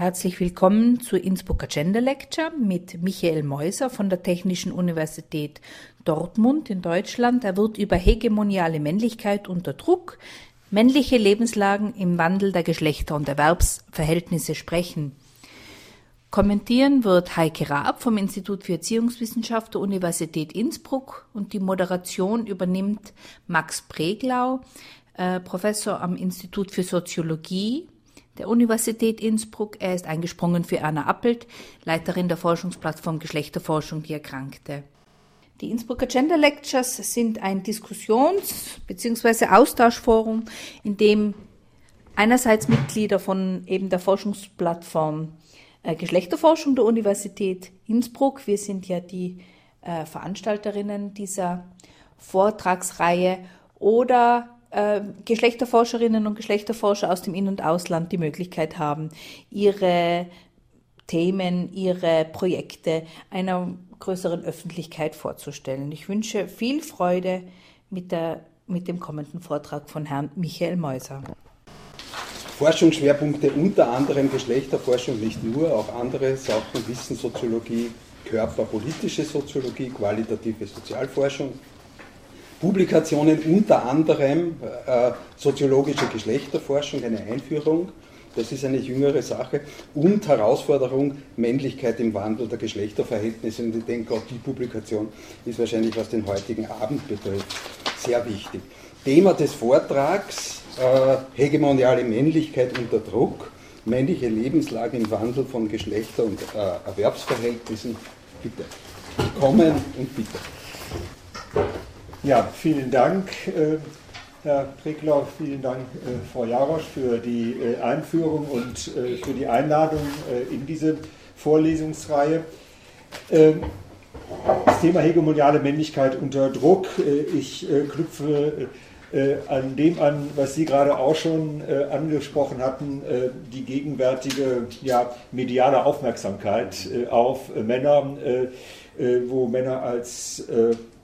Herzlich willkommen zur Innsbrucker Gender Lecture mit Michael Meuser von der Technischen Universität Dortmund in Deutschland. Er wird über hegemoniale Männlichkeit unter Druck, männliche Lebenslagen im Wandel der Geschlechter und Erwerbsverhältnisse sprechen. Kommentieren wird Heike Raab vom Institut für Erziehungswissenschaft der Universität Innsbruck und die Moderation übernimmt Max Preglau, äh, Professor am Institut für Soziologie der Universität Innsbruck. Er ist eingesprungen für Erna Appelt, Leiterin der Forschungsplattform Geschlechterforschung, die Erkrankte. Die Innsbrucker Gender Lectures sind ein Diskussions- bzw. Austauschforum, in dem einerseits Mitglieder von eben der Forschungsplattform äh, Geschlechterforschung der Universität Innsbruck, wir sind ja die äh, Veranstalterinnen dieser Vortragsreihe, oder äh, Geschlechterforscherinnen und Geschlechterforscher aus dem In- und Ausland die Möglichkeit haben, ihre Themen, ihre Projekte einer größeren Öffentlichkeit vorzustellen. Ich wünsche viel Freude mit, der, mit dem kommenden Vortrag von Herrn Michael Meuser. Forschungsschwerpunkte unter anderem Geschlechterforschung, nicht nur, auch andere Sachen, Wissenssoziologie, körperpolitische Soziologie, qualitative Sozialforschung, Publikationen unter anderem äh, soziologische Geschlechterforschung, eine Einführung, das ist eine jüngere Sache, und Herausforderung Männlichkeit im Wandel der Geschlechterverhältnisse. Und ich denke, auch die Publikation ist wahrscheinlich, was den heutigen Abend betrifft, sehr wichtig. Thema des Vortrags, äh, hegemoniale Männlichkeit unter Druck, männliche Lebenslage im Wandel von Geschlechter- und äh, Erwerbsverhältnissen. Bitte. Kommen und bitte. Ja, vielen Dank, äh, Herr Prickler, vielen Dank, äh, Frau Jarosch, für die äh, Einführung und für die Einladung in diese Vorlesungsreihe. Ähm, das Thema hegemoniale Männlichkeit unter Druck. Ich knüpfe an dem an, was Sie gerade auch schon angesprochen hatten, die gegenwärtige ja, mediale Aufmerksamkeit auf Männer, wo Männer als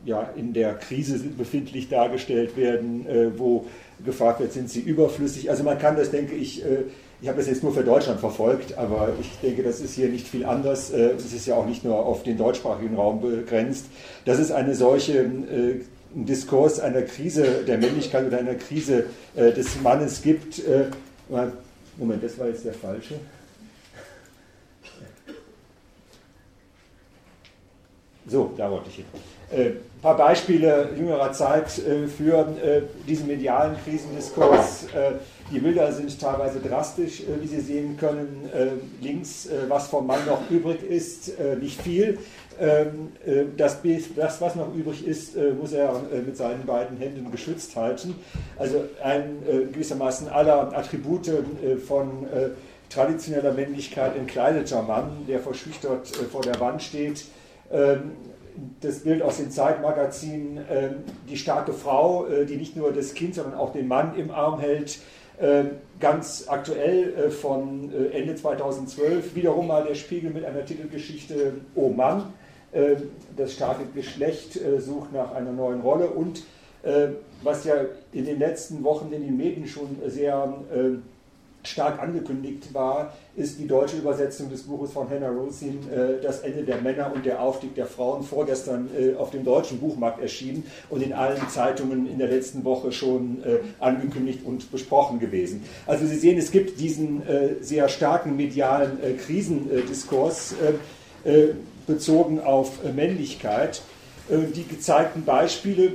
ja, in der Krise befindlich dargestellt werden, äh, wo gefragt wird, sind sie überflüssig. Also man kann das, denke ich, äh, ich habe das jetzt nur für Deutschland verfolgt, aber ich denke, das ist hier nicht viel anders. Äh, es ist ja auch nicht nur auf den deutschsprachigen Raum begrenzt. Dass es eine solche äh, Diskurs einer Krise der Männlichkeit oder einer Krise äh, des Mannes gibt. Äh, Moment, das war jetzt der falsche. So, da wollte ich hin. Äh, paar Beispiele jüngerer Zeit äh, für äh, diesen medialen Krisendiskurs. Die Bilder sind teilweise drastisch, wie Sie sehen können. Links, was vom Mann noch übrig ist, nicht viel. Ähm, das, das, was noch übrig ist, muss er mit seinen beiden Händen geschützt halten. Also ein gewissermaßen aller Attribute von traditioneller Männlichkeit entkleideter Mann, der verschüchtert vor der Wand steht, ähm, das Bild aus dem Zeitmagazin, äh, die starke Frau, äh, die nicht nur das Kind, sondern auch den Mann im Arm hält. Äh, ganz aktuell äh, von äh, Ende 2012 wiederum mal der Spiegel mit einer Titelgeschichte Oh Mann. Äh, das starke Geschlecht sucht nach einer neuen Rolle und was ja in den letzten Wochen in den Medien schon sehr stark angekündigt war, ist die deutsche Übersetzung des Buches von Hannah Rosin, äh, Das Ende der Männer und der Aufstieg der Frauen, vorgestern äh, auf dem deutschen Buchmarkt erschienen und in allen Zeitungen in der letzten Woche schon äh, angekündigt und besprochen gewesen. Also Sie sehen, es gibt diesen äh, sehr starken medialen äh, Krisendiskurs äh, bezogen auf Männlichkeit. die gezeigten Beispiele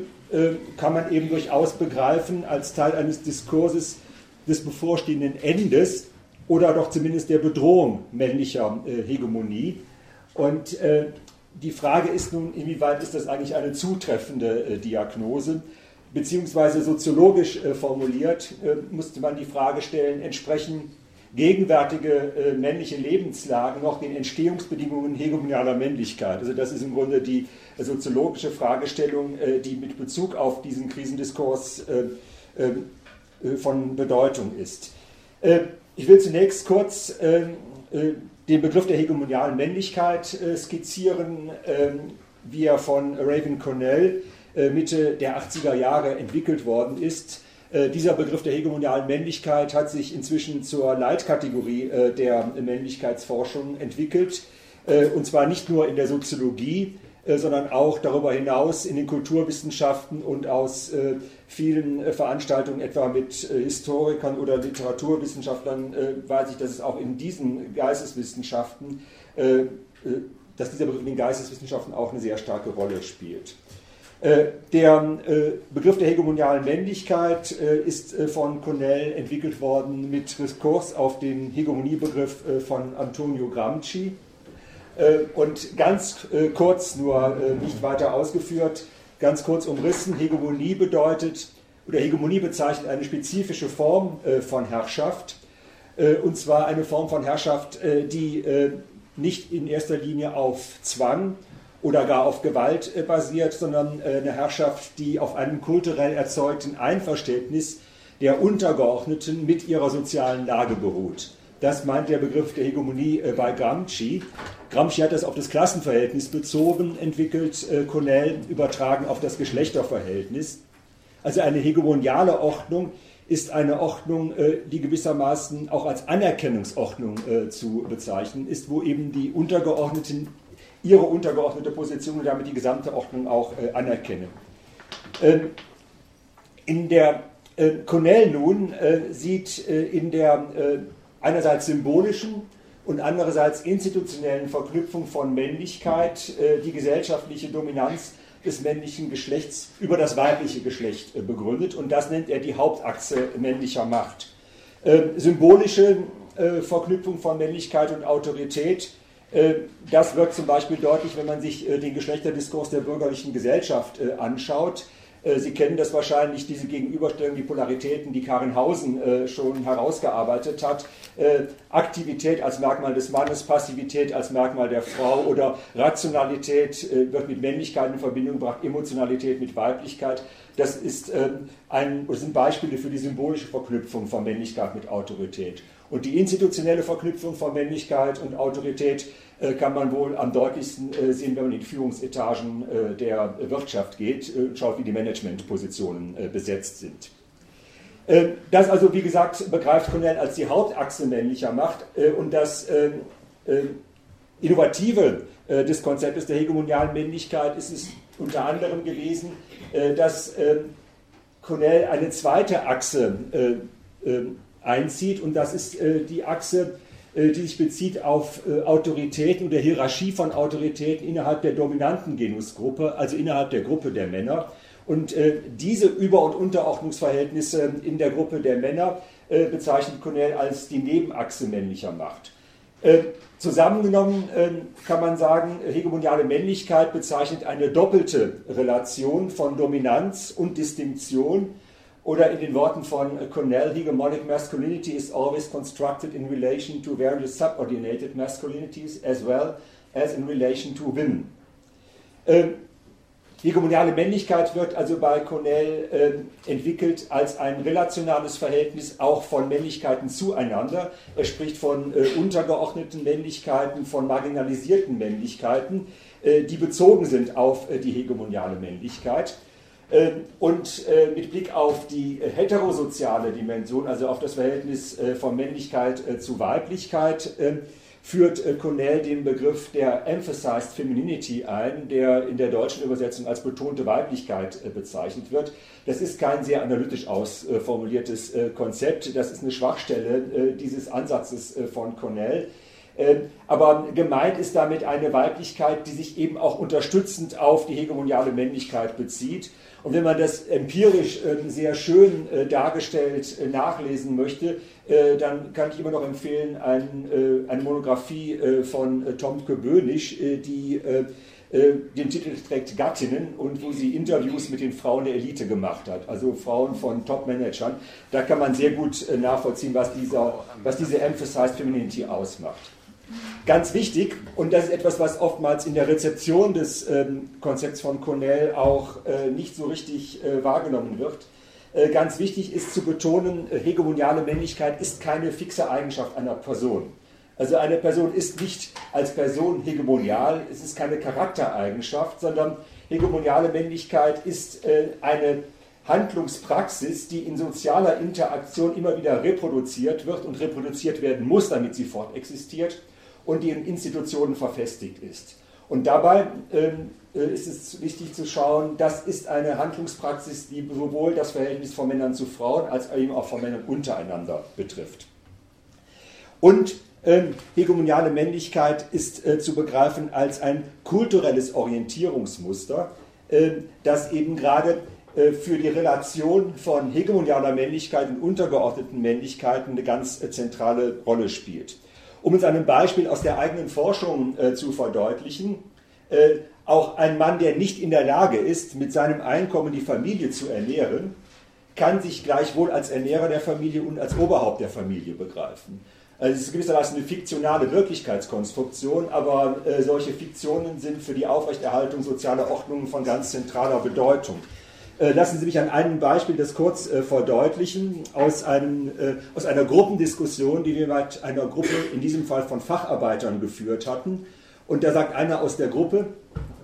kann man eben durchaus begreifen als Teil eines Diskurses, des bevorstehenden Endes oder doch zumindest der Bedrohung männlicher äh, Hegemonie. Und äh, die Frage ist nun, inwieweit ist das eigentlich eine zutreffende äh, Diagnose? Beziehungsweise soziologisch äh, formuliert äh, musste man die Frage stellen, entsprechen gegenwärtige äh, männliche Lebenslagen noch den Entstehungsbedingungen hegemonialer Männlichkeit? Also das ist im Grunde die soziologische Fragestellung, die mit Bezug auf diesen Krisendiskurs ähm, äh, von Bedeutung ist. Äh, ich will zunächst kurz äh, den Begriff der hegemonialen Männlichkeit skizzieren, ähm, wie er von Raven Cornell Mitte der 80er Jahre entwickelt worden ist. Äh, dieser Begriff der hegemonialen Männlichkeit hat sich inzwischen zur Leitkategorie äh, der Männlichkeitsforschung entwickelt. Äh, und zwar nicht nur in der Soziologie, sondern auch darüber hinaus in den Kulturwissenschaften und aus vielen Veranstaltungen, etwa mit Historikern oder Literaturwissenschaftlern, weiß ich, dass es auch in diesen Geisteswissenschaften, dass dieser Begriff in den Geisteswissenschaften auch eine sehr starke Rolle spielt. Äh, der äh, Begriff der hegemonialen Männlichkeit äh, ist von Cornell entwickelt worden mit Diskurs auf den Hegemoniebegriff von Antonio Gramsci. Und ganz kurz, nur nicht weiter ausgeführt, ganz kurz umrissen, Hegemonie bedeutet, oder Hegemonie bezeichnet eine spezifische Form von Herrschaft, und zwar eine Form von Herrschaft, die nicht in erster Linie auf Zwang, oder gar auf Gewalt äh, basiert, sondern äh, eine Herrschaft, die auf einem kulturell erzeugten Einverständnis der Untergeordneten mit ihrer sozialen Lage beruht. Das meint der Begriff der Hegemonie äh, bei Gramsci. Gramsci hat das auf das Klassenverhältnis bezogen, entwickelt Cornell übertragen auf das Geschlechterverhältnis. Also eine hegemoniale Ordnung ist eine Ordnung, die gewissermaßen auch als Anerkennungsordnung zu bezeichnen ist, wo eben die Untergeordneten ihre untergeordnete Position und damit die gesamte Ordnung auch äh, anerkennen. Ähm, in der äh, Cornell nun äh, sieht äh, in der äh, einerseits symbolischen und andererseits institutionellen Verknüpfung von Männlichkeit äh, die gesellschaftliche Dominanz des männlichen Geschlechts über das weibliche Geschlecht begründet und das nennt er die Hauptachse männlicher Macht. Ähm, symbolische Verknüpfung von Männlichkeit und Autorität äh, das wird zum Beispiel deutlich, wenn man sich äh, den Geschlechterdiskurs der bürgerlichen Gesellschaft äh, anschaut. Sie kennen das wahrscheinlich, diese Gegenüberstellung, die Polaritäten, die Karin Hausen schon herausgearbeitet hat. Aktivität als Merkmal des Mannes, Passivität als Merkmal der Frau oder Rationalität wird mit Männlichkeit in Verbindung gebracht, Emotionalität mit Weiblichkeit. Das ist ein, das sind Beispiele für die symbolische Verknüpfung von Männlichkeit mit Autorität. Und die institutionelle Verknüpfung von Männlichkeit und Autorität äh, kann man wohl am deutlichsten äh, sehen, wenn man in die Führungsetagen äh, der Wirtschaft geht und schaut, wie die Managementpositionen besetzt sind. Das also, wie gesagt, begreift Cornell als die Hauptachse männlicher Macht und das Innovative des Konzeptes der hegemonialen Männlichkeit ist es unter anderem gewesen, dass Cornell eine zweite Achse einzieht und das ist äh, die Achse, äh, die sich bezieht auf äh, Autoritäten oder Hierarchie von Autoritäten innerhalb der dominanten Genusgruppe, also innerhalb der Gruppe der Männer. Und äh, diese Über- und Unterordnungsverhältnisse in der Gruppe der Männer äh, bezeichnet Cornell als die Nebenachse männlicher Macht. Zusammengenommen kann man sagen, hegemoniale Männlichkeit bezeichnet eine doppelte Relation von Dominanz und Distinktion oder in den Worten von Cornell, hegemonic masculinity is always constructed in relation to various subordinated masculinities as well as in relation to women. Ähm, hegemoniale Männlichkeit wird also bei Cornell äh, entwickelt als ein relationales Verhältnis auch von Männlichkeiten zueinander. Er spricht von äh, untergeordneten Männlichkeiten, von marginalisierten Männlichkeiten, äh, die bezogen sind auf äh, die hegemoniale Männlichkeit. Ähm, und äh, mit Blick auf die heterosoziale Dimension, also auf das Verhältnis äh, von Männlichkeit zu Weiblichkeit, ähm, führt Cornell den Begriff der Emphasized Femininity ein, der in der deutschen Übersetzung als betonte Weiblichkeit bezeichnet wird. Das ist kein sehr analytisch ausformuliertes Konzept, das ist eine Schwachstelle dieses Ansatzes von Cornell. Ähm, aber gemeint ist damit eine Weiblichkeit, die sich eben auch unterstützend auf die hegemoniale Männlichkeit bezieht und wenn man das empirisch äh, sehr schön äh, dargestellt äh, nachlesen möchte, dann kann ich immer noch empfehlen ein, eine Monographie von Tomke Böhnisch, die den Titel trägt Gattinnen und wo sie Interviews mit den Frauen der Elite gemacht hat, also Frauen von Top-Managern. Da kann man sehr gut nachvollziehen, was, dieser, was diese Emphasized Femininity ausmacht. Ganz wichtig, und das ist etwas, was oftmals in der Rezeption des ähm, Konzepts von Cornell auch äh, nicht so richtig äh, wahrgenommen wird, äh, ganz wichtig ist zu betonen, äh, hegemoniale Männlichkeit ist keine fixe Eigenschaft einer Person. Also eine Person ist nicht als Person hegemonial, es ist keine Charaktereigenschaft, sondern hegemoniale Männlichkeit ist äh, eine Handlungspraxis, die in sozialer Interaktion immer wieder reproduziert wird und reproduziert werden muss, damit sie fortexistiert und die in Institutionen verfestigt ist. Und dabei ähm, äh, ist es wichtig zu schauen, das ist eine Handlungspraxis, die sowohl das Verhältnis von Männern zu Frauen als eben auch von Männern untereinander betrifft. Und ähm, hegemoniale Männlichkeit ist äh, zu begreifen als ein kulturelles Orientierungsmuster, äh, das eben gerade äh, für die Relation von hegemonialer Männlichkeit und untergeordneten Männlichkeiten eine ganz äh, zentrale Rolle spielt. Um uns einem Beispiel aus der eigenen Forschung äh, zu verdeutlichen, auch ein Mann, der nicht in der Lage ist, mit seinem Einkommen die Familie zu ernähren, kann sich gleichwohl als Ernährer der Familie und als Oberhaupt der Familie begreifen. Also es ist gewissermaßen eine fiktionale Wirklichkeitskonstruktion, aber äh, solche Fiktionen sind für die Aufrechterhaltung sozialer Ordnungen von ganz zentraler Bedeutung. Äh, lassen Sie mich an einem Beispiel das kurz äh, verdeutlichen, aus, einem, äh, aus einer Gruppendiskussion, die wir mit einer Gruppe, in diesem Fall von Facharbeitern, geführt hatten. Und da sagt einer aus der Gruppe,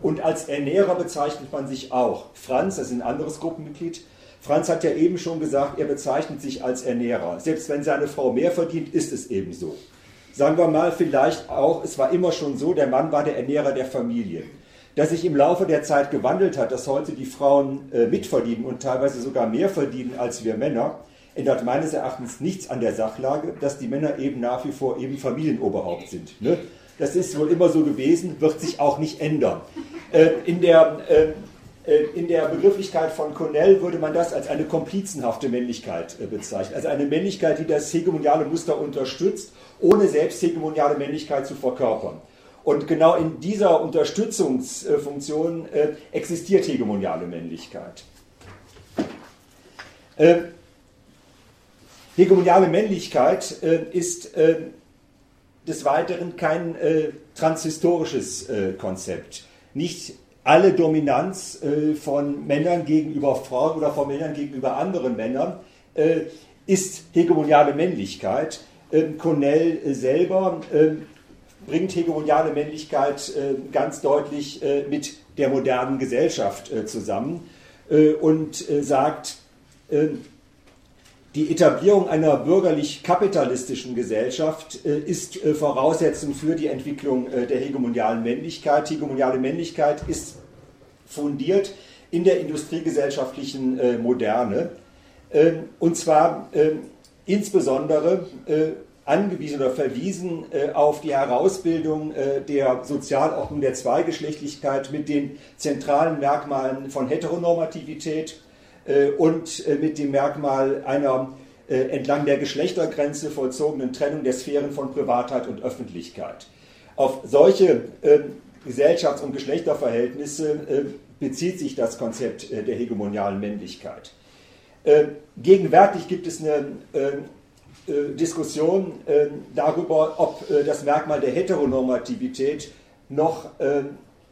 und als Ernährer bezeichnet man sich auch. Franz, das ist ein anderes Gruppenmitglied, Franz hat ja eben schon gesagt, er bezeichnet sich als Ernährer. Selbst wenn seine Frau mehr verdient, ist es eben so. Sagen wir mal vielleicht auch, es war immer schon so, der Mann war der Ernährer der Familie. Dass sich im Laufe der Zeit gewandelt hat, dass heute die Frauen äh, mitverdienen und teilweise sogar mehr verdienen als wir Männer, ändert meines Erachtens nichts an der Sachlage, dass die Männer eben nach wie vor eben Familienoberhaupt sind. Ne? Das ist wohl immer so gewesen, wird sich auch nicht ändern. Äh, in der äh, äh, in der Begrifflichkeit von Cornell würde man das als eine komplizenhafte Männlichkeit äh, bezeichnen. Also eine Männlichkeit, die das hegemoniale Muster unterstützt, ohne selbst hegemoniale Männlichkeit zu verkörpern. Und genau in dieser Unterstützungsfunktion äh, existiert hegemoniale Männlichkeit. Hegemoniale Männlichkeit ist des Weiteren kein transhistorisches Konzept. Nicht alle Dominanz äh, von Männern gegenüber Frauen oder von Männern gegenüber anderen Männern äh, ist hegemoniale Männlichkeit. Ähm, Cornell äh, selber ähm, bringt hegemoniale Männlichkeit äh, ganz deutlich äh, mit der modernen Gesellschaft äh, zusammen und sagt, die Etablierung einer bürgerlich-kapitalistischen Gesellschaft ist Voraussetzung für die Entwicklung der hegemonialen Männlichkeit. Hegemoniale Männlichkeit ist fundiert in der industriegesellschaftlichen Moderne. Und zwar insbesondere angewiesen oder verwiesen äh, auf die Herausbildung äh, der Sozialordnung der Zweigeschlechtlichkeit mit den zentralen Merkmalen von Heteronormativität äh, und äh, mit dem Merkmal einer entlang der Geschlechtergrenze vollzogenen Trennung der Sphären von Privatheit und Öffentlichkeit. Auf solche ähm, Gesellschafts- und Geschlechterverhältnisse äh, bezieht sich das Konzept äh, der hegemonialen Männlichkeit. Äh, gegenwärtig gibt es eine Diskussion darüber, ob das Merkmal der Heteronormativität noch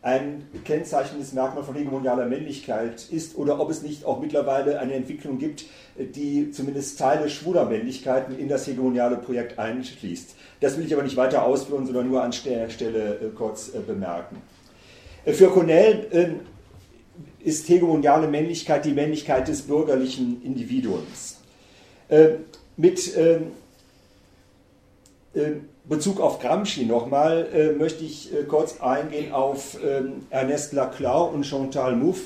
ein kennzeichnendes Merkmal von hegemonialer Männlichkeit ist oder ob es nicht auch mittlerweile eine Entwicklung gibt, die zumindest Teile schwuler Männlichkeiten in das hegemoniale Projekt einschließt. Das will ich aber nicht weiter ausführen, sondern nur an der Stelle äh, kurz äh, bemerken. Äh, für Cornell ist hegemoniale Männlichkeit die Männlichkeit des bürgerlichen Individuums. Mit Bezug auf Gramsci nochmal möchte ich kurz eingehen auf Ernest Laclau und Chantal Mouffe,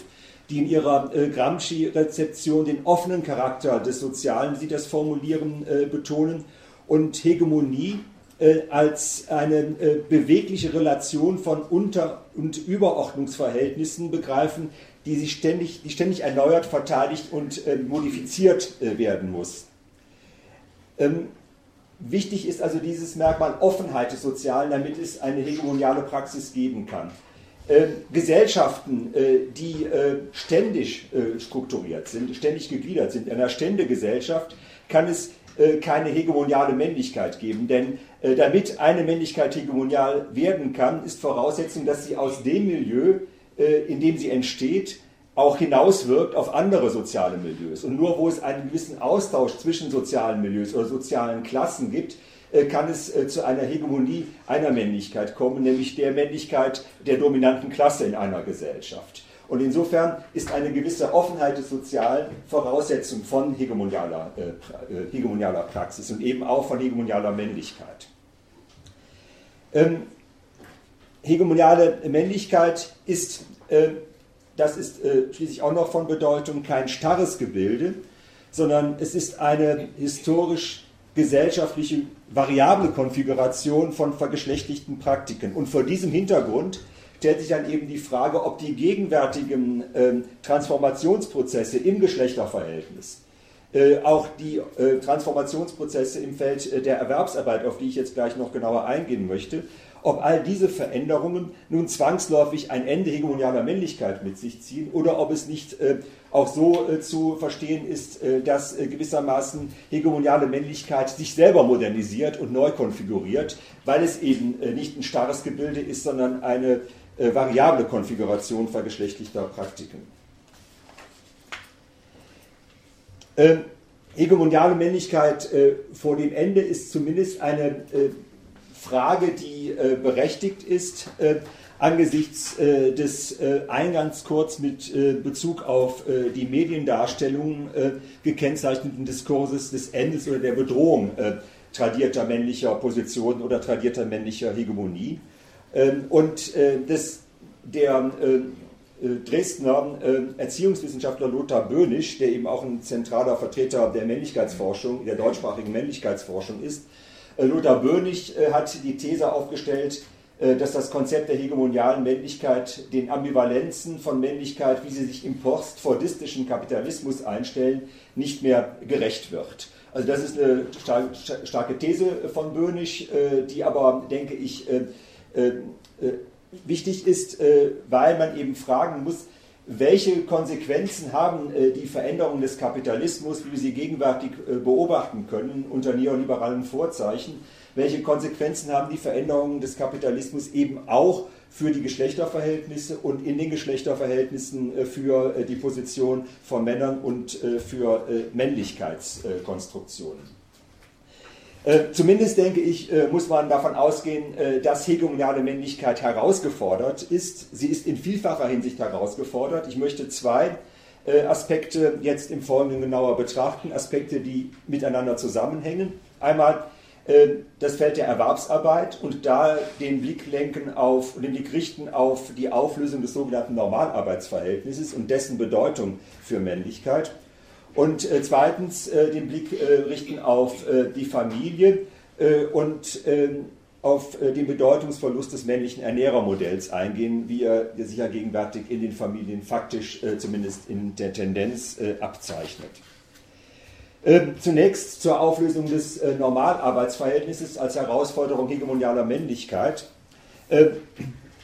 die in ihrer Gramsci-Rezeption den offenen Charakter des Sozialen, wie sie das formulieren, betonen und Hegemonie äh, als eine äh, bewegliche Relation von Unter- und Überordnungsverhältnissen begreifen, die sich ständig, die ständig erneuert, verteidigt und äh, modifiziert werden muss. Ähm, wichtig ist also dieses Merkmal Offenheit des Sozialen, damit es eine hegemoniale Praxis geben kann. Ähm, Gesellschaften, die ständig strukturiert sind, ständig gegliedert sind, in einer Ständegesellschaft, kann es keine hegemoniale Männlichkeit geben, denn äh, damit eine Männlichkeit hegemonial werden kann, ist Voraussetzung, dass sie aus dem Milieu, äh, in dem sie entsteht, auch hinauswirkt auf andere soziale Milieus. Und nur wo es einen gewissen Austausch zwischen sozialen Milieus oder sozialen Klassen gibt, äh, kann es zu einer Hegemonie einer Männlichkeit kommen, nämlich der Männlichkeit der dominanten Klasse in einer Gesellschaft. Und insofern ist eine gewisse Offenheit des Sozialen Voraussetzung von hegemonialer, äh, äh, hegemonialer Praxis und eben auch von hegemonialer Männlichkeit. Ähm, hegemoniale Männlichkeit ist, äh, das ist äh, schließlich auch noch von Bedeutung, kein starres Gebilde, sondern es ist eine historisch gesellschaftliche variable Konfiguration von vergeschlechtlichten Praktiken. Und vor diesem Hintergrund stellt sich dann eben die Frage, ob die gegenwärtigen äh, Transformationsprozesse im Geschlechterverhältnis, äh, auch die äh, Transformationsprozesse im Feld äh, der Erwerbsarbeit, auf die ich jetzt gleich noch genauer eingehen möchte, ob all diese Veränderungen nun zwangsläufig ein Ende hegemonialer Männlichkeit mit sich ziehen oder ob es nicht äh, auch so äh, zu verstehen ist, äh, dass gewissermaßen hegemoniale Männlichkeit sich selber modernisiert und neu konfiguriert, weil es eben nicht ein starres Gebilde ist, sondern eine variable Konfiguration vergeschlechtlichter Praktiken. Ähm, hegemoniale Männlichkeit vor dem Ende ist zumindest eine Frage, die äh, berechtigt ist äh, angesichts äh, des eingangs kurz mit Bezug auf die Mediendarstellung gekennzeichneten Diskurses des Endes oder der Bedrohung tradierter männlicher Positionen oder tradierter männlicher Hegemonie. Ähm, und äh, das, der äh, äh, Dresdner Erziehungswissenschaftler Lothar Böhnisch, der eben auch ein zentraler Vertreter der Männlichkeitsforschung, der deutschsprachigen Männlichkeitsforschung ist, Lothar Böhnisch hat die These aufgestellt, dass das Konzept der hegemonialen Männlichkeit den Ambivalenzen von Männlichkeit, wie sie sich im postfordistischen Kapitalismus einstellen, nicht mehr gerecht wird. Also das ist eine starke These von Böhnisch, die aber, denke ich, äh, äh, wichtig ist, äh, weil man eben fragen muss, welche Konsequenzen haben die Veränderungen des Kapitalismus, wie wir sie gegenwärtig beobachten können, unter neoliberalen Vorzeichen, welche Konsequenzen haben die Veränderungen des Kapitalismus eben auch für die Geschlechterverhältnisse und in den Geschlechterverhältnissen für die Position von Männern und für Männlichkeitskonstruktionen. Äh, zumindest denke ich, äh, muss man davon ausgehen, äh, dass hegemoniale Männlichkeit herausgefordert ist. Sie ist in vielfacher Hinsicht herausgefordert. Ich möchte zwei Aspekte jetzt im Folgenden genauer betrachten, Aspekte, die miteinander zusammenhängen. Einmal das Feld der Erwerbsarbeit und da den Blick lenken auf, den Blick richten auf die Auflösung des sogenannten Normalarbeitsverhältnisses und dessen Bedeutung für Männlichkeit. Und äh, zweitens äh, den Blick äh, richten auf die Familie und ähm, auf den Bedeutungsverlust des männlichen Ernährermodells eingehen, wie er sich ja gegenwärtig in den Familien faktisch zumindest in der Tendenz abzeichnet. Ähm, zunächst zur Auflösung des Normalarbeitsverhältnisses als Herausforderung hegemonialer Männlichkeit. Ähm,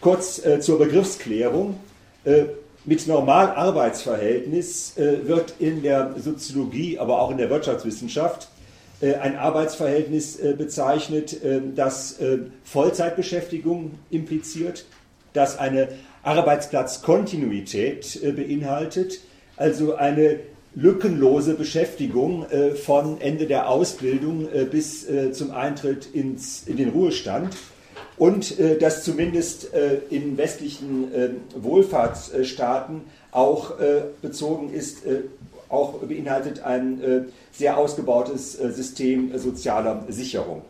kurz zur Begriffsklärung. Mit Normalarbeitsverhältnis äh, wird in der Soziologie, aber auch in der Wirtschaftswissenschaft äh, ein Arbeitsverhältnis äh, bezeichnet, äh, das äh, Vollzeitbeschäftigung impliziert, das eine Arbeitsplatzkontinuität äh, beinhaltet, also eine lückenlose Beschäftigung von Ende der Ausbildung bis zum Eintritt ins, in den Ruhestand und äh, dass zumindest äh, in westlichen äh, Wohlfahrtsstaaten auch äh, bezogen ist, äh, auch beinhaltet ein äh, sehr ausgebautes System sozialer Sicherung.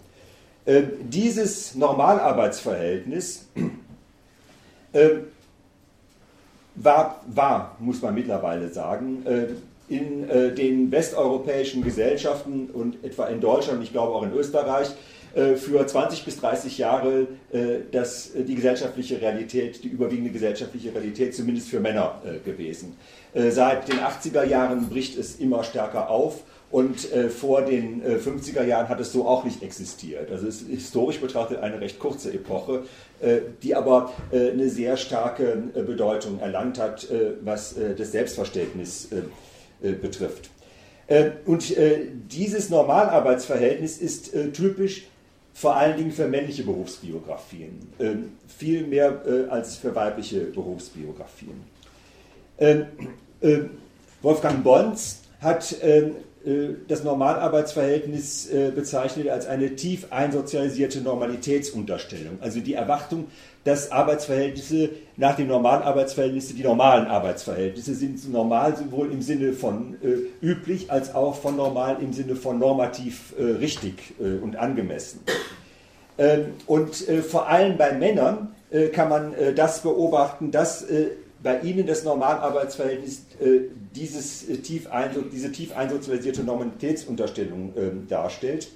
dieses Normalarbeitsverhältnis war, war, muss man mittlerweile sagen, in den westeuropäischen Gesellschaften und etwa in Deutschland, ich glaube auch in Österreich, für 20 bis 30 Jahre äh, das, äh, die gesellschaftliche Realität, die überwiegende gesellschaftliche Realität, zumindest für Männer gewesen. Seit den 80er Jahren bricht es immer stärker auf und vor den 50er Jahren hat es so auch nicht existiert. Also es ist historisch betrachtet eine recht kurze Epoche, die aber eine sehr starke Bedeutung erlangt hat, was das Selbstverständnis betrifft. Und dieses Normalarbeitsverhältnis ist typisch vor allen Dingen für männliche Berufsbiografien, ähm, viel mehr äh, als für weibliche Berufsbiografien. Ähm, äh, Wolfgang Bons hat ähm, äh, das Normalarbeitsverhältnis äh, bezeichnet als eine tief einsozialisierte Normalitätsunterstellung. Also die Erwartung, dass Arbeitsverhältnisse nach dem Normalarbeitsverhältnisse die normalen Arbeitsverhältnisse sind, normal sowohl im Sinne von äh, üblich als auch von normal im Sinne von normativ äh, richtig äh, und angemessen. Ähm, und äh, vor allem bei Männern kann man das beobachten, dass bei ihnen das Normalarbeitsverhältnis äh, dieses, äh, tief diese tief einsozialisierte Normalitätsunterstellung äh, darstellt.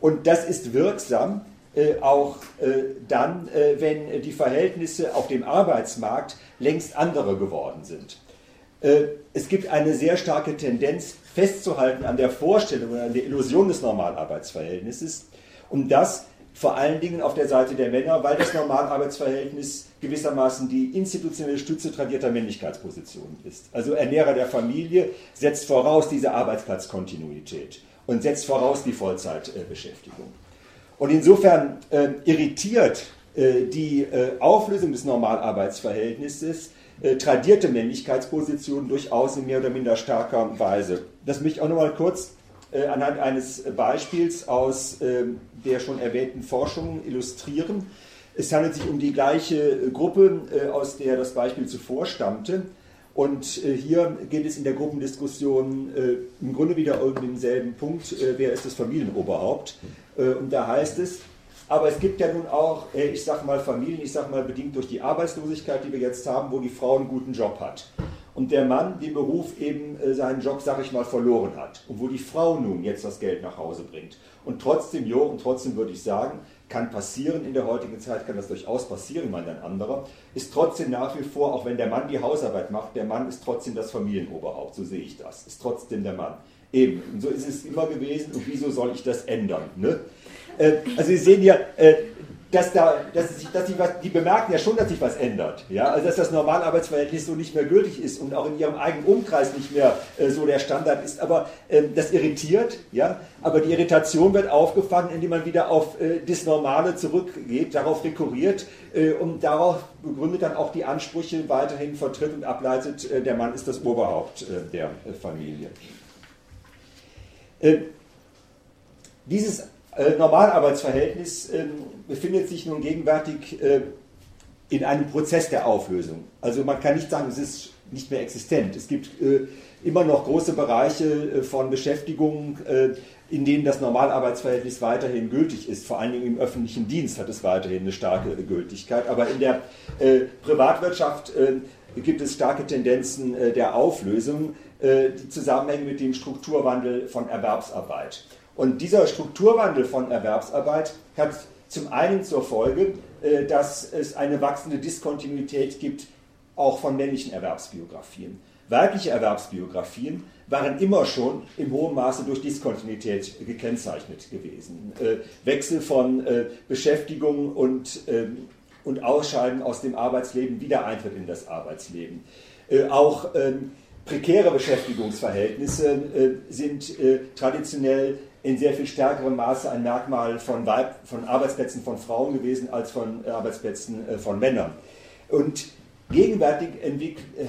Und das ist wirksam äh, auch äh, dann, äh, wenn die Verhältnisse auf dem Arbeitsmarkt längst andere geworden sind. es gibt eine sehr starke Tendenz festzuhalten an der Vorstellung, an der Illusion des Normalarbeitsverhältnisses und das vor allen Dingen auf der Seite der Männer, weil das Normalarbeitsverhältnis gewissermaßen die institutionelle Stütze tradierter Männlichkeitspositionen ist. Also Ernährer der Familie setzt voraus diese Arbeitsplatzkontinuität und setzt voraus die Vollzeitbeschäftigung. Und insofern äh, irritiert äh, die äh, Auflösung des Normalarbeitsverhältnisses äh, tradierte Männlichkeitspositionen durchaus in mehr oder minder starker Weise. Das möchte ich auch nochmal kurz äh, anhand eines Beispiels aus ähm, der schon erwähnten Forschung illustrieren. Es handelt sich um die gleiche Gruppe, äh, aus der das Beispiel zuvor stammte. Und äh, hier geht es in der Gruppendiskussion im Grunde wieder um denselben Punkt, wer ist das Familienoberhaupt. Und da heißt es, aber es gibt ja nun auch, ich sage mal Familien, ich sage mal bedingt durch die Arbeitslosigkeit, die wir jetzt haben, wo die Frau einen guten Job hat und der Mann den Beruf eben äh, seinen Job, sag ich mal, verloren hat und wo die Frau nun jetzt das Geld nach Hause bringt. Und trotzdem, jo, und trotzdem würde ich sagen, kann passieren, in der heutigen Zeit kann das durchaus passieren, meint ein anderer, ist trotzdem nach wie vor, auch wenn der Mann die Hausarbeit macht, der Mann ist trotzdem das Familienoberhaupt, so sehe ich das, ist trotzdem der Mann. Eben, und so ist es immer gewesen und wieso soll ich das ändern? Ne? Äh, also Sie sehen hier, äh, dass, da, dass, sich, dass die, was, die bemerken ja schon, dass sich was ändert. Ja? Also dass das Normalarbeitsverhältnis so nicht mehr gültig ist und auch in ihrem eigenen Umkreis nicht mehr äh, so der Standard ist. Aber ähm, das irritiert, ja? aber die Irritation wird aufgefangen, indem man wieder auf äh, das Normale zurückgeht, darauf rekurriert äh, und darauf begründet dann auch die Ansprüche weiterhin vertritt und ableitet, äh, der Mann ist das Oberhaupt äh, der äh, Familie. dieses äh, Normalarbeitsverhältnis äh, befindet sich nun gegenwärtig äh, in einem Prozess der Auflösung. Also man kann nicht sagen, es ist nicht mehr existent. Es gibt äh, immer noch große Bereiche äh, von Beschäftigung, äh, in denen das Normalarbeitsverhältnis weiterhin gültig ist. Vor allen Dingen im öffentlichen Dienst hat es weiterhin eine starke Gültigkeit. Aber in der Privatwirtschaft gibt es starke Tendenzen der Auflösung, die zusammenhängen mit dem Strukturwandel von Erwerbsarbeit. Und dieser Strukturwandel von Erwerbsarbeit hat zum einen zur Folge, äh, dass es eine wachsende Diskontinuität gibt, auch von männlichen Erwerbsbiografien. Weibliche Erwerbsbiografien waren immer schon im hohen Maße durch Diskontinuität gekennzeichnet gewesen. Äh, Wechsel von äh, Beschäftigung und, ähm, und Ausscheiden aus dem Arbeitsleben, Wiedereintritt in das Arbeitsleben. Auch ähm, prekäre Beschäftigungsverhältnisse sind traditionell in sehr viel stärkerem Maße ein Merkmal von, Weib, von Arbeitsplätzen von Frauen gewesen als von äh, Arbeitsplätzen äh, von Männern. Und gegenwärtig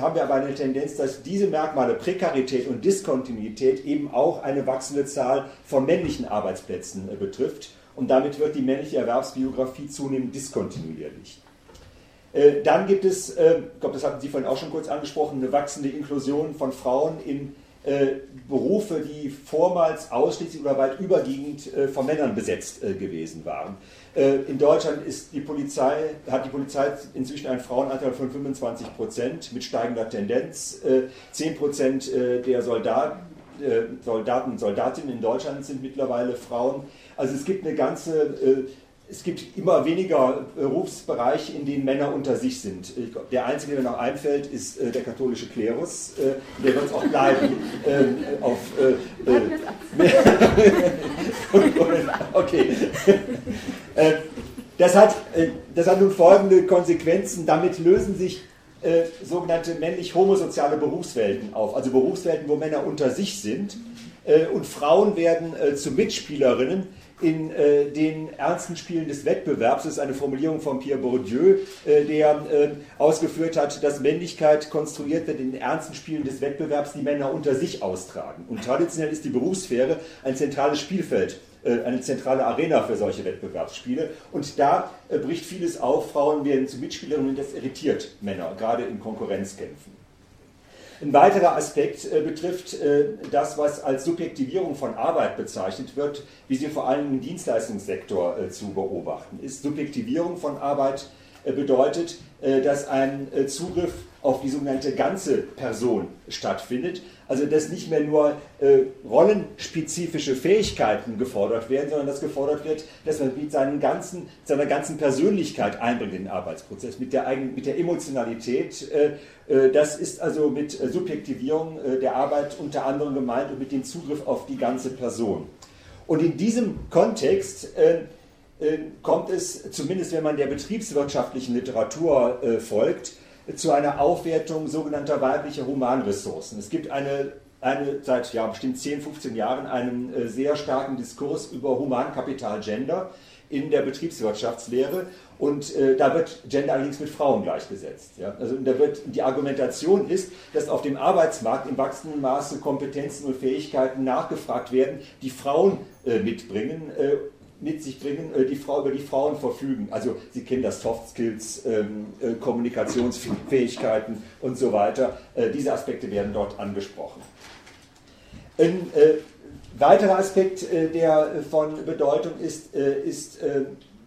haben wir aber eine Tendenz, dass diese Merkmale Prekarität und Diskontinuität eben auch eine wachsende Zahl von männlichen Arbeitsplätzen äh, betrifft. Und damit wird die männliche Erwerbsbiografie zunehmend diskontinuierlich. Dann gibt es, ich glaube, das hatten Sie vorhin auch schon kurz angesprochen, eine wachsende Inklusion von Frauen in Berufe, die vormals ausschließlich oder weit überwiegend äh, von Männern besetzt äh, gewesen waren. in Deutschland ist die Polizei, hat die Polizei inzwischen einen Frauenanteil von 25 Prozent mit steigender Tendenz. 10 Prozent der Soldaten, Soldaten und Soldatinnen in Deutschland sind mittlerweile Frauen. Also es gibt eine ganze es gibt immer weniger Berufsbereiche, in denen Männer unter sich sind. Der einzige, der noch einfällt, ist äh, der katholische Klerus. Äh, der wird es auch bleiben. Ähm, auf, äh, okay. das, hat, das hat nun folgende Konsequenzen. Damit lösen sich sogenannte männlich-homosoziale Berufswelten auf. Also Berufswelten, wo Männer unter sich sind. und Frauen werden zu Mitspielerinnen in äh, den ernsten Spielen des Wettbewerbs, das ist eine Formulierung von Pierre Bourdieu, äh, der äh, ausgeführt hat, dass Männlichkeit konstruiert wird in den ernsten Spielen des Wettbewerbs, die Männer unter sich austragen. Und traditionell ist die Berufssphäre ein zentrales Spielfeld äh, eine zentrale Arena für solche Wettbewerbsspiele. Und da äh, bricht vieles auf. Frauen werden zu Mitspielerinnen das irritiert Männer, gerade in Konkurrenzkämpfen. Ein weiterer Aspekt äh, betrifft das, was als Subjektivierung von Arbeit bezeichnet wird, wie sie vor allem im Dienstleistungssektor zu beobachten ist. Subjektivierung von Arbeit bedeutet, dass ein Zugriff auf die sogenannte ganze Person stattfindet. Also dass nicht mehr nur äh, rollenspezifische Fähigkeiten gefordert werden, sondern dass gefordert wird, dass man mit seinen ganzen, seiner ganzen Persönlichkeit einbringt in den Arbeitsprozess, mit der, eigenen, mit der Emotionalität. Äh, äh, das ist also mit äh, Subjektivierung äh, der Arbeit unter anderem gemeint und mit dem Zugriff auf die ganze Person. Und in diesem Kontext äh, kommt es, zumindest wenn man der betriebswirtschaftlichen Literatur folgt, zu einer Aufwertung sogenannter weiblicher Humanressourcen. Es gibt eine, eine seit ja, bestimmt 10, 15 Jahren einen äh, sehr starken Diskurs über Humankapital Gender in der Betriebswirtschaftslehre und äh, da wird Gender allerdings mit Frauen gleichgesetzt. Ja? Also da wird, die Argumentation ist, dass auf dem Arbeitsmarkt im wachsenden Maße Kompetenzen und Fähigkeiten nachgefragt werden, die Frauen äh, mitbringen äh, mit sich bringen, äh, die Frau, über die Frauen verfügen. Also Sie kennen das Soft Skills, ähm, äh, Kommunikationsfähigkeiten und so weiter. Äh, diese Aspekte werden dort angesprochen. Ein weiterer Aspekt, der von Bedeutung ist, ist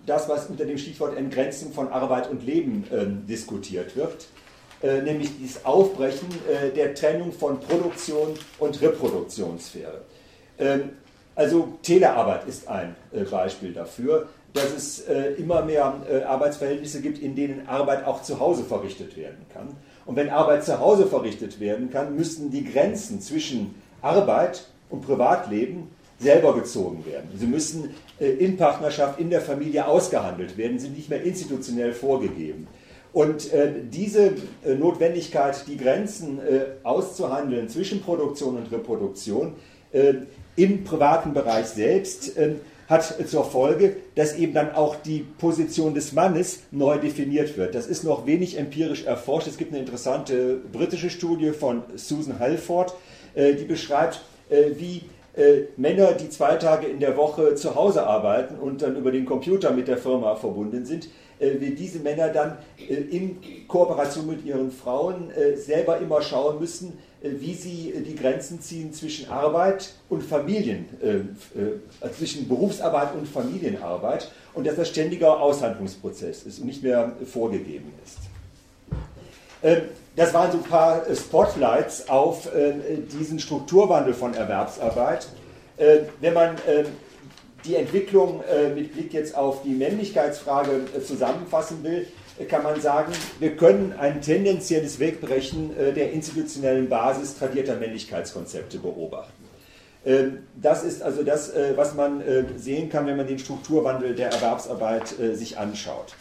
das, was unter dem Stichwort Entgrenzung von Arbeit und Leben ähm, diskutiert wird, nämlich das Aufbrechen der Trennung von Produktion und Reproduktionssphäre. Also Telearbeit ist ein äh, Beispiel dafür, dass es äh, immer mehr äh, Arbeitsverhältnisse gibt, in denen Arbeit auch zu Hause verrichtet werden kann. Und wenn Arbeit zu Hause verrichtet werden kann, müssten die Grenzen zwischen Arbeit und Privatleben selber gezogen werden. Sie müssen in Partnerschaft, in der Familie ausgehandelt werden, sind nicht mehr institutionell vorgegeben. Und diese Notwendigkeit, die Grenzen auszuhandeln zwischen Produktion und Reproduktion, im privaten Bereich selbst äh, hat zur Folge, dass eben dann auch die Position des Mannes neu definiert wird. Das ist noch wenig empirisch erforscht. Es gibt eine interessante britische Studie von Susan Halford, äh, die beschreibt, äh, wie äh, Männer, die zwei Tage in der Woche zu Hause arbeiten und dann über den Computer mit der Firma verbunden sind, äh, wie diese Männer dann äh, in Kooperation mit ihren Frauen selber immer schauen müssen, wie sie die Grenzen ziehen zwischen Arbeit und Familien, äh, zwischen Berufsarbeit und Familienarbeit und dass das ständiger Aushandlungsprozess ist und nicht mehr vorgegeben ist. Ähm, das waren so ein paar Spotlights auf diesen Strukturwandel von Erwerbsarbeit. Wenn man die Entwicklung mit Blick jetzt auf die Männlichkeitsfrage zusammenfassen will, kann man sagen, wir können ein tendenzielles Wegbrechen äh, der institutionellen Basis tradierter Männlichkeitskonzepte beobachten. Ähm, das ist also das, äh, was man äh, sehen kann, wenn man den Strukturwandel der Erwerbsarbeit sich anschaut.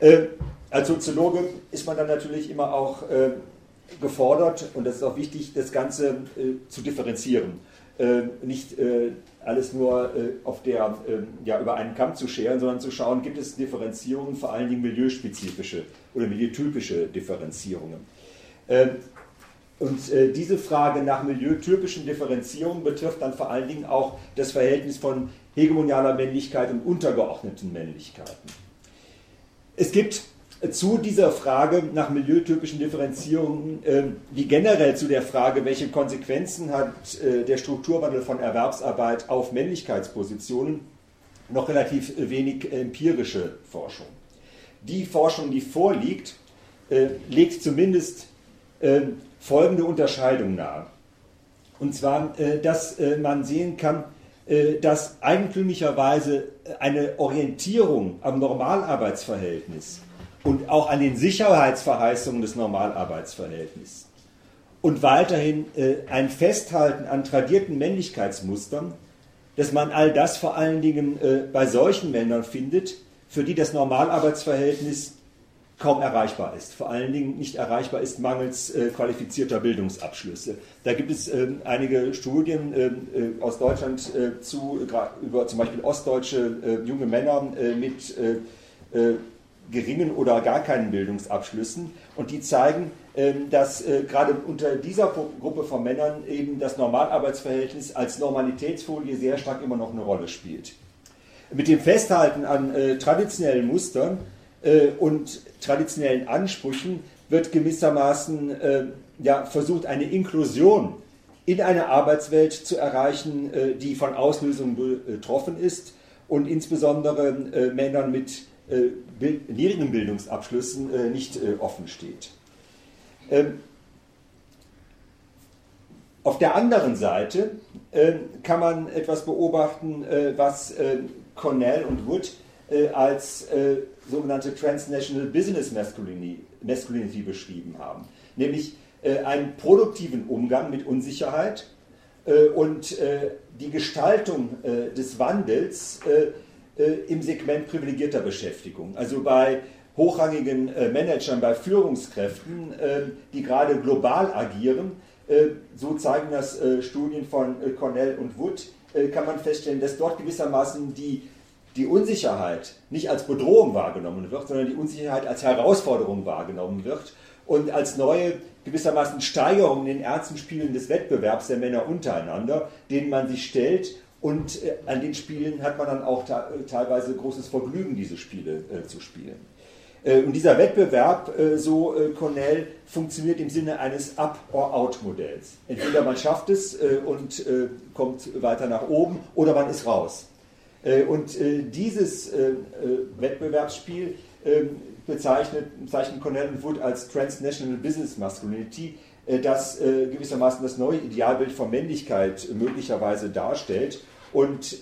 Ähm, als Soziologe ist man dann natürlich immer auch gefordert, und das ist auch wichtig, das Ganze zu differenzieren. Nicht alles nur äh, auf der, äh, ja, über einen Kamm zu scheren, sondern zu schauen, gibt es Differenzierungen, vor allen Dingen milieuspezifische oder milieutypische Differenzierungen. Ähm, und äh, diese Frage nach milieutypischen Differenzierungen betrifft dann vor allen Dingen auch das Verhältnis von hegemonialer Männlichkeit und untergeordneten Männlichkeiten. Es gibt zu dieser Frage nach milieutypischen Differenzierungen, äh, wie generell zu der Frage, welche Konsequenzen hat äh, der Strukturwandel von Erwerbsarbeit auf Männlichkeitspositionen, noch relativ wenig empirische Forschung. Die Forschung, die vorliegt, äh, legt zumindest folgende Unterscheidung nahe. Und zwar, dass man sehen kann, dass eigentümlicherweise eine Orientierung am Normalarbeitsverhältnis und auch an den Sicherheitsverheißungen des Normalarbeitsverhältnisses. Und weiterhin äh, ein Festhalten an tradierten Männlichkeitsmustern, dass man all das vor allen Dingen äh, bei solchen Männern findet, für die das Normalarbeitsverhältnis kaum erreichbar ist. Vor allen Dingen nicht erreichbar ist mangels äh, qualifizierter Bildungsabschlüsse. Da gibt es äh, einige Studien äh, aus Deutschland äh, zu, über zum Beispiel ostdeutsche äh, junge Männer äh, mit geringen oder gar keinen Bildungsabschlüssen und die zeigen, ähm, dass gerade unter dieser Gruppe von Männern eben das Normalarbeitsverhältnis als Normalitätsfolie sehr stark immer noch eine Rolle spielt. Mit dem Festhalten an traditionellen Mustern äh, und traditionellen Ansprüchen wird gewissermaßen äh, ja, versucht, eine Inklusion in eine Arbeitswelt zu erreichen, äh, die von Auslösungen betroffen ist und insbesondere äh, Männern mit äh, niedrigen Bildungsabschlüssen äh, nicht offen steht. Ähm, auf der anderen Seite kann man etwas beobachten, was Cornell und Wood als sogenannte Transnational Business Masculinity, Masculinity beschrieben haben. Nämlich äh, einen produktiven Umgang mit Unsicherheit äh, und äh, die Gestaltung äh, des Wandels äh, äh, im Segment privilegierter Beschäftigung. Also bei hochrangigen Managern, bei Führungskräften, die gerade global agieren, so zeigen das Studien von Cornell und Wood, kann man feststellen, dass dort gewissermaßen die die Unsicherheit nicht als Bedrohung wahrgenommen wird, sondern die Unsicherheit als Herausforderung wahrgenommen wird und als neue gewissermaßen Steigerung in den ernsten Spielen des Wettbewerbs der Männer untereinander, denen man sich stellt und äh, an den Spielen hat man dann auch teilweise großes Vergnügen, diese Spiele äh, zu spielen. Äh, und dieser Wettbewerb, äh, so äh, Cornell, funktioniert im Sinne eines Up-or-Out-Modells. Entweder man schafft es äh, und kommt weiter nach oben oder man ist raus. Äh, und äh, dieses äh, Wettbewerbsspiel ähm, bezeichnet, bezeichnet Cornell und Wood als Transnational Business Masculinity, das gewissermaßen das neue Idealbild von Männlichkeit möglicherweise darstellt und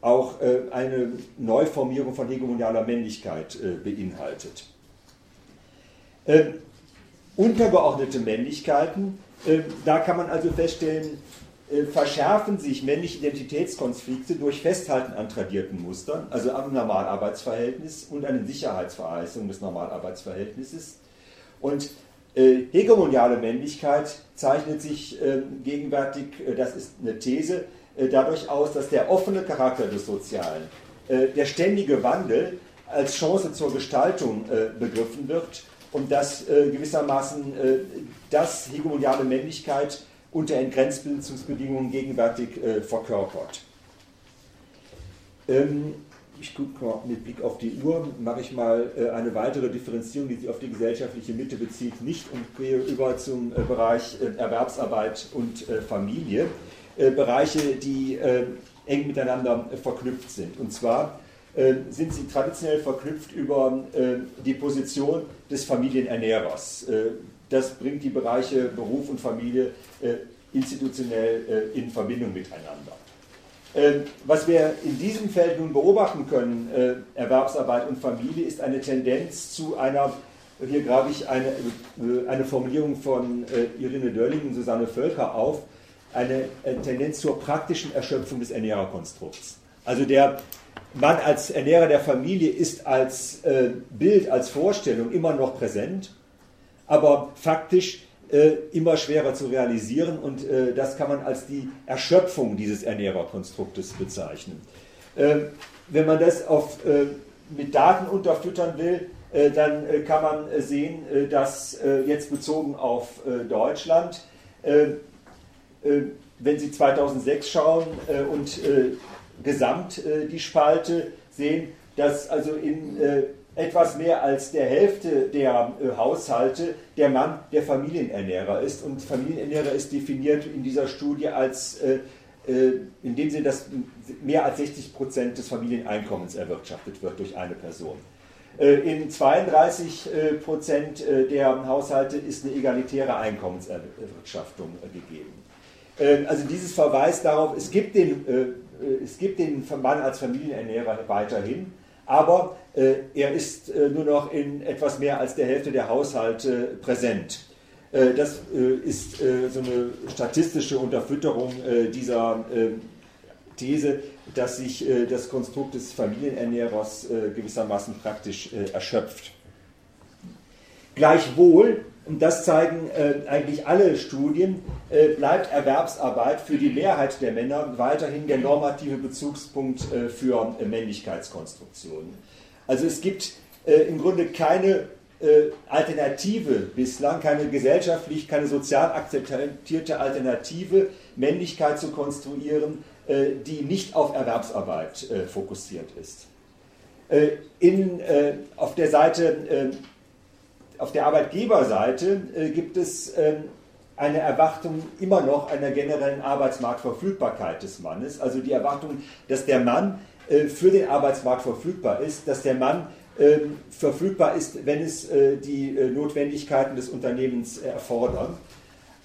auch eine Neuformierung von hegemonialer Männlichkeit beinhaltet. Ähm, untergeordnete Männlichkeiten, da kann man also feststellen, äh, verschärfen sich männliche Identitätskonflikte durch Festhalten an tradierten Mustern, also am Normalarbeitsverhältnis und an den Sicherheitsvereisungen des Normalarbeitsverhältnisses. Und äh, hegemoniale Männlichkeit zeichnet sich äh, gegenwärtig, äh, das ist eine These, äh, dadurch aus, dass der offene Charakter des Sozialen, äh, der ständige Wandel als Chance zur Gestaltung begriffen wird und dass gewissermaßen das hegemoniale Männlichkeit unter Entgrenzbildungsbedingungen gegenwärtig äh, verkörpert. Ähm, ich gucke mal mit Blick auf die Uhr, mache ich mal äh, eine weitere Differenzierung, die sich auf die gesellschaftliche Mitte bezieht, nicht und gehe über zum äh, Bereich äh, Erwerbsarbeit und Familie. Bereiche, die eng miteinander verknüpft sind. Und zwar sind sie traditionell verknüpft über die Position des Familienernährers das bringt die Bereiche Beruf und Familie institutionell in Verbindung miteinander. Ähm, was wir in diesem Feld nun beobachten können, äh, Erwerbsarbeit und Familie, ist eine Tendenz zu einer, hier grabe ich eine, eine Formulierung von Irene Dörling und Susanne Völker auf, eine Tendenz zur praktischen Erschöpfung des Ernährerkonstrukts. Also der Mann als Ernährer der Familie ist als Bild, als Vorstellung immer noch präsent aber faktisch äh, immer schwerer zu realisieren und äh, das kann man als die Erschöpfung dieses Ernährerkonstruktes bezeichnen. Äh, wenn man das auf, äh, mit Daten unterfüttern will, äh, dann äh, kann man sehen, dass jetzt bezogen auf Deutschland, wenn Sie 2006 schauen und gesamt die Spalte sehen, dass also in etwas mehr als der Hälfte der äh, Haushalte der Mann der Familienernährer ist. Und Familienernährer ist definiert in dieser Studie als, äh, äh in dem Sinne, dass mehr als 60 Prozent des Familieneinkommens erwirtschaftet wird durch eine Person. In 32 äh, Prozent der Haushalte ist eine egalitäre Einkommenserwirtschaftung gegeben. Also dieses verweist darauf, es gibt den, es gibt den Mann als Familienernährer weiterhin, aber er ist äh, nur noch in etwas mehr als der Hälfte der Haushalte präsent. Äh, das ist so eine statistische Unterfütterung dieser These, dass sich das Konstrukt des Familienernährers gewissermaßen praktisch erschöpft. Gleichwohl, und das zeigen äh, eigentlich alle Studien, äh, bleibt Erwerbsarbeit für die Mehrheit der Männer weiterhin der normative Bezugspunkt äh, für äh, Männlichkeitskonstruktionen. Also es gibt äh, im Grunde keine äh, Alternative bislang, keine gesellschaftlich, keine sozial akzeptierte Alternative, Männlichkeit zu konstruieren, äh, die nicht auf Erwerbsarbeit äh, fokussiert ist. Äh, in, äh, auf der Seite, auf der Arbeitgeberseite gibt es eine Erwartung immer noch einer generellen Arbeitsmarktverfügbarkeit des Mannes, also die Erwartung, dass der Mann für den Arbeitsmarkt verfügbar ist, dass der Mann ähm, verfügbar ist, wenn es äh, die äh, Notwendigkeiten des Unternehmens erfordern.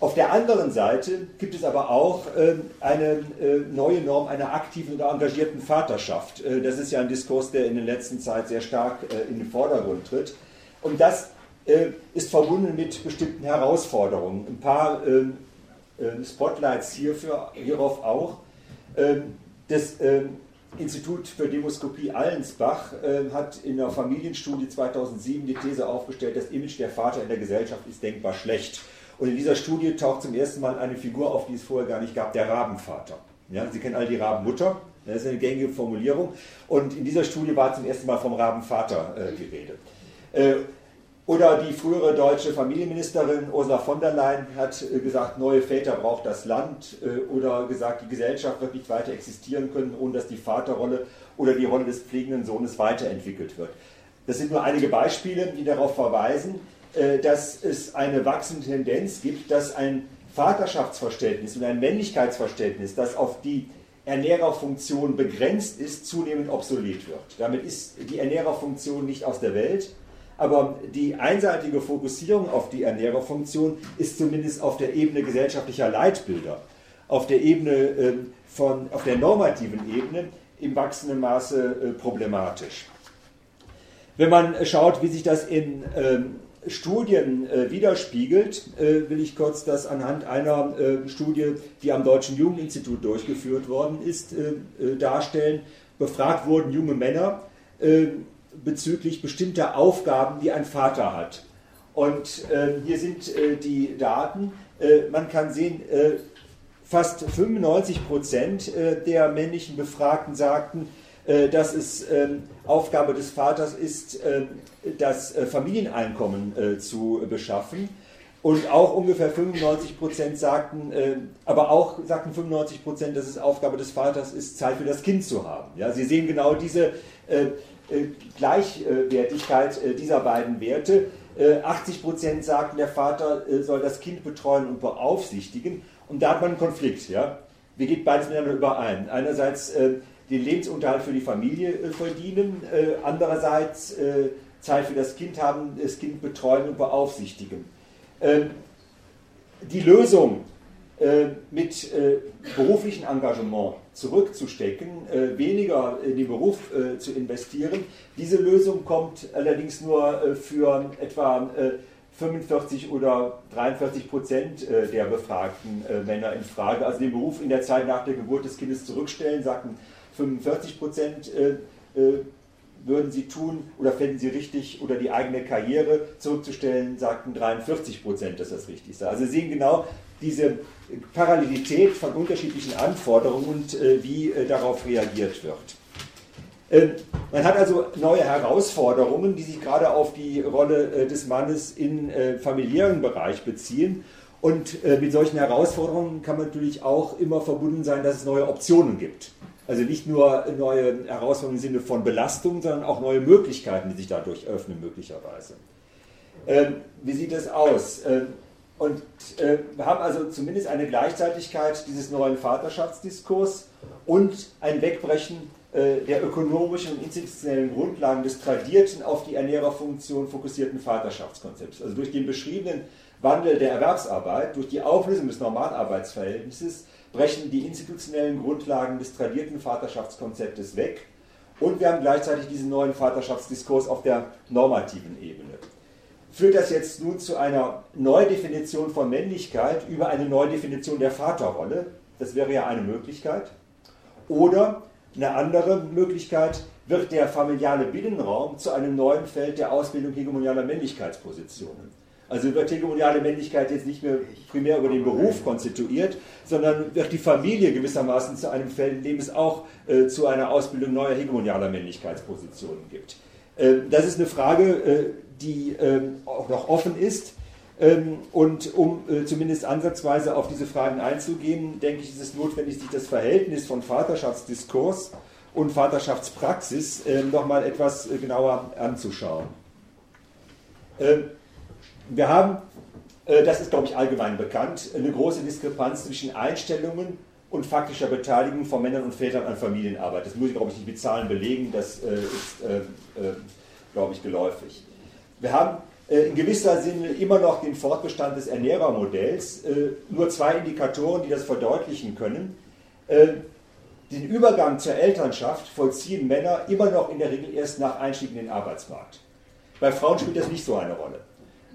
Auf der anderen Seite gibt es aber auch ähm, eine äh, neue Norm einer aktiven oder engagierten Vaterschaft. Das ist ja ein Diskurs, der in der letzten Zeit sehr stark in den Vordergrund tritt. Und das ist verbunden mit bestimmten Herausforderungen. Ein paar ähm, Spotlights hierfür, hierauf auch. Das Institut für Demoskopie Allensbach äh, hat in einer Familienstudie 2007 die These aufgestellt, das Image der Vater in der Gesellschaft ist denkbar schlecht. Und in dieser Studie taucht zum ersten Mal eine Figur auf, die es vorher gar nicht gab, der Rabenvater. Ja, Sie kennen alle die Rabenmutter, das ist eine gängige Formulierung. Und in dieser Studie war zum ersten Mal vom Rabenvater äh, die Rede. Äh, oder die frühere deutsche Familienministerin Ursula von der Leyen hat äh, gesagt, neue Väter braucht das Land äh, oder gesagt, die Gesellschaft wird nicht weiter existieren können, ohne dass die Vaterrolle oder die Rolle des pflegenden Sohnes weiterentwickelt wird. Das sind nur einige Beispiele, die darauf verweisen, äh, dass es eine wachsende Tendenz gibt, dass ein Vaterschaftsverständnis und ein Männlichkeitsverständnis, das auf die Ernährerfunktion begrenzt ist, zunehmend obsolet wird. Damit ist die Ernährerfunktion nicht aus der Welt, aber die einseitige Fokussierung auf die Ernährerfunktion ist zumindest auf der Ebene gesellschaftlicher Leitbilder, auf der Ebene ähm, von, auf der normativen Ebene im wachsenden Maße äh, problematisch. Wenn man schaut, wie sich das in ähm, Studien äh, widerspiegelt, äh, will ich kurz das anhand einer Studie, die am Deutschen Jugendinstitut durchgeführt worden ist, darstellen. Befragt wurden junge Männer bezüglich bestimmter Aufgaben, die ein Vater hat. Und äh, hier sind äh, die Daten. Äh, man kann sehen, äh, fast 95 Prozent äh, der männlichen Befragten sagten, äh, dass es ähm, Aufgabe des Vaters ist, das Familieneinkommen zu beschaffen. Und auch ungefähr 95 Prozent sagten, aber auch sagten 95 Prozent, dass es Aufgabe des Vaters ist, Zeit für das Kind zu haben. Ja, Sie sehen genau diese äh, Gleichwertigkeit äh, dieser beiden Werte. 80 äh, Prozent sagten, der Vater soll das Kind betreuen und beaufsichtigen. Und da hat man einen Konflikt. Ja? Wie geht beides miteinander überein? Einerseits den Lebensunterhalt für die Familie verdienen, andererseits Zeit für das Kind haben, das Kind betreuen und beaufsichtigen. Ähm, die Lösung mit beruflichem Engagement zurückzustecken, äh, weniger in den Beruf äh, zu investieren. Diese Lösung kommt allerdings nur äh, für etwa 45 oder 43 Prozent der befragten Männer in Frage. Also den Beruf in der Zeit nach der Geburt des Kindes zurückstellen, sagten 45 Prozent würden sie tun oder fänden sie richtig oder die eigene Karriere zurückzustellen, sagten 43 Prozent, dass das richtig sei. Also Sie sehen genau diese Parallelität von unterschiedlichen Anforderungen und äh, wie äh, darauf reagiert wird. Ähm, man hat also neue Herausforderungen, die sich gerade auf die Rolle äh, des Mannes im äh, familiären Bereich beziehen. Und äh, mit solchen Herausforderungen kann man natürlich auch immer verbunden sein, dass es neue Optionen gibt. Also nicht nur neue Herausforderungen im Sinne von Belastung, sondern auch neue Möglichkeiten, die sich dadurch öffnen, möglicherweise. Ähm, wie sieht es aus? Ähm, und äh, wir haben also zumindest eine Gleichzeitigkeit dieses neuen Vaterschaftsdiskurs und ein Wegbrechen äh, der ökonomischen und institutionellen Grundlagen des tradierten, auf die Ernährerfunktion fokussierten Vaterschaftskonzepts. Also durch den beschriebenen Wandel der Erwerbsarbeit, durch die Auflösung des Normalarbeitsverhältnisses brechen die institutionellen Grundlagen des tradierten Vaterschaftskonzeptes weg und wir haben gleichzeitig diesen neuen Vaterschaftsdiskurs auf der normativen Ebene. Führt das jetzt nun zu einer Neudefinition von Männlichkeit über eine Neudefinition der Vaterrolle? Das wäre ja eine Möglichkeit. Oder eine andere Möglichkeit, wird der familiale Binnenraum zu einem neuen Feld der Ausbildung hegemonialer Männlichkeitspositionen. Also wird hegemoniale Männlichkeit jetzt nicht mehr primär über den Beruf konstituiert, sondern wird die Familie gewissermaßen zu einem Feld, in dem es auch äh, zu einer Ausbildung neuer hegemonialer Männlichkeitspositionen gibt. Äh, das ist eine Frage, äh, die ähm, auch noch offen ist. Ähm, und um äh, zumindest ansatzweise auf diese Fragen einzugehen, denke ich, ist es notwendig, sich das Verhältnis von Vaterschaftsdiskurs und Vaterschaftspraxis äh, nochmal etwas genauer anzuschauen. Ähm, wir haben, äh, das ist glaube ich allgemein bekannt, eine große Diskrepanz zwischen Einstellungen und faktischer Beteiligung von Männern und Vätern an Familienarbeit. Das muss ich glaube ich nicht mit Zahlen belegen, das äh, ist glaube ich geläufig. Wir haben in gewisser Sinne immer noch den Fortbestand des Ernährermodells, nur zwei Indikatoren, die das verdeutlichen können. Den Übergang zur Elternschaft vollziehen Männer immer noch in der Regel erst nach Einstieg in den Arbeitsmarkt. Bei Frauen spielt das nicht so eine Rolle.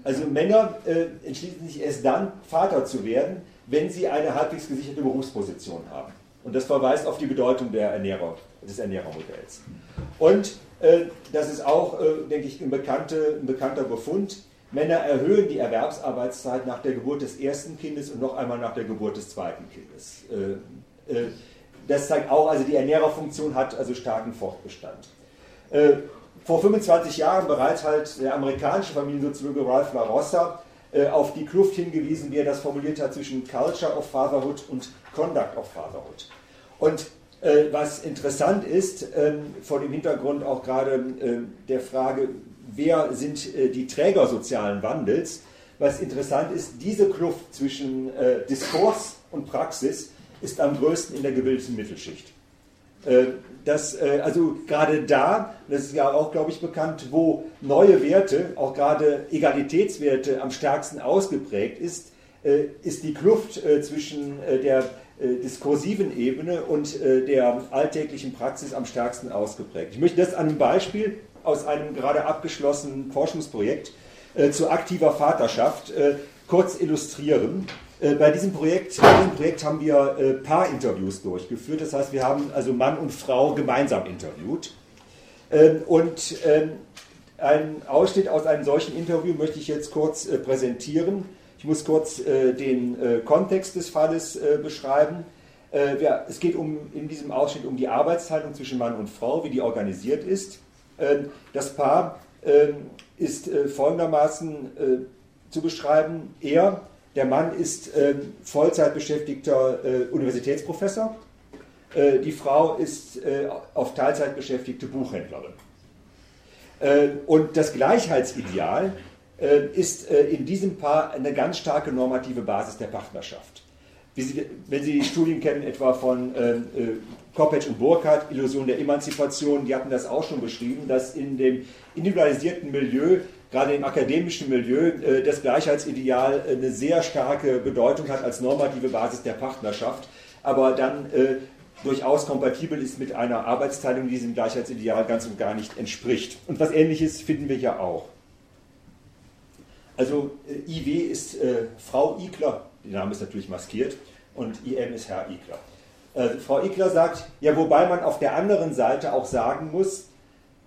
Also Männer äh, entschließen sich erst dann, Vater zu werden, wenn sie eine halbwegs gesicherte Berufsposition haben. Und das verweist auf die Bedeutung der Ernährer, des Ernährermodells. Und äh, das ist auch, äh, denke ich, ein, bekannte, ein bekannter Befund. Männer erhöhen die Erwerbsarbeitszeit nach der Geburt des ersten Kindes und noch einmal nach der Geburt des zweiten Kindes. Äh, äh, das zeigt auch, also die Ernährerfunktion hat also starken Fortbestand. Äh, vor 25 Jahren bereits halt der amerikanische Familiensoziologe Ralph LaRossa äh, auf die Kluft hingewiesen, wie er das formuliert hat, zwischen Culture of Fatherhood und Conduct of Fatherhood. Und äh, was interessant ist, äh, vor dem Hintergrund auch gerade äh, der Frage, wer sind äh, die Träger sozialen Wandels, was interessant ist, diese Kluft zwischen äh, Diskurs und Praxis ist am größten in der gebildeten Mittelschicht. Das, äh, also gerade da, das ist ja auch, glaube ich, bekannt, wo neue Werte, auch gerade Egalitätswerte am stärksten ausgeprägt ist, äh, ist die Kluft äh, zwischen der diskursiven Ebene und der alltäglichen Praxis am stärksten ausgeprägt. Ich möchte das an einem Beispiel aus einem gerade abgeschlossenen Forschungsprojekt zu aktiver Vaterschaft kurz illustrieren. Äh, bei diesem Projekt, bei diesem Projekt haben wir äh, Paarinterviews durchgeführt. Das heißt, wir haben also Mann und Frau gemeinsam interviewt. Ähm, und ähm, ein Ausschnitt aus einem solchen Interview möchte ich jetzt kurz äh, präsentieren. Ich muss kurz den Kontext des Falles beschreiben. Es geht um, in diesem Ausschnitt um die Arbeitsteilung zwischen Mann und Frau, wie die organisiert ist. Ähm, das Paar ist folgendermaßen zu beschreiben. Er der Mann ist äh, Vollzeitbeschäftigter äh, Universitätsprofessor. Äh, die Frau ist äh, auf Teilzeit beschäftigte Buchhändlerin. Äh, und das Gleichheitsideal äh, ist in diesem Paar eine ganz starke normative Basis der Partnerschaft. Sie, wenn Sie die Studien kennen, etwa von Kopetsch und Burkhardt, Illusion der Emanzipation, die hatten das auch schon beschrieben, dass in dem individualisierten Milieu gerade im akademischen Milieu äh, das Gleichheitsideal äh, eine sehr starke Bedeutung hat als normative Basis der Partnerschaft, aber dann äh, durchaus kompatibel ist mit einer Arbeitsteilung, die diesem Gleichheitsideal ganz und gar nicht entspricht. Und was ähnliches finden wir hier auch. Also IW ist äh, Frau Igler, der Name ist natürlich maskiert, und IM ist Herr Igler. Äh, Frau Igler sagt, ja, wobei man auf der anderen Seite auch sagen muss,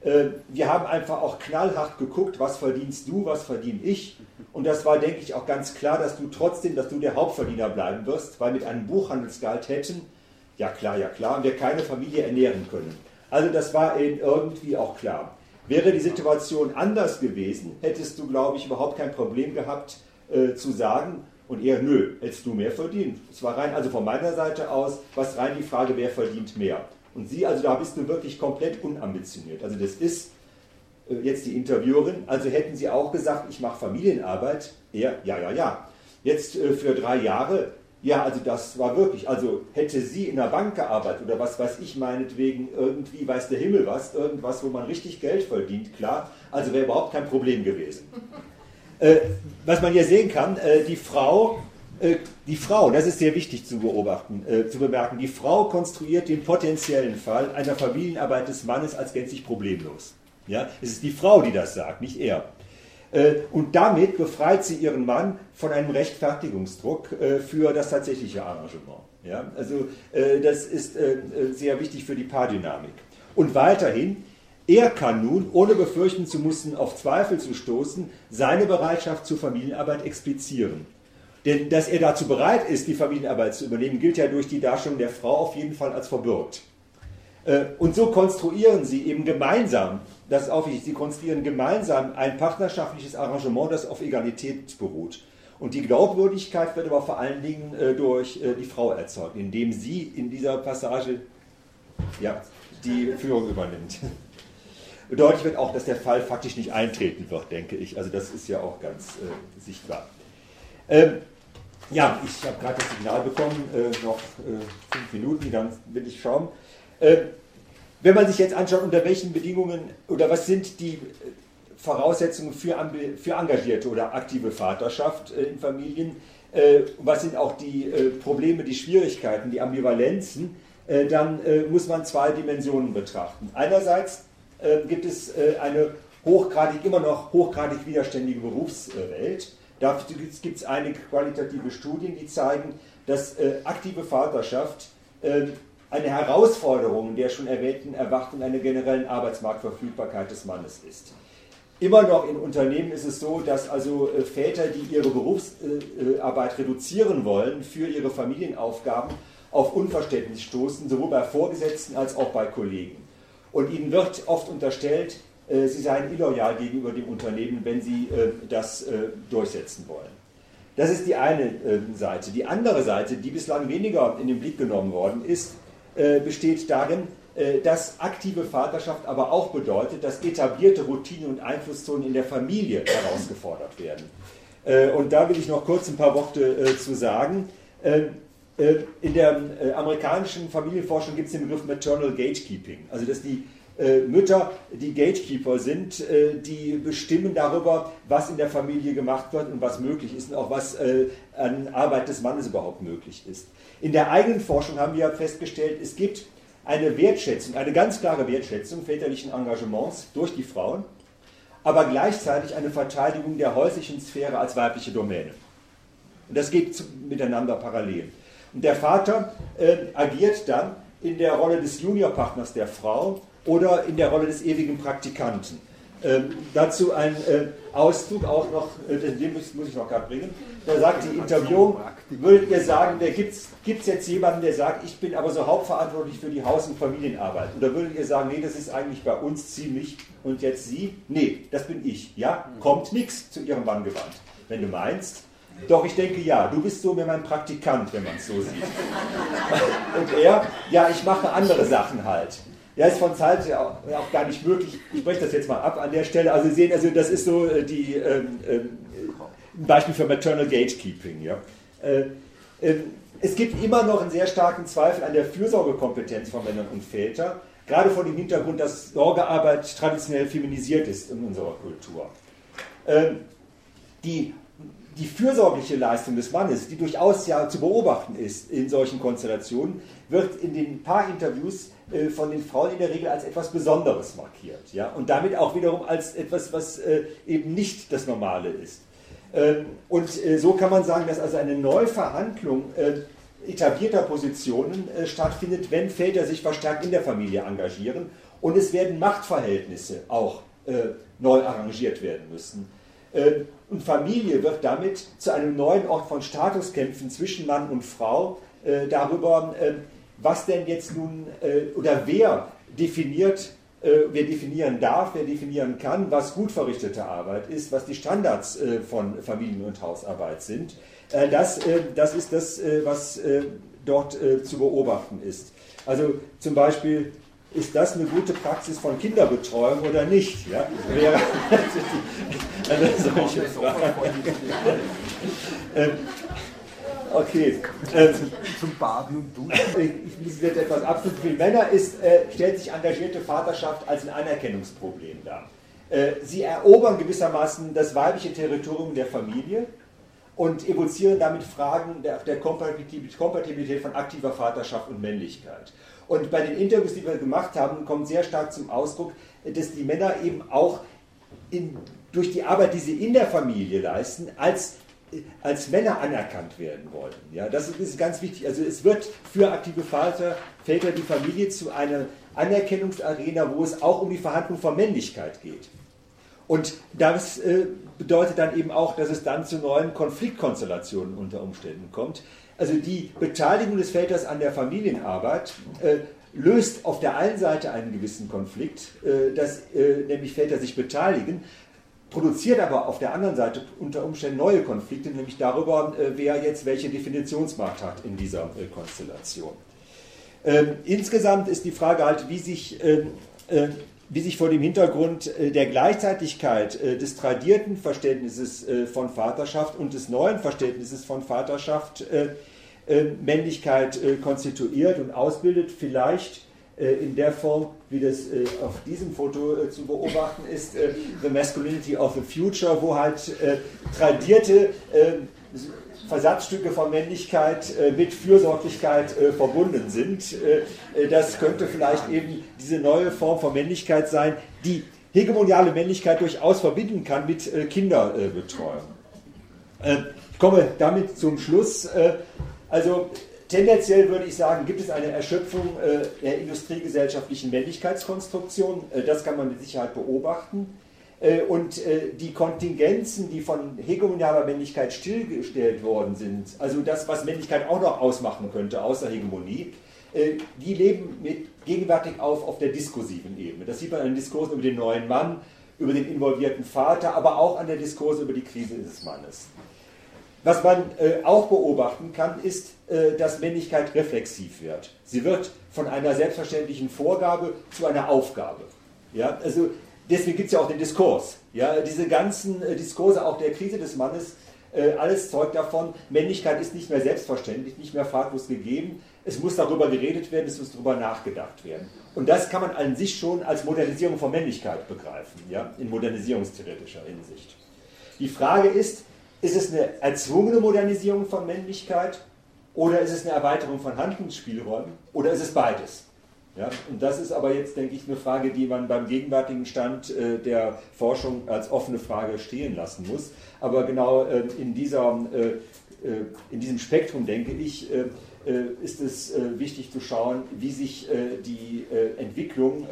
äh, wir haben einfach auch knallhart geguckt, was verdienst du, was verdiene ich. Und das war, denke ich, auch ganz klar, dass du trotzdem, dass du der Hauptverdiener bleiben wirst, weil mit einem Buchhandelsgehalt hätten, ja klar, ja klar, wir keine Familie ernähren können. Also das war eben irgendwie auch klar. Wäre die Situation anders gewesen, hättest du, glaube ich, überhaupt kein Problem gehabt äh, zu sagen, und eher, nö, hättest du mehr verdient. Es war rein, also von meiner Seite aus, was rein die Frage, wer verdient mehr. Und sie, also da bist du wirklich komplett unambitioniert. Also das ist äh, jetzt die Interviewerin, also hätten sie auch gesagt, ich mache Familienarbeit, er, ja, ja, ja. Jetzt äh, für drei Jahre, ja, also das war wirklich, also hätte sie in der Bank gearbeitet oder was weiß ich meinetwegen, irgendwie weiß der Himmel was, irgendwas, wo man richtig Geld verdient, klar, also wäre überhaupt kein Problem gewesen. Äh, was man hier sehen kann, äh, die Frau äh, die Frau, das ist sehr wichtig zu beobachten, äh, zu bemerken, die Frau konstruiert den potenziellen Fall einer Familienarbeit des Mannes als gänzlich problemlos. Ja? Es ist die Frau, die das sagt, nicht er. Äh, und damit befreit sie ihren Mann von einem Rechtfertigungsdruck äh, für das tatsächliche Arrangement. Ja? Also äh, das ist sehr wichtig für die Paardynamik. Und weiterhin, Er kann nun, ohne befürchten zu müssen, auf Zweifel zu stoßen, seine Bereitschaft zur Familienarbeit explizieren. Denn dass er dazu bereit ist, die Familienarbeit zu übernehmen, gilt ja durch die Darstellung der Frau auf jeden Fall als verbürgt. Und so konstruieren sie eben gemeinsam, das ist auch wichtig, sie konstruieren gemeinsam ein partnerschaftliches Arrangement, das auf Egalität beruht. Und die Glaubwürdigkeit wird aber vor allen Dingen äh, durch äh, die Frau erzeugt, indem sie in dieser Passage ja, die Führung übernimmt. Deutlich wird auch, dass der Fall faktisch nicht eintreten wird, denke ich. Also das ist ja auch ganz äh, sichtbar. Ähm, ja, ich habe gerade das Signal bekommen, äh, noch äh, fünf Minuten, dann will ich schauen. Wenn man sich jetzt anschaut, unter welchen Bedingungen oder was sind die äh, Voraussetzungen für, für engagierte oder aktive Vaterschaft äh, in Familien, äh, was sind auch die Probleme, die Schwierigkeiten, die Ambivalenzen, dann muss man zwei Dimensionen betrachten. Einerseits gibt es eine hochgradig, immer noch hochgradig widerständige Berufswelt. Da gibt es einige qualitative Studien, die zeigen, dass aktive Vaterschaft eine Herausforderung der schon erwähnten Erwartung einer generellen Arbeitsmarktverfügbarkeit des Mannes ist. Immer noch in Unternehmen ist es so, dass also äh, Väter, die ihre Berufsarbeit reduzieren wollen für ihre Familienaufgaben, auf Unverständnis stoßen, sowohl bei Vorgesetzten als auch bei Kollegen. Und ihnen wird oft unterstellt, äh, sie seien illoyal gegenüber dem Unternehmen, wenn sie äh, das durchsetzen wollen. Das ist die eine Seite. Die andere Seite, die bislang weniger in den Blick genommen worden ist, äh, besteht darin, äh, dass aktive Vaterschaft aber auch bedeutet, dass etablierte Routinen und Einflusszonen in der Familie herausgefordert werden. Äh, und da will ich noch kurz ein paar Worte zu sagen. In der amerikanischen Familienforschung gibt es den Begriff Maternal Gatekeeping, also dass die Mütter die Gatekeeper sind, die bestimmen darüber, was in der Familie gemacht wird und was möglich ist und auch was an Arbeit des Mannes überhaupt möglich ist. In der eigenen Forschung haben wir festgestellt, es gibt eine Wertschätzung, eine ganz klare Wertschätzung väterlichen Engagements durch die Frauen, aber gleichzeitig eine Verteidigung der häuslichen Sphäre als weibliche Domäne. Und das geht miteinander parallel. Und der Vater äh, agiert dann in der Rolle des Juniorpartners der Frau oder in der Rolle des ewigen Praktikanten. Ähm, dazu ein äh, Auszug auch noch, äh, den muss, muss ich noch gerade bringen. Da sagt die Interview, würdet ihr sagen, gibt es jetzt jemanden, der sagt, ich bin aber so hauptverantwortlich für die Haus- und Familienarbeit? Oder würdet ihr sagen, nee, das ist eigentlich bei uns ziemlich und jetzt Sie? Nee, das bin ich. Ja, kommt nichts zu Ihrem Mann gewandt. Wenn du meinst, doch, ich denke ja, du bist so wie mein Praktikant, wenn man es so sieht. Und er, ja, ich mache andere Sachen halt. Ja, ist von Zeit auch, auch gar nicht möglich. Ich breche das jetzt mal ab an der Stelle. Also Sie sehen, also das ist so äh, die, ähm, ähm, ein Beispiel für Maternal Gatekeeping. Ja. Äh, äh, es gibt immer noch einen sehr starken Zweifel an der Fürsorgekompetenz von Männern und Vätern, gerade vor dem Hintergrund, dass Sorgearbeit traditionell feminisiert ist in unserer Kultur. Ähm, die, die fürsorgliche Leistung des Mannes, die durchaus ja zu beobachten ist in solchen Konstellationen, wird in den paar Interviews äh, von den Frauen in der Regel als etwas Besonderes markiert. Ja? Und damit auch wiederum als etwas, was äh, eben nicht das Normale ist. Ähm, und äh, so kann man sagen, dass also eine Neuverhandlung etablierter Positionen stattfindet, wenn Väter sich verstärkt in der Familie engagieren. Und es werden Machtverhältnisse auch neu arrangiert werden müssen. Und Familie wird damit zu einem neuen Ort von Statuskämpfen zwischen Mann und Frau darüber, was denn jetzt nun äh, oder wer definiert, äh, wer definieren darf, wer definieren kann, was gut verrichtete Arbeit ist, was die Standards äh, von Familien- und Hausarbeit sind. Äh, das, äh, das ist das, äh, was dort zu beobachten ist. Also zum Beispiel ist das eine gute Praxis von Kinderbetreuung oder nicht? Ja? Wäre also solche. Okay. Ähm, Zum Baden und Duschen. Ich muss jetzt etwas absolut Für Männer ist, äh, stellt sich engagierte Vaterschaft als ein Anerkennungsproblem dar. Äh, sie erobern gewissermaßen das weibliche Territorium der Familie und evozieren damit Fragen der, der Kompatibilität von aktiver Vaterschaft und Männlichkeit. Und bei den Interviews, die wir gemacht haben, kommt sehr stark zum Ausdruck, dass die Männer eben auch in, durch die Arbeit, die sie in der Familie leisten, als als Männer anerkannt werden wollen. Ja, das ist ganz wichtig. Also es wird für aktive Vater, Väter die Familie zu einer Anerkennungsarena, wo es auch um die Verhandlung von Männlichkeit geht. Und das äh, bedeutet dann eben auch, dass es dann zu neuen Konfliktkonstellationen unter Umständen kommt. Also die Beteiligung des Väters an der Familienarbeit äh, löst auf der einen Seite einen gewissen Konflikt, äh, dass äh, nämlich Väter sich beteiligen, produziert aber auf der anderen Seite unter Umständen neue Konflikte, nämlich darüber, äh, wer jetzt welche Definitionsmacht hat in dieser äh, Konstellation. Ähm, insgesamt ist die Frage halt, wie sich wie sich vor dem Hintergrund äh, der Gleichzeitigkeit äh, des tradierten Verständnisses äh, von Vaterschaft und des neuen Verständnisses von Vaterschaft Männlichkeit konstituiert und ausbildet, vielleicht in der Form, wie das auf diesem Foto zu beobachten ist, The Masculinity of the Future, wo halt tradierte Versatzstücke von Männlichkeit äh, mit Fürsorglichkeit äh, verbunden sind. Äh, das könnte vielleicht eben diese neue Form von Männlichkeit sein, die hegemoniale Männlichkeit durchaus verbinden kann mit Kinderbetreuung. ich komme damit zum Schluss. also tendenziell würde ich sagen, gibt es eine Erschöpfung der industriegesellschaftlichen Männlichkeitskonstruktion. das kann man mit Sicherheit beobachten. Äh, und äh, die Kontingenzen, die von hegemonialer Männlichkeit stillgestellt worden sind, also das, was Männlichkeit auch noch ausmachen könnte, außer Hegemonie, äh, die leben mit, gegenwärtig auf auf der diskursiven Ebene. Das sieht man an den Diskursen über den neuen Mann, über den involvierten Vater, aber auch an der Diskurse über die Krise des Mannes. Was man auch beobachten kann, ist, dass Männlichkeit reflexiv wird. Sie wird von einer selbstverständlichen Vorgabe zu einer Aufgabe. Ja, also deswegen gibt es ja auch den Diskurs. Ja, diese ganzen äh, Diskurse auch der Krise des Mannes, äh, alles zeugt davon, Männlichkeit ist nicht mehr selbstverständlich, nicht mehr fraglos gegeben. Es muss darüber geredet werden, es muss darüber nachgedacht werden. Und das kann man an sich schon als Modernisierung von Männlichkeit begreifen, ja, in modernisierungstheoretischer Hinsicht. Die Frage ist, ist es eine erzwungene Modernisierung von Männlichkeit oder ist es eine Erweiterung von Handlungsspielräumen oder ist es beides? Ja, und das ist aber jetzt, denke ich, eine Frage, die man beim gegenwärtigen Stand äh, der Forschung als offene Frage stehen lassen muss. Aber genau äh, in, dieser, äh, äh in diesem Spektrum, denke ich, äh, äh, ist es wichtig zu schauen, wie sich die Entwicklung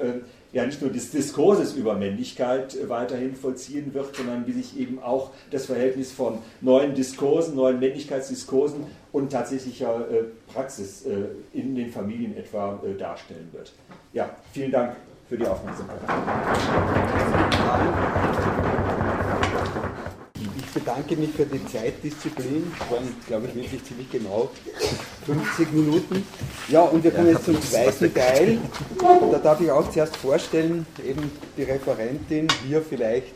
ja nicht nur des Diskurses über Männlichkeit weiterhin vollziehen wird, sondern wie sich eben auch das Verhältnis von neuen Diskursen, neuen Männlichkeitsdiskursen und tatsächlicher äh, Praxis äh, in den Familien etwa äh, darstellen wird. Ja, vielen Dank für die Aufmerksamkeit. Ich bedanke mich für die Zeitdisziplin. Das waren, glaube ich, wirklich ziemlich genau 50 Minuten. Ja, und wir kommen jetzt zum zweiten Teil. Da darf ich auch zuerst vorstellen, eben die Referentin, hier vielleicht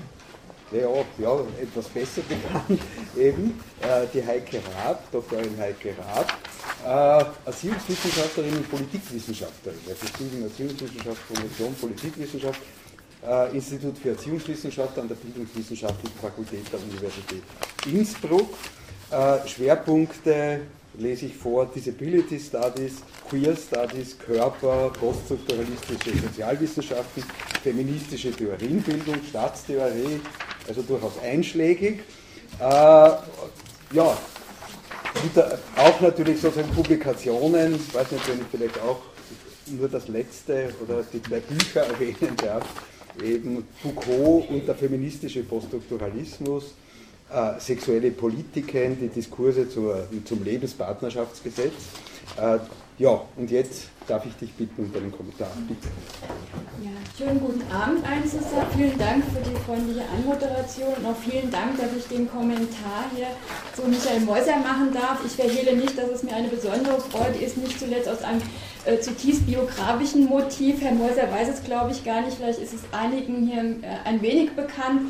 ja, ja, etwas besser bekannt, eben äh, die Heike Raab, Doktorin Heike Raab, äh, Erziehungswissenschaftlerin und Politikwissenschaftlerin, also Studium Erziehungswissenschaft, Promotion Politikwissenschaft, äh, Institut für Erziehungswissenschaft an der Bildungswissenschaftlichen Fakultät der Universität Innsbruck. Äh, Schwerpunkte lese ich vor, Disability Studies, Queer Studies, Körper, poststrukturalistische Sozialwissenschaften, feministische Theorienbildung, Staatstheorie, also durchaus einschlägig. Äh, ja, auch natürlich sozusagen Publikationen, ich weiß nicht, wenn ich vielleicht auch nur das letzte oder die zwei Bücher erwähnen darf, eben Foucault und der feministische Poststrukturalismus, äh, sexuelle Politiken, die Diskurse zur, zum Lebenspartnerschaftsgesetz. Äh, ja, und jetzt darf ich dich bitten um deinen Kommentar. Bitte. Ja, schönen guten Abend allen. Vielen Dank für die freundliche Anmoderation und auch vielen Dank, dass ich den Kommentar hier zu Michael Mäuser machen darf. Ich verhehle nicht, dass es mir eine besondere Freude ist, nicht zuletzt aus einem äh, zutiefst biografischen Motiv. Herr Mäuser weiß es, glaube ich, gar nicht. Vielleicht ist es einigen hier äh, ein wenig bekannt.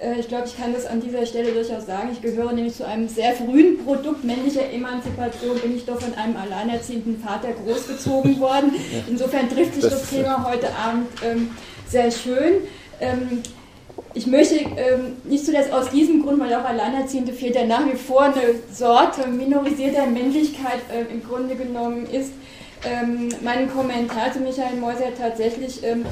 Äh, ich glaube, ich kann das an dieser Stelle durchaus sagen. Ich gehöre nämlich zu einem sehr frühen Produkt männlicher Emanzipation, bin ich doch von einem alleinerziehenden Vater großgezogen worden. Insofern trifft sich das, Thema heute Abend ähm, sehr schön. Ähm, ich möchte ähm, nicht zuletzt aus diesem Grund, weil auch alleinerziehende Väter nach wie vor eine Sorte minorisierter Männlichkeit äh, im Grunde genommen ist, ähm, meinen Kommentar zu Michael Mäuser tatsächlich ähm,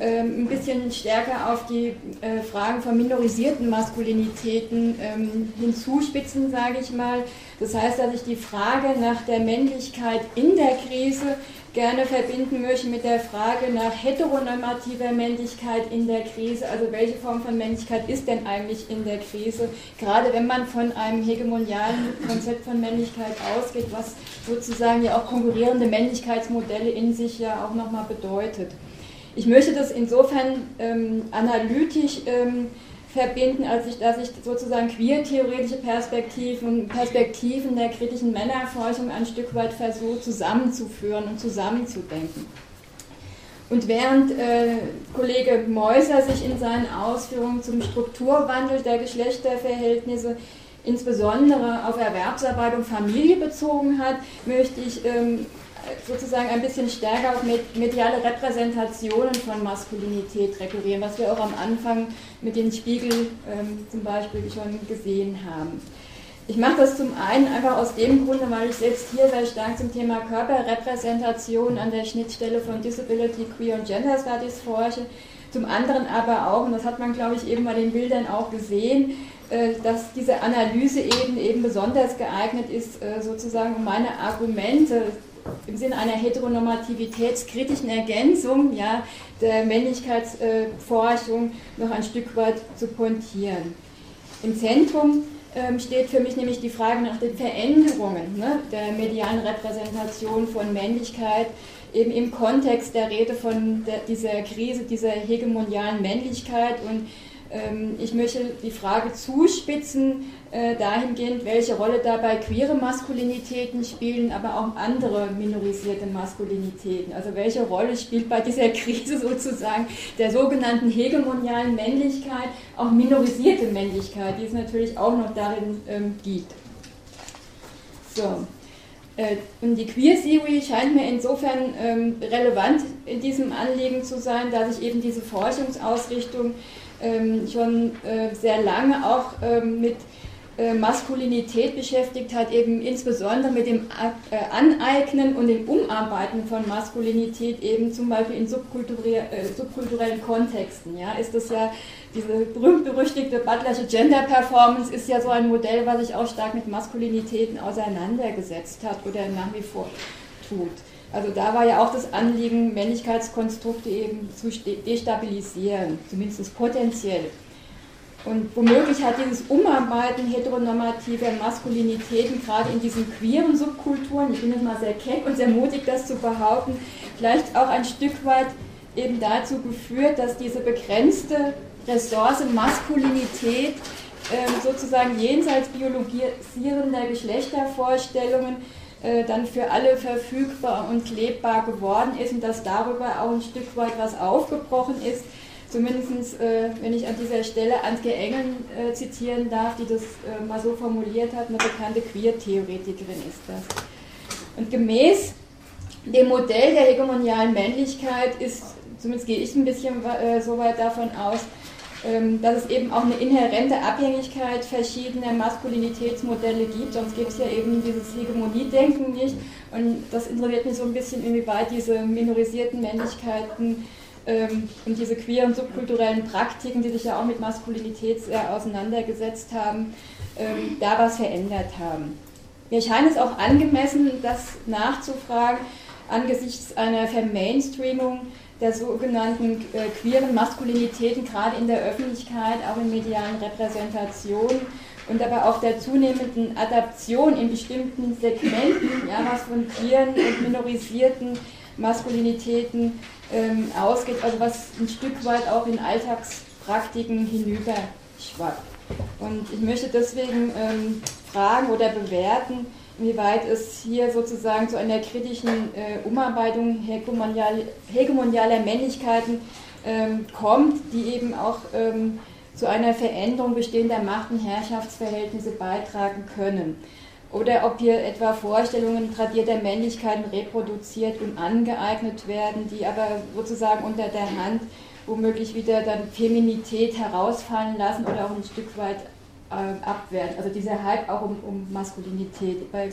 ein bisschen stärker auf die äh, Fragen von minorisierten Maskulinitäten ähm, hinzuspitzen, sage ich mal. Das heißt, dass ich die Frage nach der Männlichkeit in der Krise gerne verbinden möchte mit der Frage nach heteronormativer Männlichkeit in der Krise. Also welche Form von Männlichkeit ist denn eigentlich in der Krise? Gerade wenn man von einem hegemonialen Konzept von Männlichkeit ausgeht, was sozusagen ja auch konkurrierende Männlichkeitsmodelle in sich ja auch nochmal bedeutet. Ich möchte das insofern ähm, analytisch ähm, verbinden, als ich, dass ich sozusagen queer-theoretische Perspektiven, Perspektiven der kritischen Männerforschung ein Stück weit versuche zusammenzuführen und zusammenzudenken. Und während äh, Kollege Meuser sich in seinen Ausführungen zum Strukturwandel der Geschlechterverhältnisse insbesondere auf Erwerbsarbeit und Familie bezogen hat, möchte ich ähm, sozusagen ein bisschen stärker auf mediale Repräsentationen von Maskulinität rekurrieren, was wir auch am Anfang mit den Spiegel ähm, zum Beispiel schon gesehen haben. Ich mache das zum einen einfach aus dem Grunde, weil ich selbst hier sehr stark zum Thema Körperrepräsentation an der Schnittstelle von Disability, Queer und Gender Studies forsche. Zum anderen aber auch, und das hat man glaube ich eben bei den Bildern auch gesehen, äh, dass diese Analyse eben, eben besonders geeignet ist, äh, sozusagen um meine Argumente im Sinne einer heteronormativitätskritischen Ergänzung ja, der Männlichkeitsforschung noch ein Stück weit zu pointieren. Im Zentrum ähm, steht für mich nämlich die Frage nach den Veränderungen ne, der medialen Repräsentation von Männlichkeit, eben im Kontext der Rede von der, dieser Krise, dieser hegemonialen Männlichkeit und ich möchte die Frage zuspitzen, äh, dahingehend, welche Rolle dabei queere Maskulinitäten spielen, aber auch andere minorisierte Maskulinitäten. Also welche Rolle spielt bei dieser Krise sozusagen der sogenannten hegemonialen Männlichkeit auch minorisierte Männlichkeit, die es natürlich auch noch darin ähm, gibt. So. Äh, und die Queer Theory scheint mir insofern ähm, relevant in diesem Anliegen zu sein, dass ich eben diese Forschungsausrichtung ähm, schon äh, sehr lange auch ähm, mit äh, Maskulinität beschäftigt hat, eben insbesondere mit dem äh, Aneignen und dem Umarbeiten von Maskulinität, eben zum Beispiel in subkulturellen Kontexten. Ja, ist das ja diese berühmt-berüchtigte Butlersche Gender Performance ist ja so ein Modell, was sich auch stark mit Maskulinitäten auseinandergesetzt hat oder nach wie vor tut. Also da war ja auch das Anliegen, Männlichkeitskonstrukte eben zu destabilisieren, zumindest potenziell. Und womöglich hat dieses Umarbeiten heteronormativer Maskulinitäten gerade in diesen queeren Subkulturen, ich bin jetzt mal sehr keck und sehr mutig, das zu behaupten, vielleicht auch ein Stück weit eben dazu geführt, dass diese begrenzte Ressource Maskulinität äh, sozusagen jenseits biologisierender Geschlechtervorstellungen dann für alle verfügbar und klebbar geworden ist und dass darüber auch ein Stück weit was aufgebrochen ist. Zumindest, äh, wenn ich an dieser Stelle Antje Engeln äh, zitieren darf, die das äh, mal so formuliert hat, eine bekannte Queer-Theoretikerin ist das. Und gemäß dem Modell der hegemonialen Männlichkeit ist, zumindest gehe ich ein bisschen äh, so weit davon aus, dass es eben auch eine inhärente Abhängigkeit verschiedener Maskulinitätsmodelle gibt, sonst gibt es ja eben dieses Hegemoniedenken nicht. Und das interessiert mich so ein bisschen, inwieweit diese minorisierten Männlichkeiten ähm, und diese queeren subkulturellen Praktiken, die sich ja auch mit Maskulinität sehr auseinandergesetzt haben, ähm, da was verändert haben. Mir scheint es auch angemessen, das nachzufragen angesichts einer Vermainstreamung der sogenannten äh, queeren Maskulinitäten, gerade in der Öffentlichkeit, auch in medialen Repräsentationen und aber auch der zunehmenden Adaption in bestimmten Segmenten, ja, was von queeren und minorisierten Maskulinitäten ähm, ausgeht, also was ein Stück weit auch in Alltagspraktiken hinüberschwappt. Und ich möchte deswegen ähm, fragen oder bewerten, inwieweit es hier sozusagen zu einer kritischen äh, Umarbeitung hegemonial, hegemonialer Männlichkeiten ähm, kommt, die eben auch ähm, zu einer Veränderung bestehender Macht- und Herrschaftsverhältnisse beitragen können. Oder ob hier etwa Vorstellungen tradierter Männlichkeiten reproduziert und angeeignet werden, die aber sozusagen unter der Hand womöglich wieder dann Feminität herausfallen lassen oder auch ein Stück weit äh, abwerten. Also dieser Hype auch um, um Maskulinität, bei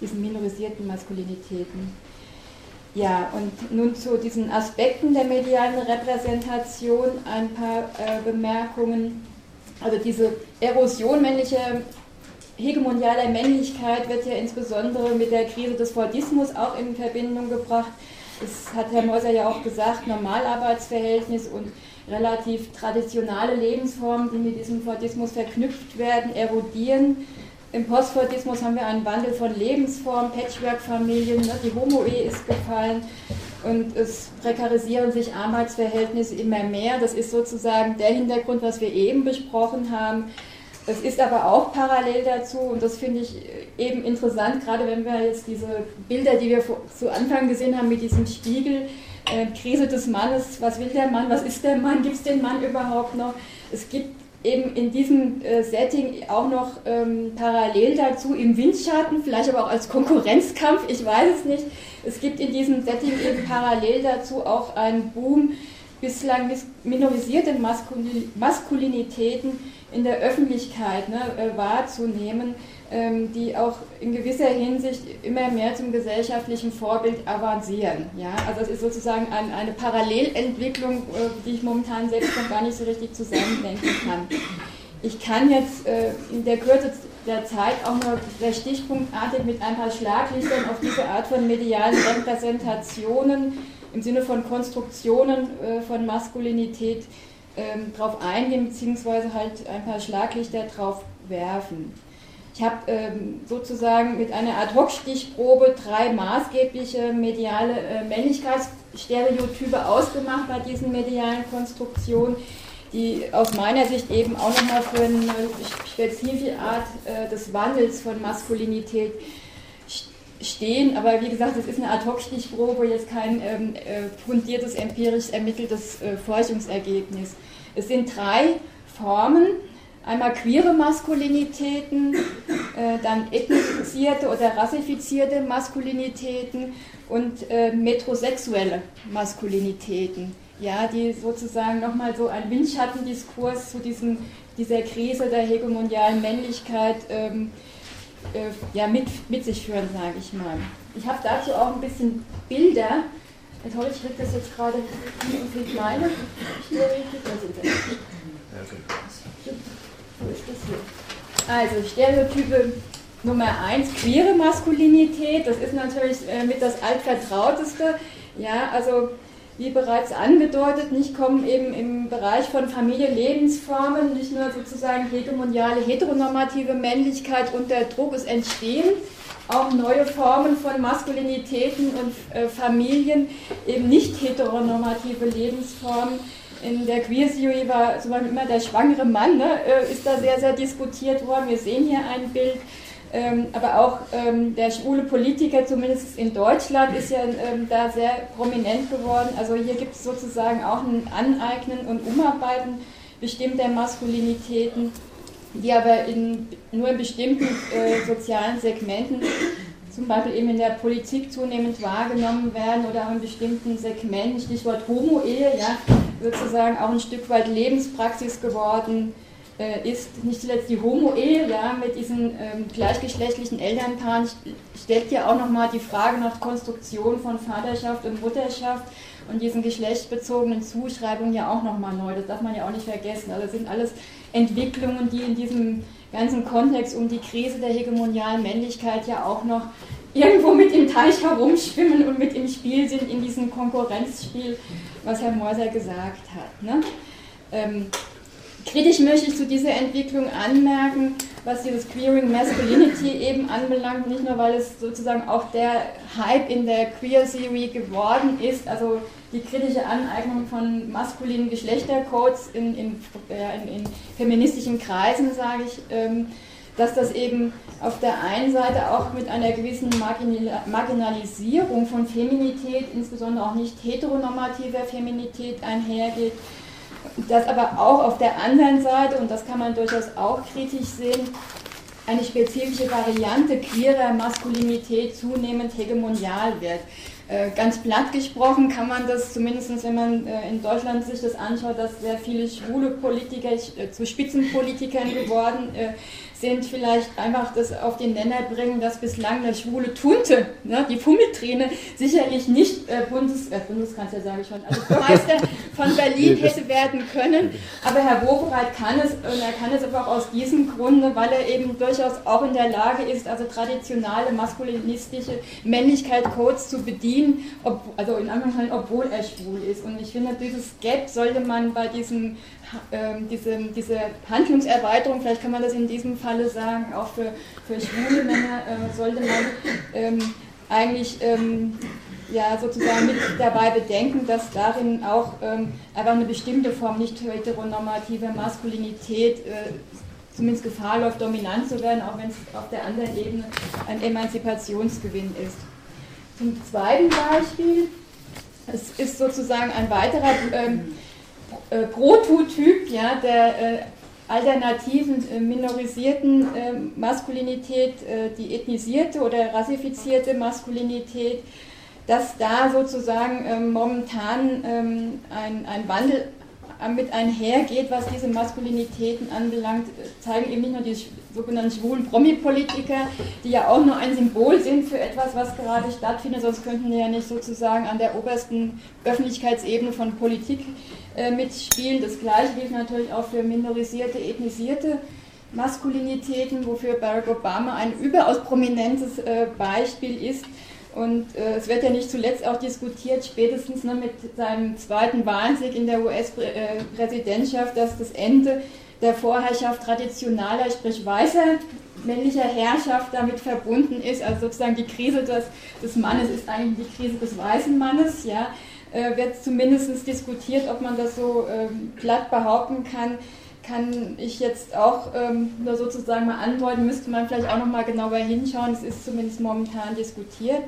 diesen minorisierten Maskulinitäten. Ja, und nun zu diesen Aspekten der medialen Repräsentation ein paar äh, Bemerkungen. Also diese Erosion männlicher, hegemonialer Männlichkeit wird ja insbesondere mit der Krise des Fordismus auch in Verbindung gebracht. das hat Herr Meuser ja auch gesagt, Normalarbeitsverhältnis und relativ traditionale Lebensformen, die mit diesem Fordismus verknüpft werden, erodieren. Im Postfordismus haben wir einen Wandel von Lebensformen, Patchwork-Familien, ne? die Homo-Ehe ist gefallen und es prekarisieren sich Arbeitsverhältnisse immer mehr. Das ist sozusagen der Hintergrund, was wir eben besprochen haben. Es ist aber auch parallel dazu, und das finde ich eben interessant, gerade wenn wir jetzt diese Bilder, die wir zu Anfang gesehen haben mit diesem Spiegel, äh, Krise des Mannes, was will der Mann, was ist der Mann, gibt es den Mann überhaupt noch? Es gibt eben in diesem äh, Setting auch noch ähm, parallel dazu im Windschatten, vielleicht aber auch als Konkurrenzkampf, ich weiß es nicht. Es gibt in diesem Setting eben parallel dazu auch einen Boom bislang minorisierte Maskulinitäten in der Öffentlichkeit ne, äh, wahrzunehmen, die auch in gewisser Hinsicht immer mehr zum gesellschaftlichen Vorbild avancieren. Ja? Also es ist sozusagen ein, eine Parallelentwicklung, äh, die ich momentan selbst noch gar nicht so richtig zusammendenken kann. Ich kann jetzt äh, in der Kürze der Zeit auch nur sehr stichpunktartig mit ein paar Schlaglichtern auf diese Art von medialen Repräsentationen im Sinne von Konstruktionen äh, von Maskulinität ähm, drauf eingehen, beziehungsweise halt ein paar Schlaglichter drauf werfen. Ich habe ähm, sozusagen mit einer Ad-Hoc-Stichprobe drei maßgebliche mediale äh, Männlichkeitsstereotype ausgemacht bei diesen medialen Konstruktionen, die aus meiner Sicht eben auch nochmal für eine spezifische Art äh, des Wandels von Maskulinität stehen. Aber wie gesagt, es ist eine Ad-Hoc-Stichprobe, jetzt kein ähm, äh, fundiertes, empirisch ermitteltes äh, Forschungsergebnis. Es sind drei Formen Einmal queere Maskulinitäten, äh, dann ethnisierte oder rassifizierte Maskulinitäten und äh, metrosexuelle Maskulinitäten, ja, die sozusagen nochmal so ein Windschattendiskurs zu diesem, dieser Krise der hegemonialen Männlichkeit ähm, äh, ja, mit, mit sich führen, sage ich mal. Ich habe dazu auch ein bisschen Bilder. Ich hoffe, ich kriege das jetzt gerade nicht so viel kleiner. Wo ist das hier? Also Stereotype Nummer eins, queere Maskulinität, das ist natürlich äh, mit das altvertrauteste. Ja, also wie bereits angedeutet, nicht kommen eben im Bereich von Familie Lebensformen nicht nur sozusagen hegemoniale, heteronormative Männlichkeit unter Druck, es entstehen auch neue Formen von Maskulinitäten und äh, Familien, eben nicht heteronormative Lebensformen in der Queer Theory war zum Beispiel immer der schwangere Mann, ne, äh, ist da sehr, sehr diskutiert worden. Wir sehen hier ein Bild. Ähm, aber auch ähm, der schwule Politiker, zumindest in Deutschland, ist ja ähm, da sehr prominent geworden. Also hier gibt es sozusagen auch ein Aneignen und Umarbeiten bestimmter Maskulinitäten, die aber in, nur in bestimmten äh, sozialen Segmenten zum Beispiel eben in der Politik zunehmend wahrgenommen werden oder auch in bestimmten Segmenten, Stichwort Homo-Ehe, ja, sozusagen auch ein Stück weit Lebenspraxis geworden äh, ist. Nicht zuletzt die Homo-Ehe, ja, mit diesen ähm, gleichgeschlechtlichen Elternpaaren stellt ja auch nochmal die Frage nach Konstruktion von Vaterschaft und Mutterschaft und diesen geschlechtsbezogenen Zuschreibungen ja auch nochmal neu. Das darf man ja auch nicht vergessen. Also das sind alles Entwicklungen, die in diesem ganzen Kontext um die Krise der hegemonialen Männlichkeit ja auch noch irgendwo mit im Teich herumschwimmen und mit im Spiel sind in diesem Konkurrenzspiel, was Herr Meuser gesagt hat. Ne? Ähm, kritisch möchte ich zu dieser Entwicklung anmerken, was dieses Queering Masculinity eben anbelangt, nicht nur weil es sozusagen auch der Hype in der Queer Theory geworden ist, also die kritische Aneignung von maskulinen Geschlechtercodes in, in, in, in feministischen Kreisen, sage ich, ähm, dass das eben auf der einen Seite auch mit einer gewissen Marginalisierung von Feminität, insbesondere auch nicht heteronormativer Feminität einhergeht, dass aber auch auf der anderen Seite, und das kann man durchaus auch kritisch sehen, eine spezifische Variante queerer Maskulinität zunehmend hegemonial wird. Äh, ganz platt gesprochen kann man das, zumindest wenn man äh, in Deutschland sich das anschaut, dass sehr viele schwule Politiker äh, zu Spitzenpolitikern geworden sind vielleicht einfach das auf den Nenner bringen, dass bislang der schwule Tunte, ne, die Fummelträne, sicherlich nicht äh, Bundes, äh, Bundeskanzler, sage ich schon, also Meister von Berlin hätte werden können. Aber Herr Wobereit kann es und er kann es aber auch aus diesem Grunde, weil er eben durchaus auch in der Lage ist, also traditionale maskulinistische Männlichkeit-Codes zu bedienen, ob, also in anderen Fällen, obwohl er schwul ist. Und ich finde, dieses Gap sollte man bei diesem ähm, diese, diese Handlungserweiterung, vielleicht kann man das in diesem Falle sagen, auch für, für schwule Männer äh, sollte man ähm, eigentlich ähm, ja, sozusagen mit dabei bedenken, dass darin auch ähm, einfach eine bestimmte Form nicht heteronormative Maskulinität äh, zumindest Gefahr läuft, dominant zu werden, auch wenn es auf der anderen Ebene ein Emanzipationsgewinn ist. Zum zweiten Beispiel, es ist sozusagen ein weiterer ähm, äh, Prototyp ja, der äh, alternativen äh, minorisierten äh, Maskulinität, äh, die ethnisierte oder rassifizierte Maskulinität, dass da sozusagen momentan ähm, ein, ein Wandel mit einhergeht, was diese Maskulinitäten anbelangt, zeigen eben nicht nur die sogenannten schwulen Promi-Politiker, die ja auch nur ein Symbol sind für etwas, was gerade stattfindet, sonst könnten die ja nicht sozusagen an der obersten Öffentlichkeitsebene von Politik äh, mitspielen. Das gleiche gilt natürlich auch für minorisierte, ethnisierte Maskulinitäten, wofür Barack Obama ein überaus prominentes äh, Beispiel ist. Und äh, es wird ja nicht zuletzt auch diskutiert, spätestens ne, mit seinem zweiten Wahlsieg in der US-Präsidentschaft, dass das Ende der Vorherrschaft traditionaler, sprich weißer männlicher Herrschaft damit verbunden ist. Also sozusagen die Krise des, des Mannes ist eigentlich die Krise des weißen Mannes. Ja, äh, wird zumindest diskutiert, ob man das so ähm, platt behaupten kann kann ich jetzt auch ähm, nur sozusagen mal andeuten, müsste man vielleicht auch noch mal genauer hinschauen. Es ist zumindest momentan diskutiert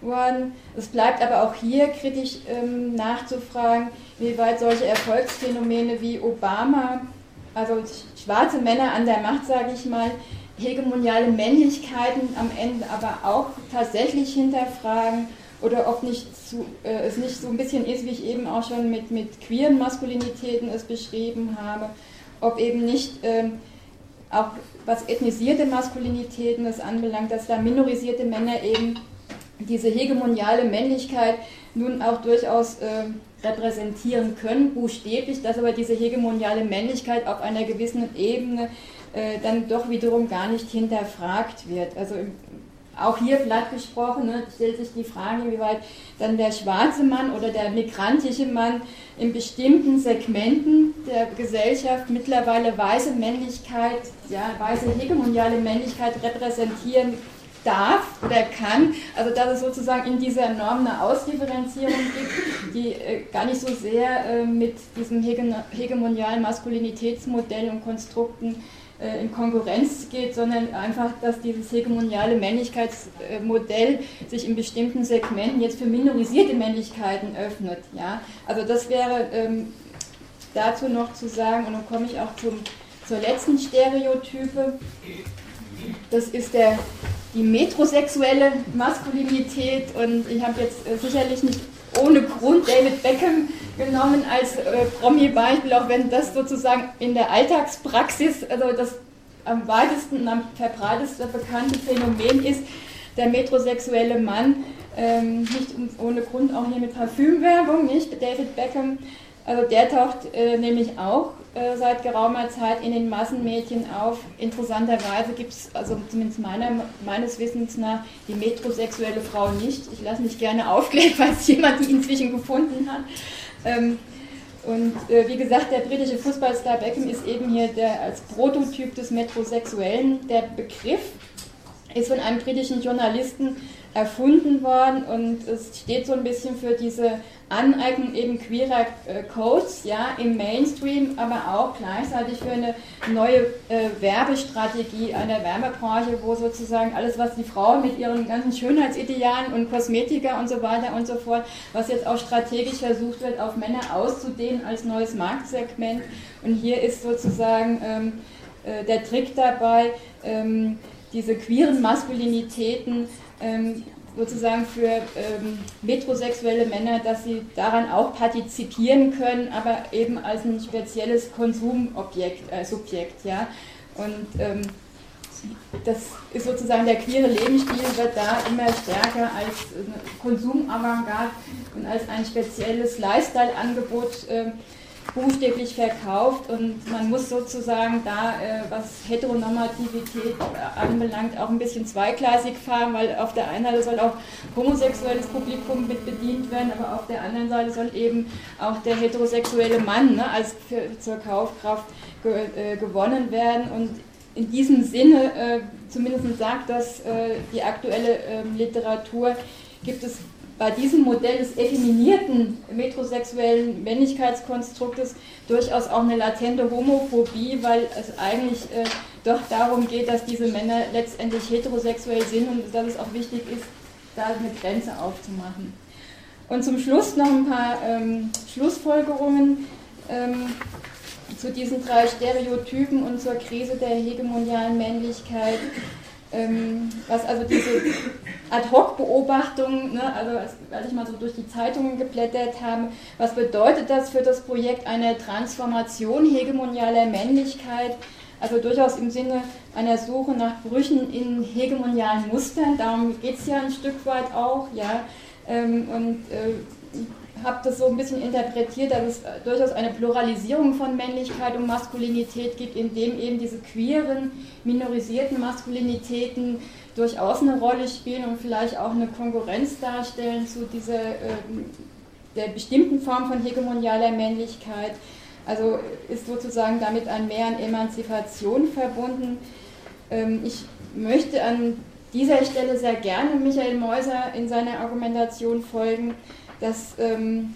worden. Es bleibt aber auch hier kritisch ähm, nachzufragen, wie weit solche Erfolgsphänomene wie Obama, also schwarze Männer an der Macht, sage ich mal, hegemoniale Männlichkeiten am Ende aber auch tatsächlich hinterfragen oder ob nicht zu, äh, es nicht so ein bisschen ist, wie ich eben auch schon mit, mit queeren Maskulinitäten es beschrieben habe ob eben nicht ähm, auch was ethnisierte Maskulinitäten das anbelangt, dass da minorisierte Männer eben diese hegemoniale Männlichkeit nun auch durchaus äh, repräsentieren können, buchstäblich, dass aber diese hegemoniale Männlichkeit auf einer gewissen Ebene äh, dann doch wiederum gar nicht hinterfragt wird. Also auch hier platt gesprochen, ne, stellt sich die Frage, wie weit dann der schwarze Mann oder der migrantische Mann in bestimmten Segmenten der Gesellschaft mittlerweile weiße Männlichkeit, ja, weiße hegemoniale Männlichkeit repräsentieren darf oder kann. Also dass es sozusagen in dieser Norm eine Ausdifferenzierung gibt, die äh, gar nicht so sehr äh, mit diesem hegemonialen Maskulinitätsmodell und Konstrukten äh, in Konkurrenz geht, sondern einfach, dass dieses hegemoniale Männlichkeitsmodell sich in bestimmten Segmenten jetzt für minorisierte Männlichkeiten öffnet. Ja? Also das wäre ähm, dazu noch zu sagen, und dann komme ich auch zum, zur letzten Stereotype. Das ist der, die metrosexuelle Maskulinität und ich habe jetzt äh, sicherlich nicht ohne Grund David Beckham genommen als äh, Promi-Beispiel, auch wenn das sozusagen in der Alltagspraxis, also das am weitesten und am verbreitesten bekannte Phänomen ist, der metrosexuelle Mann, ähm, nicht ohne Grund auch hier mit Parfümwerbung, nicht? David Beckham, also der taucht äh, nämlich auch äh, seit geraumer Zeit in den Massenmedien auf. Interessanterweise gibt es, also zumindest meiner, meines Wissens nach, die metrosexuelle Frau nicht. Ich lasse mich gerne aufklären, falls jemand die inzwischen gefunden hat. Ähm, und äh, wie gesagt, der britische Fußballstar Beckham ist eben hier der als Prototyp des Metrosexuellen. Der Begriff ist von einem britischen Journalisten erfunden worden und es steht so ein bisschen für diese Aneignung eben queerer äh, Codes ja, im Mainstream, aber auch gleichzeitig für eine neue äh, Werbestrategie einer Werbebranche, wo sozusagen alles, was die Frau mit ihren ganzen Schönheitsidealen und Kosmetika und so weiter und so fort, was jetzt auch strategisch versucht wird, auf Männer auszudehnen als neues Marktsegment. Und hier ist sozusagen ähm, äh, der Trick dabei, ähm, diese queeren Maskulinitäten ähm, sozusagen für ähm, metrosexuelle Männer, dass sie daran auch partizipieren können, aber eben als ein spezielles Konsumobjekt, äh, Subjekt, ja. Und ähm, das ist sozusagen der queere Lebensstil, wird da immer stärker als Konsumavantgarde und als ein spezielles Lifestyle-Angebot äh, buchstäblich verkauft und man muss sozusagen da, äh, was Heteronormativität anbelangt, auch ein bisschen zweigleisig fahren, weil auf der einen Seite soll auch homosexuelles Publikum mit bedient werden, aber auf der anderen Seite soll eben auch der heterosexuelle Mann ne, als für, zur Kaufkraft ge, äh, gewonnen werden. Und in diesem Sinne, äh, zumindest sagt das äh, die aktuelle ähm, Literatur, gibt es bei diesem Modell des effeminierten metrosexuellen Männlichkeitskonstruktes durchaus auch eine latente Homophobie, weil es eigentlich äh, doch darum geht, dass diese Männer letztendlich heterosexuell sind und dass es auch wichtig ist, da eine Grenze aufzumachen. Und zum Schluss noch ein paar ähm, Schlussfolgerungen ähm, zu diesen drei Stereotypen und zur Krise der hegemonialen Männlichkeit. Ähm, was also diese Ad-Hoc-Beobachtung, ne, also als ich mal so durch die Zeitungen geblättert habe, was bedeutet das für das Projekt einer Transformation hegemonialer Männlichkeit? Also durchaus im Sinne einer Suche nach Brüchen in hegemonialen Mustern, darum geht es ja ein Stück weit auch, ja. Ähm, und äh, habe das so ein bisschen interpretiert, dass es durchaus eine Pluralisierung von Männlichkeit und Maskulinität gibt, indem eben diese queeren, minorisierten Maskulinitäten durchaus eine Rolle spielen und vielleicht auch eine Konkurrenz darstellen zu dieser äh, der bestimmten Form von hegemonialer Männlichkeit. Also ist sozusagen damit ein Mehr an Emanzipation verbunden. Ähm, ich möchte an dieser Stelle sehr gerne Michael Meuser in seiner Argumentation folgen dass ähm,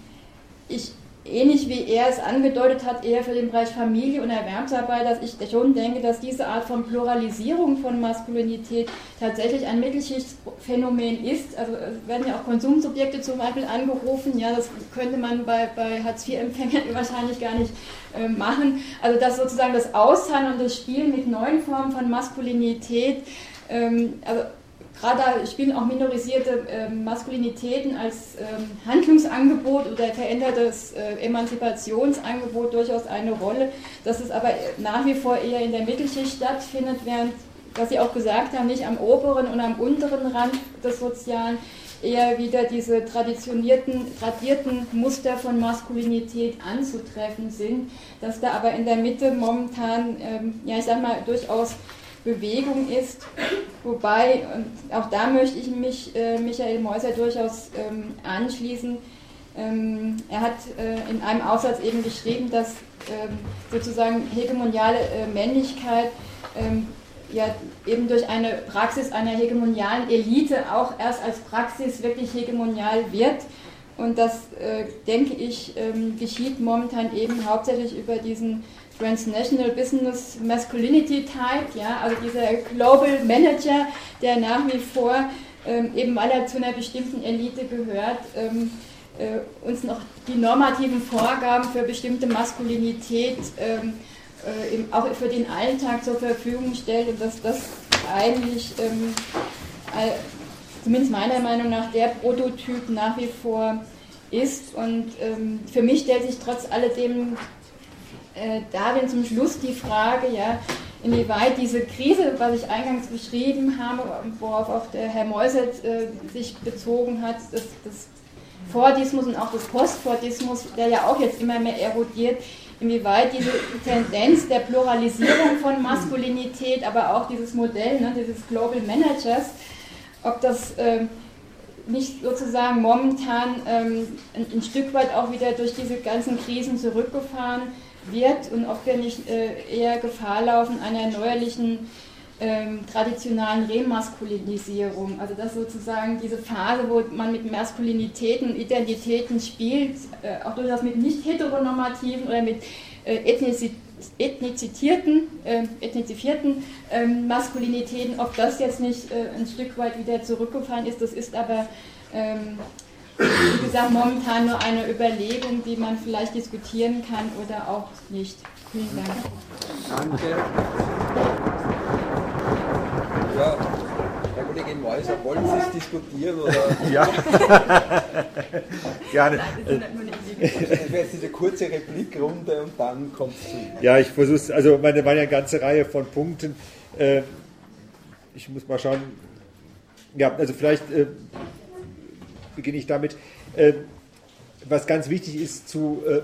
ich ähnlich wie er es angedeutet hat, eher für den Bereich Familie und Erwerbsarbeit, dass ich schon denke, dass diese Art von Pluralisierung von Maskulinität tatsächlich ein Mittelschichtsphänomen ist. Also werden ja auch Konsumsubjekte zum Beispiel angerufen, ja, das könnte man bei, bei Hartz-IV-Empfängern wahrscheinlich gar nicht äh, machen. Also dass sozusagen das Aushandeln und das Spielen mit neuen Formen von Maskulinität, ähm, also Gerade spielen auch minorisierte äh, Maskulinitäten als ähm, Handlungsangebot oder verändertes äh, Emanzipationsangebot durchaus eine Rolle, dass es aber nach wie vor eher in der Mittelschicht stattfindet, während, was Sie auch gesagt haben, nicht am oberen und am unteren Rand des Sozialen eher wieder diese traditionierten, tradierten Muster von Maskulinität anzutreffen sind, dass da aber in der Mitte momentan, ähm, ja ich sag mal, durchaus Bewegung ist. Wobei, und auch da möchte ich mich äh, Michael Meuser durchaus ähm, anschließen. Ähm, er hat äh, in einem Aufsatz eben geschrieben, dass ähm, sozusagen hegemoniale äh, Männlichkeit ähm, ja eben durch eine Praxis einer hegemonialen Elite auch erst als Praxis wirklich hegemonial wird. Und das, äh, denke ich, ähm, geschieht momentan eben hauptsächlich über diesen Transnational Business Masculinity Type, ja, also dieser Global Manager, der nach wie vor, ähm, eben weil er zu einer bestimmten Elite gehört, ähm, äh, uns noch die normativen Vorgaben für bestimmte Maskulinität ähm, äh, auch für den Alltag zur Verfügung stellt und dass das eigentlich, ähm, äh, zumindest meiner Meinung nach, der Prototyp nach wie vor ist. Und ähm, für mich stellt sich trotz alledem äh, darin zum Schluss die Frage, ja, inwieweit diese Krise, was ich eingangs beschrieben habe, worauf auch der Herr Meuselt äh, sich bezogen hat, das, das Fordismus und auch das Postfordismus, der ja auch jetzt immer mehr erodiert, inwieweit diese Tendenz der Pluralisierung von Maskulinität, aber auch dieses Modell, ne, dieses Global Managers, ob das äh, nicht sozusagen momentan ähm, ein, ein, Stück weit auch wieder durch diese ganzen Krisen zurückgefahren wird und ob wir nicht eher Gefahr laufen einer neuerlichen ähm, traditionalen Remaskulinisierung. Also dass sozusagen diese Phase, wo man mit Maskulinitäten, Identitäten spielt, äh, auch durchaus mit nicht heteronormativen oder mit äh, ethnizitierten, äh, ethnizifierten ähm, Maskulinitäten, ob das jetzt nicht äh, ein Stück weit wieder zurückgefallen ist, das ist aber ähm, wie gesagt, momentan nur eine Überlegung, die man vielleicht diskutieren kann oder auch nicht. Vielen Dank. Danke. Ja, Herr Kollegin Meuser, wollen Sie es diskutieren? Oder? Ja, gerne. Das wäre jetzt diese kurze Replikrunde und dann kommt es zu. Ja, ich versuche es, also meine, waren ja eine ganze Reihe von Punkten. Äh, ich muss mal schauen. Ja, also vielleicht äh, beginne ich damit. Äh, was ganz wichtig ist zu äh,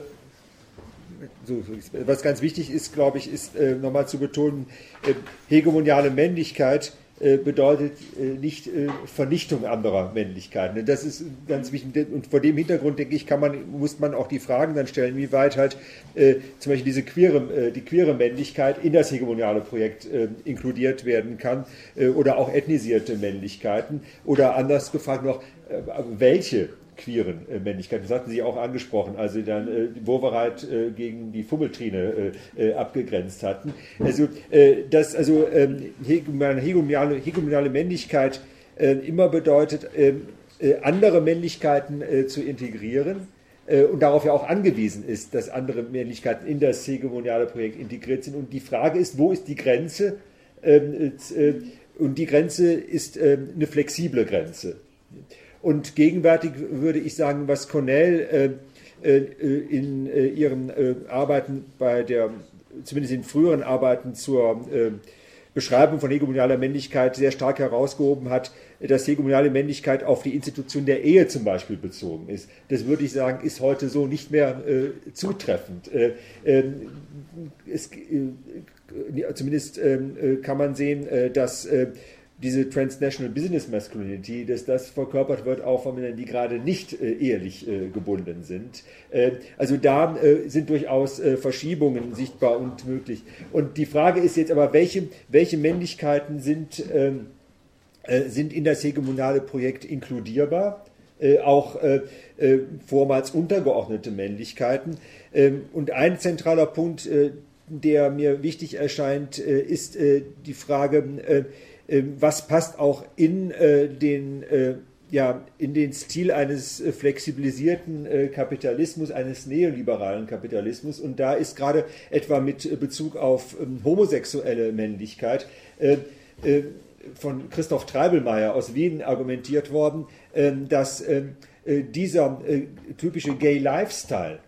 so, was ganz wichtig ist, glaube ich, ist äh, nochmal zu betonen, äh, hegemoniale Männlichkeit bedeutet äh, nicht äh, Vernichtung anderer Männlichkeiten. Das ist ganz wichtig. Und vor dem Hintergrund, denke ich, kann man, muss man auch die Fragen dann stellen, wie weit halt zum Beispiel diese queere, die queere Männlichkeit in das hegemoniale Projekt inkludiert werden kann oder auch ethnisierte Männlichkeiten. Oder anders gefragt noch, welche queeren äh, Männlichkeit. Das hatten Sie auch angesprochen, als Sie dann äh, Wovereit äh, gegen die Fummeltrine äh, äh abgegrenzt hatten. Also, äh, dass also ähm, hegemoniale, hegemoniale Männlichkeit äh, immer bedeutet, ähm, andere Männlichkeiten zu integrieren und darauf ja auch angewiesen ist, dass andere Männlichkeiten in das hegemoniale Projekt integriert sind. Und die Frage ist, wo ist die Grenze? Ähm, und die Grenze ist eine flexible Grenze. Und gegenwärtig würde ich sagen, was Cornell äh, äh, in äh, ihren äh, Arbeiten bei der, zumindest in früheren Arbeiten zur Beschreibung von hegemonialer Männlichkeit sehr stark herausgehoben hat, dass hegemoniale Männlichkeit auf die Institution der Ehe zum Beispiel bezogen ist. Das würde ich sagen, ist heute so nicht mehr äh, zutreffend. Äh, ähm, es, äh, zumindest ähm, kann man sehen, dass diese Transnational Business Masculinity, dass das verkörpert wird auch von Männern, die gerade nicht äh, ehelich äh, gebunden sind. Äh, also da äh, sind durchaus äh, Verschiebungen sichtbar und möglich. Und die Frage ist jetzt aber, welche, welche Männlichkeiten sind, ähm, äh, sind in das hegemonale Projekt inkludierbar? auch vormals untergeordnete Männlichkeiten. Ähm, und ein zentraler Punkt, der mir wichtig erscheint, ist die Frage, was passt auch in äh, den äh, ja, in den Stil eines äh, flexibilisierten Kapitalismus, eines neoliberalen Kapitalismus. Und da ist gerade etwa mit Bezug auf ähm, homosexuelle Männlichkeit von Christoph Treibelmeier aus Wien argumentiert worden, ähm, dass dieser typische Gay Lifestyle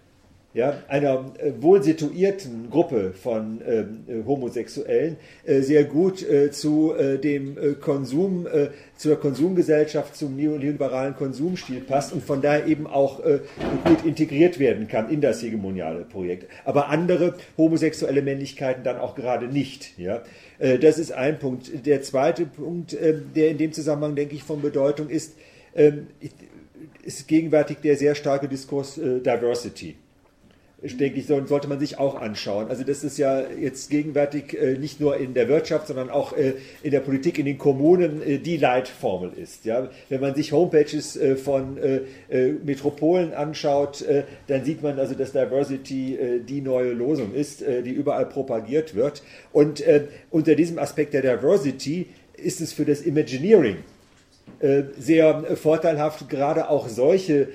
ja, einer äh, wohl situierten Gruppe von ähm, äh, Homosexuellen äh, sehr gut äh, zu äh, dem Konsum, zur Konsumgesellschaft, zum neoliberalen Konsumstil passt und von daher eben auch gut integriert werden kann in das hegemoniale Projekt. Aber andere homosexuelle Männlichkeiten dann auch gerade nicht. Ja. das ist ein Punkt. Der zweite Punkt, der in dem Zusammenhang, denke ich, von Bedeutung ist, ähm, ist gegenwärtig der sehr starke Diskurs Diversity denke ich, sollte man sich auch anschauen. Also das ist ja jetzt gegenwärtig äh, nicht nur in der Wirtschaft, sondern auch äh, in der Politik, in den Kommunen äh, die Leitformel ist. Ja? Wenn man sich Homepages von Metropolen anschaut, dann sieht man also, dass Diversity die neue Losung ist, die überall propagiert wird. Und unter diesem Aspekt der Diversity ist es für das Imagineering sehr vorteilhaft, gerade auch solche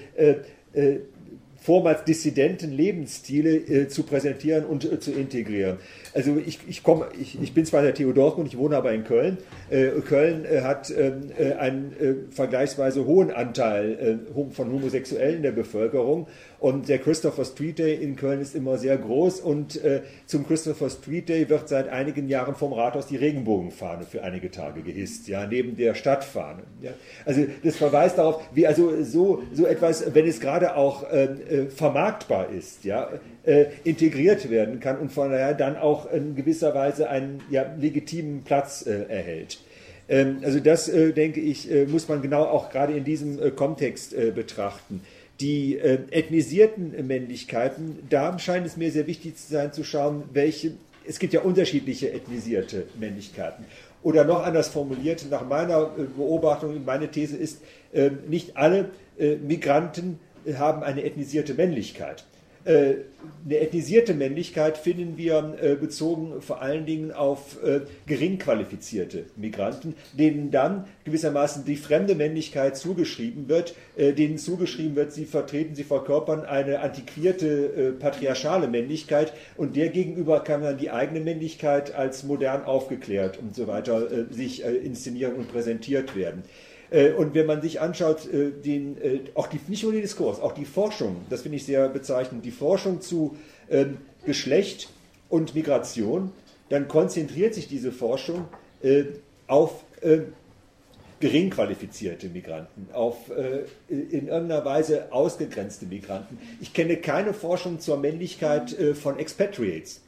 vormals dissidenten Lebensstile äh, zu präsentieren und äh, zu integrieren. Also ich, ich, komm, ich, ich bin zwar der TU Dortmund, ich wohne aber in Köln. Äh, Köln äh, hat ähm, äh, einen äh, vergleichsweise hohen Anteil von Homosexuellen in der Bevölkerung und der Christopher Street Day in Köln ist immer sehr groß und zum Christopher Street Day wird seit einigen Jahren vom Rathaus die Regenbogenfahne für einige Tage gehisst, ja, neben der Stadtfahne. Ja. Also das verweist darauf, wie also so, so etwas, wenn es gerade auch ähm, vermarktbar ist, ja, integriert werden kann und von daher dann auch in gewisser Weise einen ja, legitimen Platz äh, erhält. Ähm, also das, äh, denke ich, äh, muss man genau auch gerade in diesem äh, Kontext äh, betrachten. Die äh, ethnisierten Männlichkeiten, da scheint es mir sehr wichtig zu sein, zu schauen, welche, es gibt ja unterschiedliche ethnisierte Männlichkeiten. Oder noch anders formuliert, nach meiner Beobachtung, meine These ist, nicht alle Migranten haben eine ethnisierte Männlichkeit. Äh, eine ethnisierte Männlichkeit finden wir äh, bezogen vor allen Dingen auf äh, gering qualifizierte Migranten, denen dann gewissermaßen die fremde Männlichkeit zugeschrieben wird, denen zugeschrieben wird, sie vertreten, sie verkörpern eine antiquierte patriarchale Männlichkeit und der gegenüber kann dann die eigene Männlichkeit als modern aufgeklärt und so weiter sich inszenieren und präsentiert werden. Äh, und wenn man sich anschaut, äh, den, äh, auch die, nicht nur den Diskurs, auch die Forschung, das finde ich sehr bezeichnend, die Forschung zu ähm, Geschlecht und Migration, dann konzentriert sich diese Forschung auf gering qualifizierte Migranten, auf in irgendeiner Weise ausgegrenzte Migranten. Ich kenne keine Forschung zur Männlichkeit von Expatriates.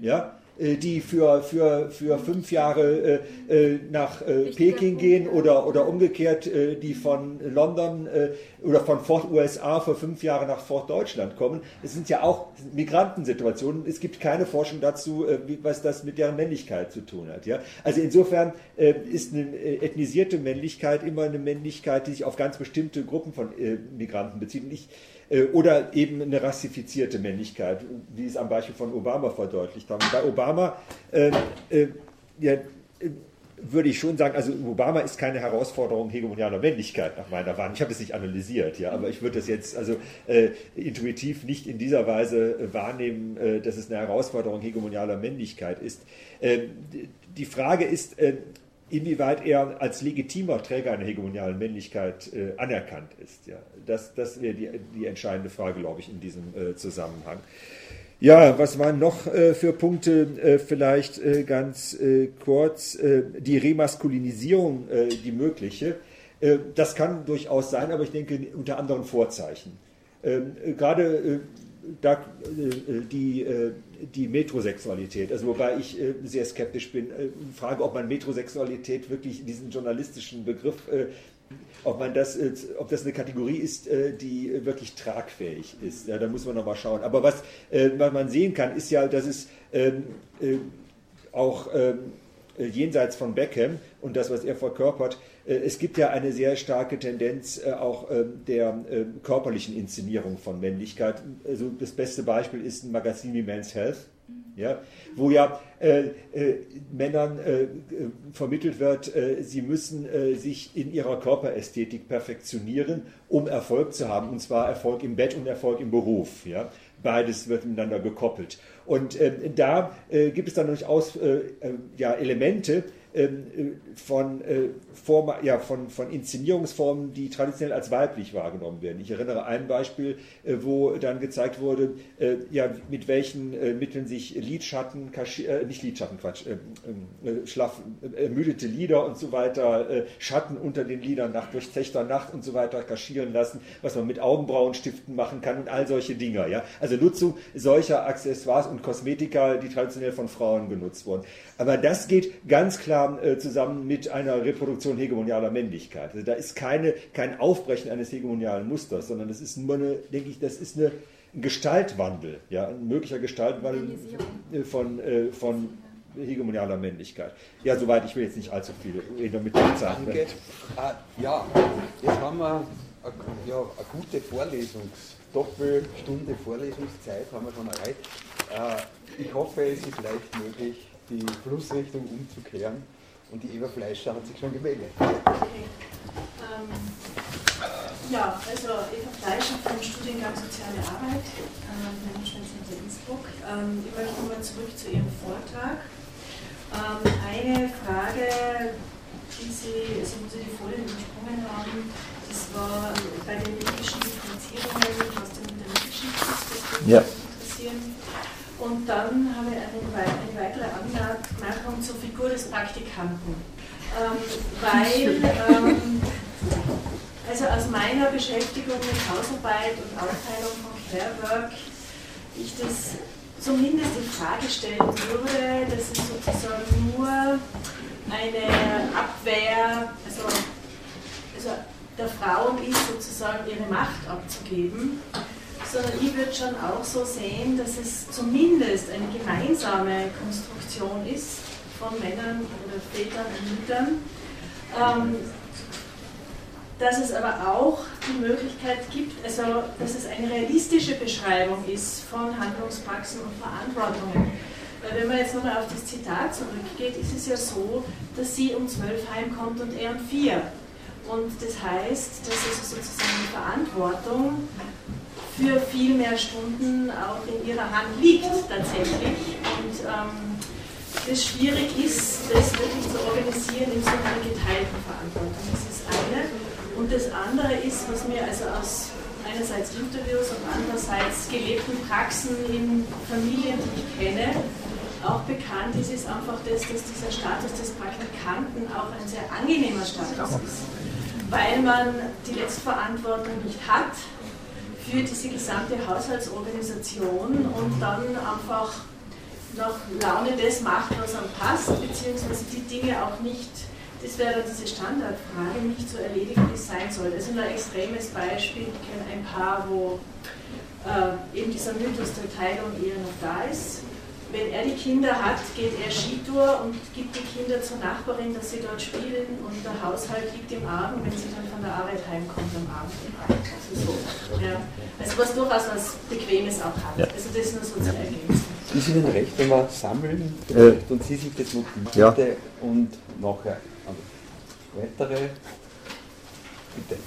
Ja? Äh, die für, für, für fünf Jahre äh, äh nach äh, Peking gehen oder, oder umgekehrt, äh, die von London äh, oder von Fort USA für fünf Jahre nach Fort Deutschland kommen. Es sind ja auch Migrantensituationen. Es gibt keine Forschung dazu, wie, was das mit deren Männlichkeit zu tun hat. Ja? Also insofern ist eine ethnisierte Männlichkeit immer eine Männlichkeit, die sich auf ganz bestimmte Gruppen von Migranten bezieht. Und ich äh, oder eben eine rassifizierte Männlichkeit, wie es am Beispiel von Obama verdeutlicht haben. Bei Obama äh, äh, ja, würde ich schon sagen, also Obama ist keine Herausforderung hegemonialer Männlichkeit nach meiner Wahrnehmung. Ich habe das nicht analysiert, ja, aber ich würde das jetzt also äh, intuitiv nicht in dieser Weise äh, wahrnehmen, äh, dass es eine Herausforderung hegemonialer Männlichkeit ist. Ähm, die Frage ist, inwieweit er als legitimer Träger einer hegemonialen Männlichkeit äh, anerkannt ist. Ja, das das wäre die, die entscheidende Frage, glaube ich, in diesem äh, Zusammenhang. Ja, was waren noch äh, für Punkte? Äh, vielleicht äh, ganz äh, kurz die Remaskulinisierung, die mögliche. das kann durchaus sein, aber ich denke unter anderen Vorzeichen. Ähm, gerade da, äh, die, äh, die Metrosexualität, also wobei ich äh, sehr skeptisch bin, frage, ob man Metrosexualität wirklich diesen journalistischen Begriff, ob man das, ob das eine Kategorie ist, die wirklich tragfähig ist. Ja, da muss man nochmal schauen. Aber was, was man sehen kann, ist ja, dass es ähm, auch ähm, jenseits von Beckham und das, was er verkörpert, äh, es gibt ja eine sehr starke Tendenz äh, auch ähm, der ähm, körperlichen Inszenierung von Männlichkeit. Also das beste Beispiel ist ein Magazin wie Men's Health, ja, wo ja äh, äh, Männern äh, vermittelt wird, äh, sie müssen sich in ihrer Körperästhetik perfektionieren, um Erfolg zu haben, und zwar Erfolg im Bett und Erfolg im Beruf. Ja. Beides wird miteinander gekoppelt. Und da gibt es dann durchaus ja, Elemente, ähm, äh, von, äh, Form, ja, von, von Inszenierungsformen, die traditionell als weiblich wahrgenommen werden. Ich erinnere ein Beispiel, äh, wo dann gezeigt wurde, ja, mit welchen Mitteln sich Lidschatten, äh, nicht Lidschatten, Quatsch, äh, schlaff, ermüdete Lieder und so weiter, Schatten unter den Lidern nach durchzechter Nacht und so weiter kaschieren lassen, was man mit Augenbrauenstiften machen kann und all solche Dinge. Ja? Also Nutzung solcher Accessoires und Kosmetika, die traditionell von Frauen genutzt wurden. Aber das geht ganz klar äh, zusammen mit einer Reproduktion hegemonialer Männlichkeit. Also da ist keine, kein Aufbrechen eines hegemonialen Musters, sondern das ist nur eine, denke ich, das ist eine, ein Gestaltwandel, ja, ein möglicher Gestaltwandel von, äh, von hegemonialer Männlichkeit. Ja, soweit, ich will jetzt nicht allzu viel reden mit der Zeit. Danke. Ah, ja, jetzt haben wir eine, ja, eine gute Vorlesungs- Doppelstunde Vorlesungszeit haben wir schon erreicht. Äh, ich hoffe, es ist leicht möglich, die Flussrichtung umzukehren. Und die Eva Fleischer hat sich schon gemeldet. Okay. Ähm, ja, also Eva Fleischer vom Studiengang Soziale Arbeit, äh, Management in Innsbruck. Ähm, ich möchte nochmal zurück zu Ihrem Vortrag. Ähm, eine Frage, die Sie, also wo Sie die Folien übersprungen haben, das war bei den politischen Differenzierungen aus dem politischen Perspektive ja. Und dann habe ich eine, weitere Anmerkung zur Figur des Praktikanten. Ähm, weil, ähm, also aus meiner Beschäftigung mit Hausarbeit und Aufteilung von Care Work, ich das zumindest in Frage stellen würde, dass es sozusagen nur eine Abwehr also, also der Frauen ist, sozusagen ihre Macht abzugeben sondern ich würde schon auch so sehen, dass es zumindest eine gemeinsame Konstruktion ist von Männern oder Vätern und Müttern, ähm, dass es aber auch die Möglichkeit gibt, also dass es eine realistische Beschreibung ist von Handlungspraxen und Verantwortungen. Weil wenn man jetzt nochmal auf das Zitat zurückgeht, ist es ja so, dass sie um zwölf heimkommt und er um vier. Und das heißt, dass also sozusagen die Verantwortung für viel mehr Stunden auch in ihrer Hand liegt tatsächlich. Und ähm, das schwierig ist, das wirklich zu organisieren in so einer geteilten Verantwortung. Das ist eine. Und das andere ist, was mir also aus einerseits Interviews und andererseits gelebten Praxen in Familien, die ich kenne, auch bekannt ist, ist einfach das, dass dieser Status des Praktikanten auch ein sehr angenehmer Status ist, weil man die Letztverantwortung nicht hat für diese gesamte Haushaltsorganisation und dann einfach nach Laune das macht, was einem passt, beziehungsweise die Dinge auch nicht, das wäre diese Standardfrage, nicht so erledigt, wie es sein soll. Das ist ein extremes Beispiel, ich kenne ein Paar, wo äh, eben dieser Mythos der Teilung eher noch da ist. Wenn er die Kinder hat, geht er Skitour und gibt die Kinder zur Nachbarin, dass sie dort spielen und der Haushalt liegt im Argen, wenn sie dann von der Arbeit heimkommt am Abend. Also, so. ja. also was durchaus was Bequemes auch hat. Ja. Also das ist nur so zu ergänzen. Ist Ihnen recht, wenn wir sammeln äh, und Sie sich das notieren ja. und nachher weitere? Bitte.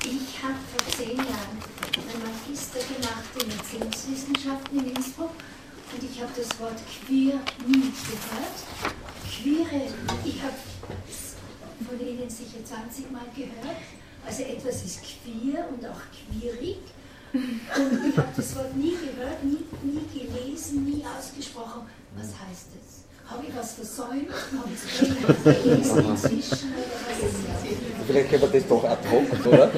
Ich habe vor zehn Jahren ein Magister gemacht in Erziehungswissenschaften in Innsbruck und ich habe das Wort queer nie gehört. Queere, ich habe von Ihnen sicher 20 Mal gehört. Also etwas ist queer und auch queerig. Und ich habe das Wort nie gehört, nie, nie gelesen, nie ausgesprochen. Was heißt das? Habe ich was versäumt? Habe ich es gelesen inzwischen? Vielleicht können wir das doch ad hoc, oder?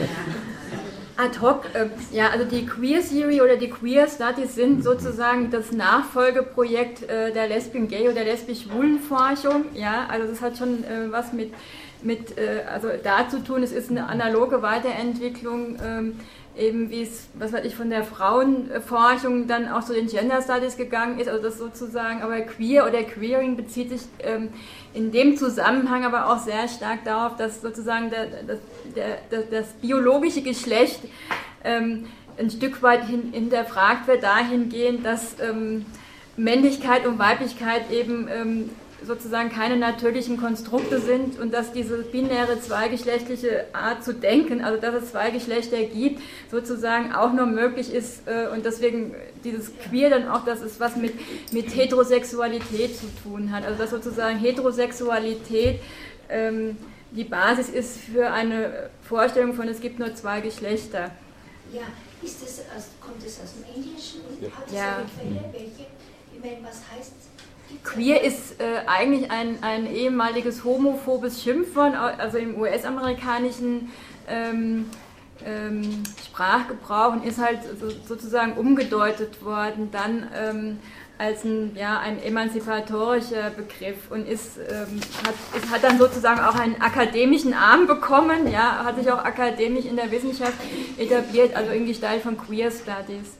Ad hoc, äh, ja, also die Queer Theory oder die Queer Studies sind sozusagen das Nachfolgeprojekt äh, der Lesbian Gay oder lesbisch-schwulen Forschung. Ja, also das hat schon äh, was mit, mit äh, also da zu tun. Es ist eine analoge Weiterentwicklung. Eben wie es, was weiß ich, von der Frauenforschung dann auch zu den Gender Studies gegangen ist, also das sozusagen, aber queer oder queering bezieht sich ähm, in dem Zusammenhang aber auch sehr stark darauf, dass sozusagen der, das, der, das, das biologische Geschlecht ähm, ein Stück weit hin, hinterfragt wird, dahingehend, dass ähm, Männlichkeit und Weiblichkeit eben ähm, sozusagen keine natürlichen Konstrukte sind und dass diese binäre zweigeschlechtliche Art zu denken, also dass es zwei Geschlechter gibt, sozusagen auch nur möglich ist äh, und deswegen dieses Queer dann auch, dass es was mit, mit Heterosexualität zu tun hat, also dass sozusagen Heterosexualität ähm, die Basis ist für eine Vorstellung von es gibt nur zwei Geschlechter. Ja, ist das kommt das aus dem Englischen? Hat das ja. eine Quelle? Welche? Ich meine, was heißt Queer ist äh, eigentlich ein, ein ehemaliges homophobes Schimpfwort, also im US-amerikanischen ähm, ähm, Sprachgebrauch und ist halt so, sozusagen umgedeutet worden dann ähm, als ein, ja, ein emanzipatorischer Begriff und ist, ähm, hat, ist, hat dann sozusagen auch einen akademischen Arm bekommen, ja, hat sich auch akademisch in der Wissenschaft etabliert, also in Gestalt von Queer Studies.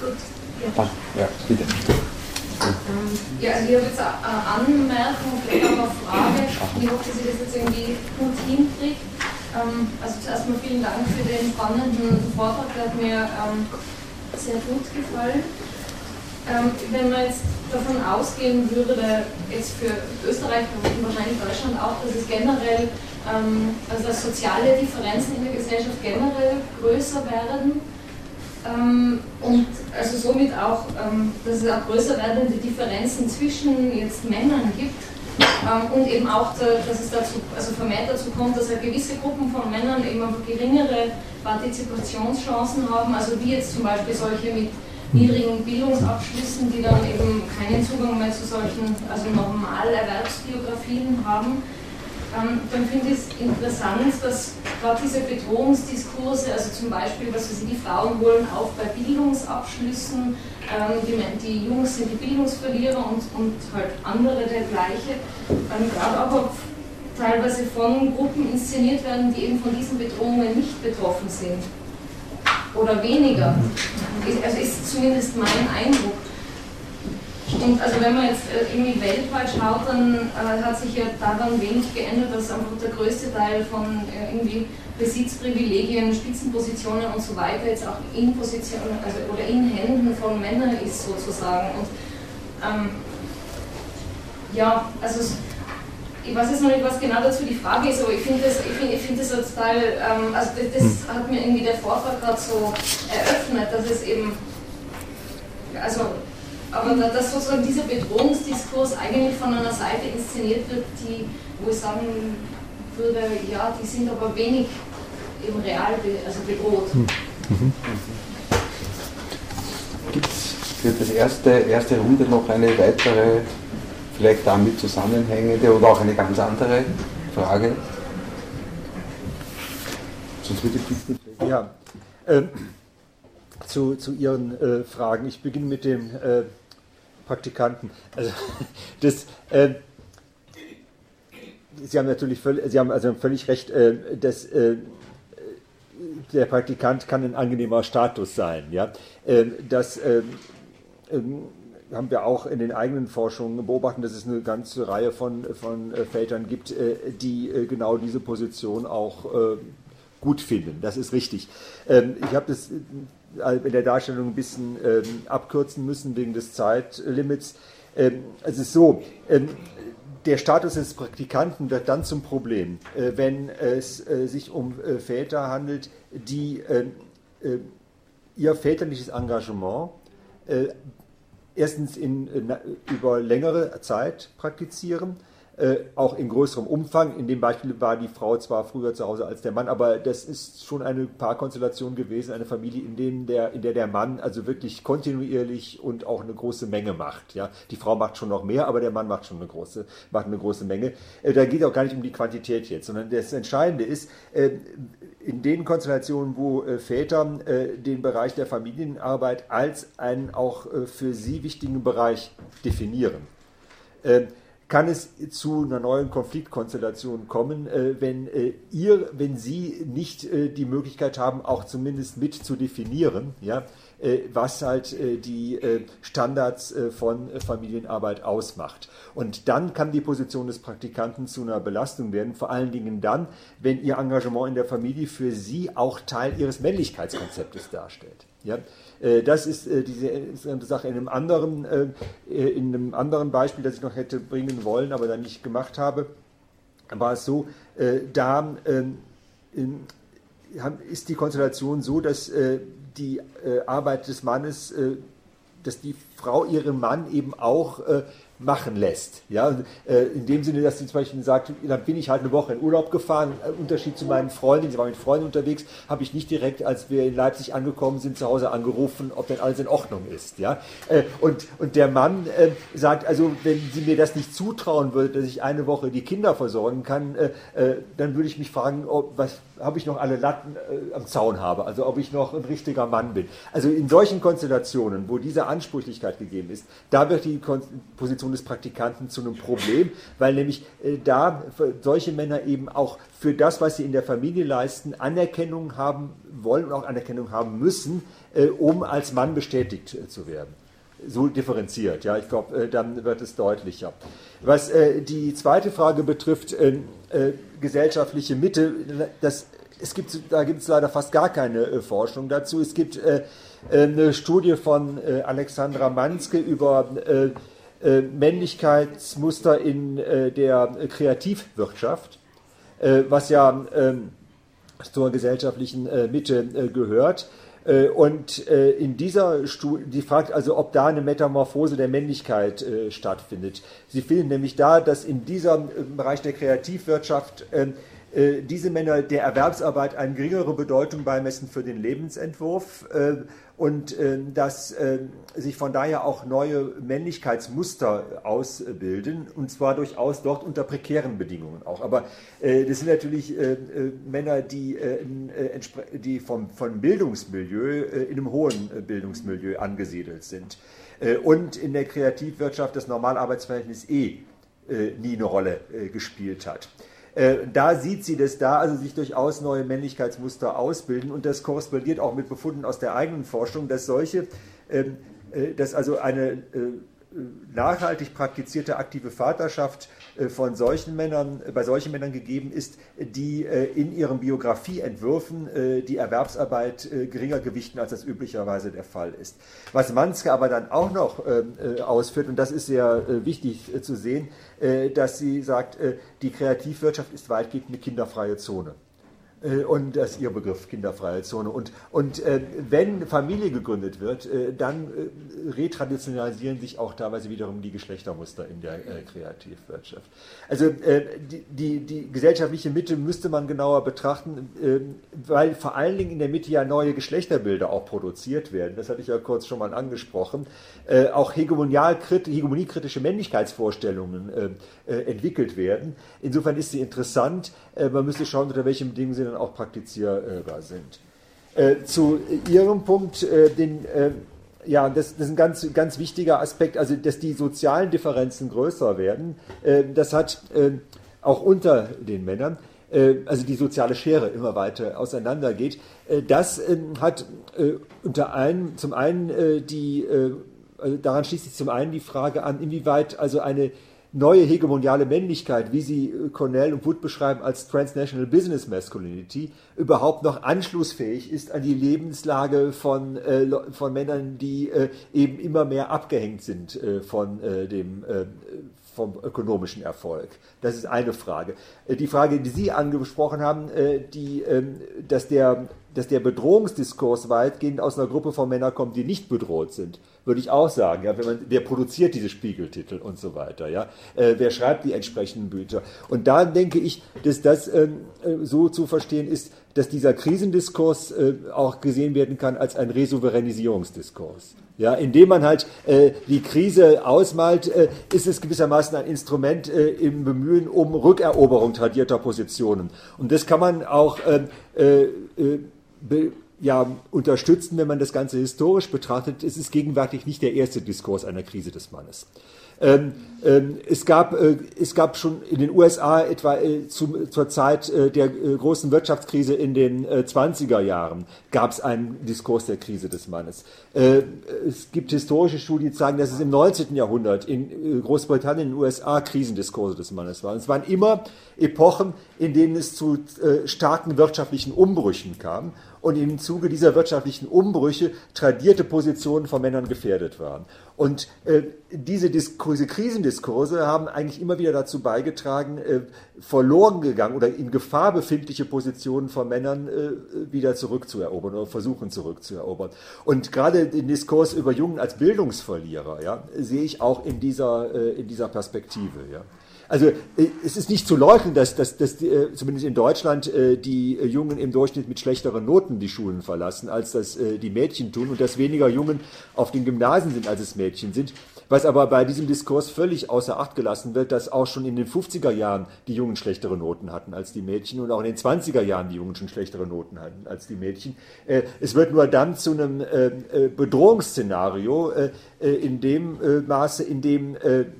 Gut. Ja, ja bitte. Ähm, ja, also ich habe jetzt eine Anmerkung, vielleicht auch eine Frage. Ich hoffe, dass ich das jetzt irgendwie gut hinkriege. Ähm, also zuerst mal vielen Dank für den spannenden Vortrag, der hat mir ähm, sehr gut gefallen. Wenn man jetzt davon ausgehen würde, jetzt für Österreich und wahrscheinlich Deutschland auch, dass es generell, also dass soziale Differenzen in der Gesellschaft generell größer werden, ähm, und also somit auch, ähm, dass es auch größer werdende Differenzen zwischen jetzt Männern gibt ähm, und eben auch, dass es dazu, also vermehrt dazu kommt, dass halt gewisse Gruppen von Männern eben geringere Partizipationschancen haben, also wie jetzt zum Beispiel solche mit niedrigen Bildungsabschlüssen, die dann eben keinen Zugang mehr zu solchen, also normal Erwerbsbiografien haben ähm, dann finde ich es interessant, dass gerade diese Bedrohungsdiskurse, also zum Beispiel, was weiß ich, die Frauen holen auf bei Bildungsabschlüssen, ähm, die, die, Jungs sind die Bildungsverlierer und, und halt andere dergleiche, ähm, gerade auch teilweise von Gruppen inszeniert werden, die eben von diesen Bedrohungen nicht betroffen sind. Oder weniger. Also ist zumindest mein Eindruck. Und also wenn man jetzt äh, irgendwie weltweit schaut, dann äh, hat sich ja daran wenig geändert, dass einfach der größte Teil von äh, irgendwie Besitzprivilegien, Spitzenpositionen und so weiter jetzt auch in Positionen also, oder in Händen von Männern ist sozusagen. Und ähm, ja, also ich weiß jetzt noch nicht, was genau dazu die Frage ist, aber ich finde das, ich find, ich find das total, ähm, also das, das, hm. hat mir irgendwie der Vortrag gerade so eröffnet, dass es eben, also aber dass sozusagen dieser Bedrohungsdiskurs eigentlich von einer Seite inszeniert wird, die, wo ich sagen würde, ja, die sind aber wenig im Real be, also bedroht. Mhm. Gibt es für das erste, erste Runde noch eine weitere, vielleicht damit zusammenhängende oder auch eine ganz andere Frage? Sonst würde ich bitten. Ja, äh, zu, zu Ihren äh, Fragen. Ich beginne mit dem äh, Praktikanten. Also, das, äh, Sie haben natürlich völlig, Sie haben also völlig recht, äh, dass äh, der Praktikant kann ein angenehmer Status sein. Ja? Ähm, das ähm, ähm, haben wir auch in den eigenen Forschungen beobachtet, dass es eine ganze Reihe von, von äh, Vätern gibt, die genau diese Position auch gut finden. Das ist richtig. Ich habe das in der Darstellung ein bisschen abkürzen müssen wegen des Zeitlimits. Es ist so, der Status des Praktikanten wird dann zum Problem, äh, wenn es äh, sich um äh, Väter handelt, die ihr väterliches Engagement erstens in, über längere Zeit praktizieren äh, auch in größerem Umfang. In dem Beispiel war die Frau zwar früher zu Hause als der Mann, aber das ist schon eine Paarkonstellation gewesen, eine Familie, in, denen der, in der der Mann also wirklich kontinuierlich und auch eine große Menge macht. Ja? Die Frau macht schon noch mehr, aber der Mann macht schon eine große, macht eine große Menge. Äh, da geht auch gar nicht um die Quantität jetzt, sondern das Entscheidende ist, äh, in den Konstellationen, wo äh, Väter äh, den Bereich der Familienarbeit als einen auch für sie wichtigen Bereich definieren kann es zu einer neuen Konfliktkonstellation kommen, äh, wenn äh, ihr, wenn Sie nicht äh, die Möglichkeit haben, auch zumindest mit zu definieren, ja, was halt die Standards von Familienarbeit ausmacht. Und dann kann die Position des Praktikanten zu einer Belastung werden, vor allen Dingen dann, wenn Ihr Engagement in der Familie für Sie auch Teil Ihres Männlichkeitskonzeptes darstellt. Ja? Äh, das ist äh, diese Sache in einem anderen, äh, in einem anderen Beispiel, das ich noch hätte bringen wollen, aber dann nicht gemacht habe, war es so, da ähm, ist die Konstellation so, dass die Arbeit des Mannes, dass die Frau ihren Mann eben auch machen lässt. Ja, äh, in dem Sinne, dass sie zum Beispiel sagt, dann bin ich halt eine Woche in Urlaub gefahren. Im Unterschied zu meinen Freundinnen, sie waren mit Freunden unterwegs, habe ich nicht direkt, als wir in Leipzig angekommen sind, zu Hause angerufen, ob denn alles in Ordnung ist. Ja, äh, und, und der Mann äh, sagt, also wenn sie mir das nicht zutrauen würde, dass ich eine Woche die Kinder versorgen kann, dann würde ich mich fragen, ob, was, ob ich noch alle Latten am Zaun habe, also ob ich noch ein richtiger Mann bin. Also in solchen Konstellationen, wo diese Ansprüchlichkeit gegeben ist, da wird die Position Situation des Praktikanten zu einem Problem, weil nämlich äh, da solche Männer eben auch für das, was sie in der Familie leisten, Anerkennung haben wollen und auch Anerkennung haben müssen, äh, um als Mann bestätigt äh, zu werden. So differenziert, ja, ich glaube, äh, dann wird es deutlicher. Was äh, die zweite Frage betrifft, äh, gesellschaftliche Mitte, das, es gibt, da gibt es leider fast gar keine Forschung dazu. Es gibt eine Studie von Alexandra Manske über Männlichkeitsmuster in der Kreativwirtschaft, was ja ähm, zur gesellschaftlichen Mitte gehört. Äh, und in dieser Studie, die fragt also, ob da eine Metamorphose der Männlichkeit stattfindet. Sie finden nämlich da, dass in diesem Bereich der Kreativwirtschaft diese Männer der Erwerbsarbeit eine geringere Bedeutung beimessen für den Lebensentwurf und äh, dass äh, sich von daher auch neue Männlichkeitsmuster ausbilden und zwar durchaus dort unter prekären Bedingungen auch. Aber äh, das sind natürlich äh, äh, Männer, die, äh, die vom, vom Bildungsmilieu in einem hohen Bildungsmilieu angesiedelt sind und in der Kreativwirtschaft das Normalarbeitsverhältnis eh nie eine Rolle gespielt hat. Äh, da sieht sie, dass da also sich durchaus neue Männlichkeitsmuster ausbilden. Und das korrespondiert auch mit Befunden aus der eigenen Forschung, dass solche, ähm, äh, dass also eine äh, nachhaltig praktizierte aktive Vaterschaft von solchen Männern, äh, bei solchen Männern gegeben ist, die äh, in ihren Biografieentwürfen die Erwerbsarbeit geringer gewichten, als das üblicherweise der Fall ist. Was Manske aber dann auch noch ähm, ausführt, und das ist sehr wichtig zu sehen, dass sie sagt, die Kreativwirtschaft ist weitgehend eine kinderfreie Zone. Äh, und das ist Ihr Begriff, kinderfreie Zone. Und, und äh, wenn Familie gegründet wird, äh, dann äh, retraditionalisieren sich auch teilweise wiederum die Geschlechtermuster in der äh, Kreativwirtschaft. Also äh, die, die, die, gesellschaftliche Mitte müsste man genauer betrachten, weil vor allen Dingen in der Mitte ja neue Geschlechterbilder auch produziert werden. Das hatte ich ja kurz schon mal angesprochen. auch hegemoniekritische Männlichkeitsvorstellungen entwickelt werden. Insofern ist sie interessant. Man müsste schauen, unter welchen Bedingungen sie dann auch praktizierbar sind. Äh, zu Ihrem Punkt, äh, den, äh, ja, das, das, ist ein ganz, ganz wichtiger Aspekt, also dass die sozialen Differenzen größer werden. Äh, das hat äh, auch unter den Männern, äh, also die soziale Schere immer weiter auseinandergeht. das hat unter einen, zum einen die, also daran schließt sich zum einen die Frage an, inwieweit also eine neue hegemoniale Männlichkeit, wie sie äh, Cornell und Wood beschreiben als Transnational Business Masculinity, überhaupt noch anschlussfähig ist an die Lebenslage von, äh, von Männern, die äh, eben immer mehr abgehängt sind äh, von äh, dem äh, vom ökonomischen Erfolg. Das ist eine Frage. Die Frage, die Sie angesprochen haben, die, ähm, dass der dass der Bedrohungsdiskurs weitgehend aus einer Gruppe von Männern kommt, die nicht bedroht sind, würde ich auch sagen. Ja, wenn man, wer produziert diese Spiegeltitel und so weiter? Ja? Äh, wer schreibt die entsprechenden Bücher? Und da denke ich, dass das ähm, äh, so zu verstehen ist, dass dieser Krisendiskurs äh, auch gesehen werden kann als ein Resouveränisierungsdiskurs. Ja, indem man halt äh, die Krise ausmalt, äh, ist es gewissermaßen ein Instrument äh, im Bemühen um Rückeroberung tradierter Positionen. Und das kann man auch ähm, äh, be, ja, unterstützen, wenn man das Ganze historisch betrachtet. Es ist gegenwärtig nicht der erste Diskurs einer Krise des Mannes. Ähm, ähm, es, gab, äh, es gab schon in den USA etwa äh, zu, zur Zeit äh, der äh, großen Wirtschaftskrise in den 20er äh, Jahren gab es einen Diskurs der Krise des Mannes. Äh, es gibt historische Studien, die zeigen, dass es im 19. Jahrhundert in Großbritannien, in den USA Krisendiskurse des Mannes waren. Es waren immer Epochen, in denen es zu starken wirtschaftlichen Umbrüchen kam und im Zuge dieser wirtschaftlichen Umbrüche tradierte Positionen von Männern gefährdet waren. Und äh, diese, diese Krisendiskurse haben eigentlich immer wieder dazu beigetragen, äh, verloren gegangen oder in Gefahr befindliche Positionen von Männern äh, wieder zurückzuerobern oder versuchen zurückzuerobern. Und gerade den Diskurs über Jungen als Bildungsverlierer ja, sehe ich auch in dieser, äh, in dieser Perspektive. Ja. Also äh, es ist nicht zu leugnen, dass, dass, dass äh, zumindest in Deutschland äh, die Jungen im Durchschnitt mit schlechteren Noten die Schulen verlassen, als das die Mädchen tun und dass weniger Jungen auf den Gymnasien sind, als es Mädchen sind. Was aber bei diesem Diskurs völlig außer Acht gelassen wird, dass auch schon in den 50er Jahren die Jungen schlechtere Noten hatten als die Mädchen und auch in den 20er Jahren die Jungen schon schlechtere Noten hatten als die Mädchen. Es wird nur dann zu einem Bedrohungsszenario in dem Maße, in dem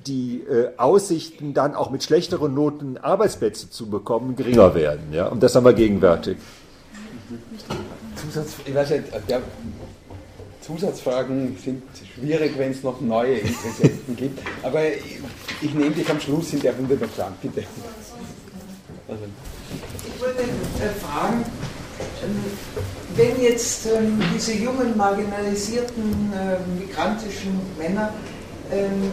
die Aussichten dann auch mit schlechteren Noten Arbeitsplätze zu bekommen, geringer werden. Und das haben wir gegenwärtig. Zusatz, ich weiß nicht, Zusatzfragen sind schwierig, wenn es noch neue Interessenten gibt. Aber ich, ich nehme dich am Schluss in der Runde noch dran, bitte. Also. Ich wollte äh, fragen, ähm, wenn jetzt ähm, diese jungen, marginalisierten, äh, migrantischen Männer, ähm,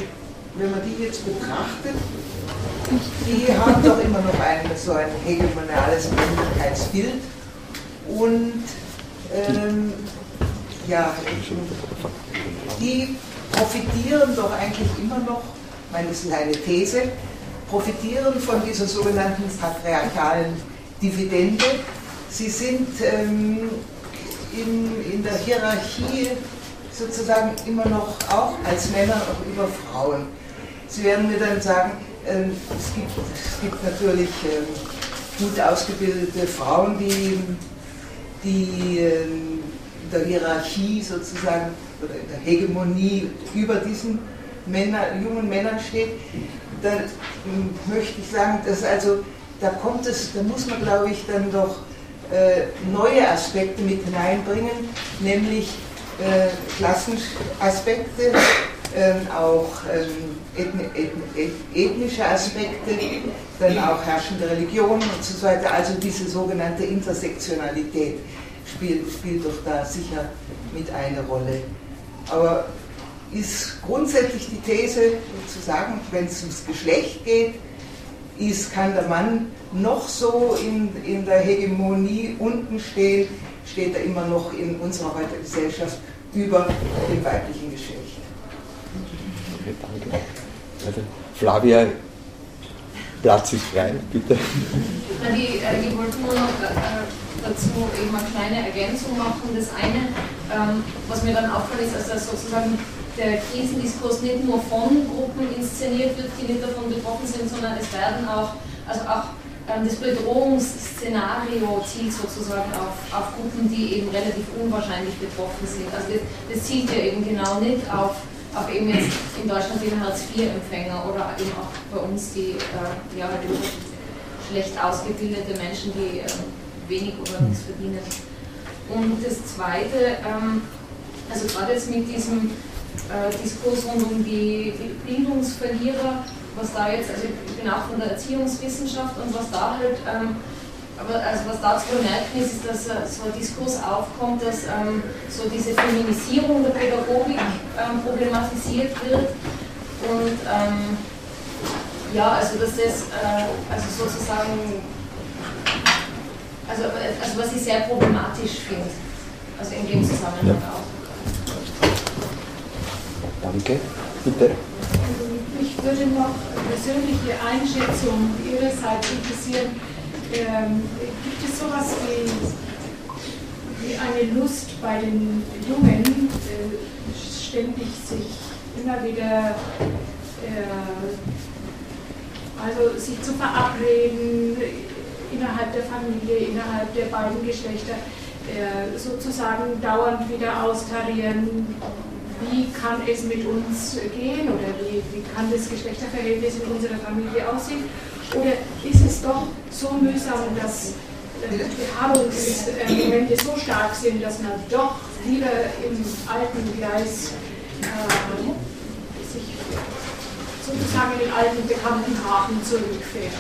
wenn man die jetzt betrachtet, die haben doch immer noch ein, so ein hegemoniales Männlichkeitsbild und ähm, ja, die profitieren doch eigentlich immer noch, meine, das ist eine These, profitieren von dieser sogenannten patriarchalen Dividende. Sie sind ähm, in, in der Hierarchie sozusagen immer noch auch als Männer auch über Frauen. Sie werden mir dann sagen, ähm, es, gibt, es gibt natürlich ähm, gut ausgebildete Frauen, die, die ähm, in der Hierarchie sozusagen oder in der Hegemonie über diesen Männer, jungen Männern steht. Da möchte ich sagen, dass also da kommt es, da muss man glaube ich dann doch äh, neue Aspekte mit hineinbringen, nämlich äh, Klassenaspekte, ähm, auch ähm, ethnische Aspekte, dann auch herrschende Religionen und so weiter. Also diese sogenannte Intersektionalität spielt, spielt doch da sicher mit eine Rolle. Aber ist grundsätzlich die These zu sagen, wenn es ums Geschlecht geht, ist, kann der Mann noch so in, in der Hegemonie unten stehen, steht er immer noch in unserer heutigen Gesellschaft über dem weiblichen Geschlecht. Okay, danke. Also, Flavia, Platz ist frei, bitte. Die, äh, ich wollte nur noch äh, dazu eben eine kleine Ergänzung machen. Das eine, ähm, was mir dann auffällt, ist, dass sozusagen der Krisendiskurs nicht nur von Gruppen inszeniert wird, die nicht davon betroffen sind, sondern es werden auch, also auch ähm, das Bedrohungsszenario zielt sozusagen auf, auf Gruppen, die eben relativ unwahrscheinlich betroffen sind. Also das, das zielt ja eben genau nicht auf, auf eben jetzt in Deutschland die Hartz-IV-Empfänger oder eben auch bei uns die äh, ja, halt schlecht ausgebildete Menschen, die äh, wenig oder nichts verdienen. Und das Zweite, ähm, also gerade jetzt mit diesem äh, Diskurs rund um die, Bildungsverlierer, was da jetzt, also ich bin auch von der Erziehungswissenschaft und was da halt, ähm, aber also was da zu bemerken ist, ist, dass äh, so ein Diskurs aufkommt, dass ähm, so diese Feminisierung der Pädagogik ähm, problematisiert wird und ähm, ja, also dass das äh, also sozusagen also, also was ich sehr problematisch finde, also in dem Zusammenhang ja. auch. Danke. Bitte. Also mich würde noch persönliche Einschätzung Ihrerseits interessieren. Ähm, gibt es sowas wie, wie eine Lust bei den Jungen, äh, ständig sich immer wieder äh, also sich zu verabreden, innerhalb der Familie, innerhalb der beiden Geschlechter äh, sozusagen dauernd wieder austarieren, wie kann es mit uns gehen oder wie, wie kann das Geschlechterverhältnis in unserer Familie aussehen? Oder ist es doch so mühsam, dass äh, Beharrungsmomente so stark sind, dass man doch lieber im alten Gleis äh, sich sozusagen in den alten bekannten Hafen zurückfährt?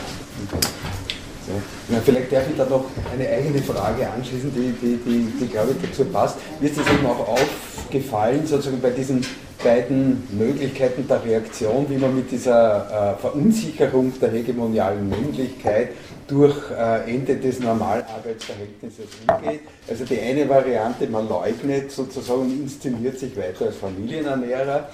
Ja, vielleicht darf ich da noch eine eigene Frage anschließen, die, die, die, die glaube ich dazu passt. Mir ist es eben auch aufgefallen, sozusagen bei diesen beiden Möglichkeiten der Reaktion, wie man mit dieser äh, Verunsicherung der hegemonialen Männlichkeit durch äh, Ende des Normalarbeitsverhältnisses umgeht. Also die eine Variante, man leugnet sozusagen und inszeniert sich weiter als Familienernährer.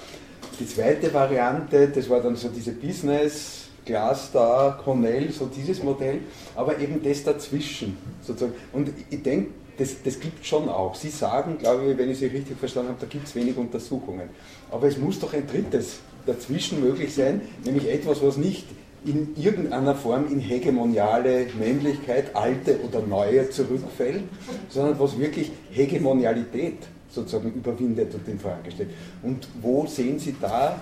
Die zweite Variante, das war dann so diese Business- Glasstar, Cornell, so dieses Modell, aber eben das dazwischen sozusagen. Und ich denke, das, das gibt es schon auch. Sie sagen, glaube ich, wenn ich Sie richtig verstanden habe, da gibt es wenig Untersuchungen. Aber es muss doch ein drittes dazwischen möglich sein, nämlich etwas, was nicht in irgendeiner Form in hegemoniale Männlichkeit, alte oder neue zurückfällt, sondern was wirklich Hegemonialität sozusagen überwindet und in Frage stellt. Und wo sehen Sie da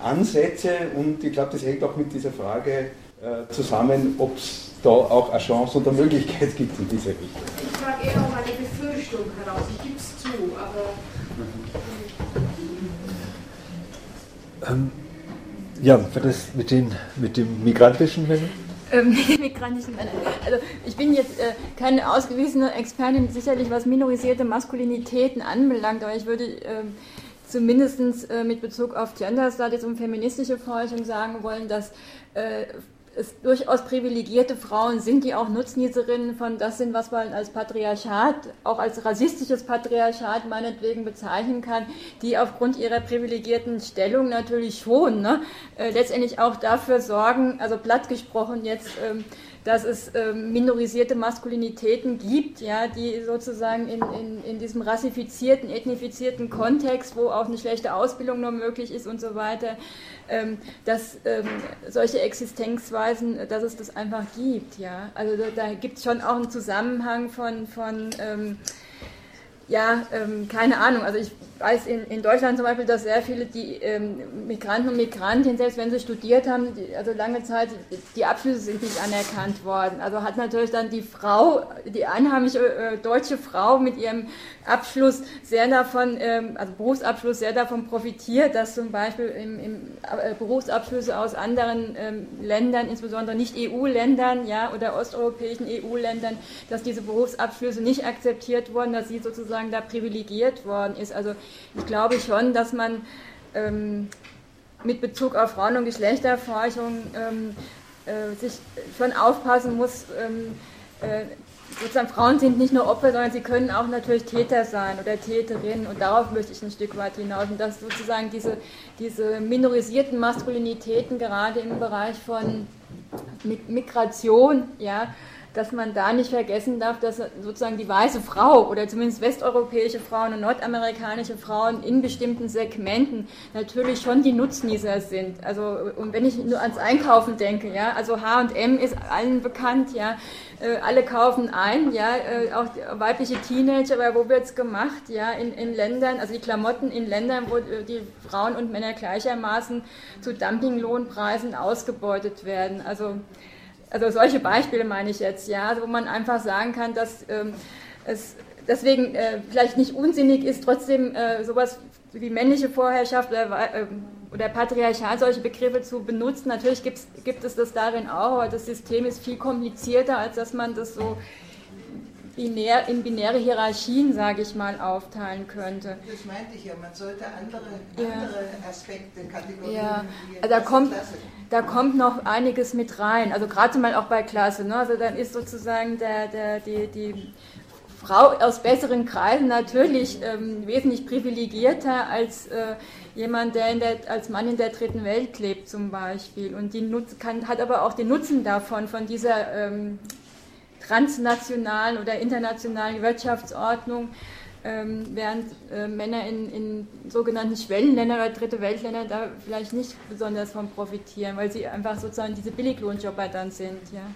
Ansätze und ich glaube, das hängt auch mit dieser Frage äh, zusammen, ob es da auch eine Chance und eine Möglichkeit gibt in diese Richtung. Ich frage eher um eine Befürchtung heraus, ich gebe es zu, aber. Ähm, ja, war das mit, den, mit dem migrantischen Männern? Ähm, migrantischen Männern. Also ich bin jetzt äh, keine ausgewiesene Expertin, sicherlich was minorisierte Maskulinitäten anbelangt, aber ich würde ähm, zumindest äh, mit Bezug auf Gender Studies und feministische Forschung sagen wollen, dass äh, es durchaus privilegierte Frauen sind, die auch Nutznießerinnen von das sind, was man als Patriarchat, auch als rassistisches Patriarchat meinetwegen bezeichnen kann, die aufgrund ihrer privilegierten Stellung natürlich schon ne, äh, letztendlich auch dafür sorgen, also platt gesprochen jetzt, ähm, dass es ähm, minorisierte Maskulinitäten gibt, ja, die sozusagen in, in, in diesem rassifizierten, ethnifizierten Kontext, wo auch eine schlechte Ausbildung nur möglich ist und so weiter, ähm, dass ähm, solche Existenzweisen, dass es das einfach gibt. Ja. Also da, da gibt es schon auch einen Zusammenhang von, von ähm, ja, ähm, keine Ahnung. Also ich weiß in, in Deutschland zum Beispiel, dass sehr viele die ähm, Migranten und Migrantinnen, selbst wenn sie studiert haben, die, also lange Zeit, die Abschlüsse sind nicht anerkannt worden. Also hat natürlich dann die Frau, die einheimische äh, deutsche Frau mit ihrem Abschluss sehr davon, ähm, also Berufsabschluss sehr davon profitiert, dass zum Beispiel im, im äh, Berufsabschlüsse aus anderen ähm, Ländern, insbesondere nicht EU-Ländern, ja, oder osteuropäischen EU-Ländern, dass diese Berufsabschlüsse nicht akzeptiert wurden, dass sie sozusagen da privilegiert worden ist. Also ich glaube schon, dass man ähm, mit Bezug auf Frauen- und Geschlechterforschung ähm, äh, sich schon aufpassen muss, ähm, äh, sozusagen Frauen sind nicht nur Opfer, sondern sie können auch natürlich Täter sein oder Täterinnen und darauf möchte ich ein Stück weit hinaus und dass sozusagen diese, diese minorisierten Maskulinitäten gerade im Bereich von Migration, ja, dass man da nicht vergessen darf, dass sozusagen die weiße Frau oder zumindest westeuropäische Frauen und nordamerikanische Frauen in bestimmten Segmenten natürlich schon die Nutznießer sind. Also und wenn ich nur ans Einkaufen denke, ja, also H&M ist allen bekannt, ja, äh, alle kaufen ein, ja, äh, auch weibliche Teenager, aber wo wird es gemacht, ja, in, in Ländern, also die Klamotten in Ländern, wo äh, die Frauen und Männer gleichermaßen zu Dumpinglohnpreisen ausgebeutet werden. Also also solche Beispiele meine ich jetzt, ja, wo man einfach sagen kann, dass ähm, es deswegen äh, vielleicht nicht unsinnig ist, trotzdem äh, sowas wie männliche Vorherrschaft oder, äh, oder Patriarchat, solche Begriffe zu benutzen. Natürlich gibt es das darin auch, aber das System ist viel komplizierter, als dass man das so binär, in binäre Hierarchien, sage ich mal, aufteilen könnte. Das meinte ich ja, man sollte andere, ja. andere Aspekte, Kategorien. Ja, also da kommt, da kommt noch einiges mit rein, also gerade mal auch bei Klasse. Ne? Also dann ist sozusagen der, der, die, die Frau aus besseren Kreisen natürlich ähm, wesentlich privilegierter als äh, jemand, der, der, als Mann in der dritten Welt lebt zum Beispiel und die Nutz, kann, hat aber auch den Nutzen davon, von dieser ähm, transnationalen oder internationalen Wirtschaftsordnung, ähm, während äh, Männer in, in, sogenannten Schwellenländern oder dritte Weltländer da vielleicht nicht besonders von profitieren, weil sie einfach sozusagen diese Billiglohnjobber dann sind. Ja.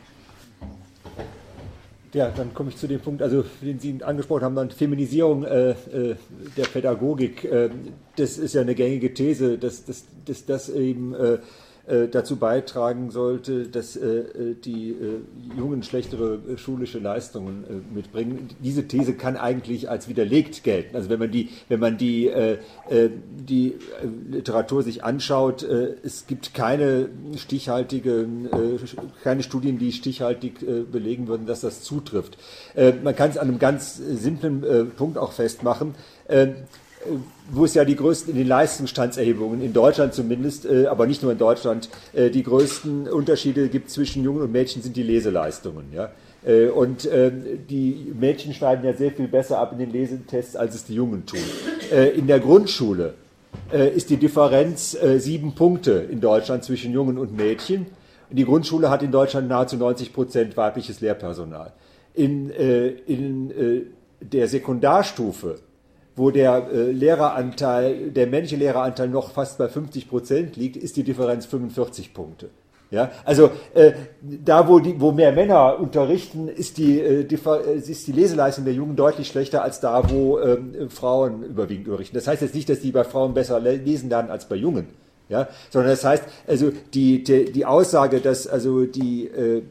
Ja, dann komme ich zu dem Punkt, also den Sie angesprochen haben, dann Feminisierung äh, äh, der Pädagogik. Äh, das ist ja eine gängige These, dass, dass, das eben äh, dazu beitragen sollte, dass äh, äh, die Jungen schlechtere schulische Leistungen mitbringen. Diese These kann eigentlich als widerlegt gelten. Also wenn man die, wenn man die, die Literatur sich anschaut, es gibt keine stichhaltigen, keine Studien, die stichhaltig belegen würden, dass das zutrifft. Man kann es an einem ganz simplen Punkt auch festmachen wo es ja die größten in den Leistungsstandserhebungen, in Deutschland zumindest, äh, aber nicht nur in Deutschland, äh, die größten Unterschiede gibt zwischen Jungen und Mädchen, sind die Leseleistungen. Ja? Äh, und äh, die Mädchen schneiden ja sehr viel besser ab in den Lesetests, als es die Jungen tun. Äh, in der Grundschule äh, ist die Differenz sieben Punkte in Deutschland zwischen Jungen und Mädchen. Die Grundschule hat in Deutschland nahezu 90 Prozent weibliches Lehrpersonal. In, in der Sekundarstufe wo der äh, Lehreranteil, der männliche Lehreranteil noch fast bei 50 Prozent liegt, ist die Differenz 45 Punkte. Ja, also äh, da, wo, die, wo mehr Männer unterrichten, ist die, äh, die, äh, ist die Leseleistung der Jungen deutlich schlechter als da, wo ähm, Frauen überwiegend unterrichten. Das heißt jetzt nicht, dass die bei Frauen besser lesen lernen als bei Jungen, ja, sondern das heißt, also die, die, die Aussage, dass also die äh,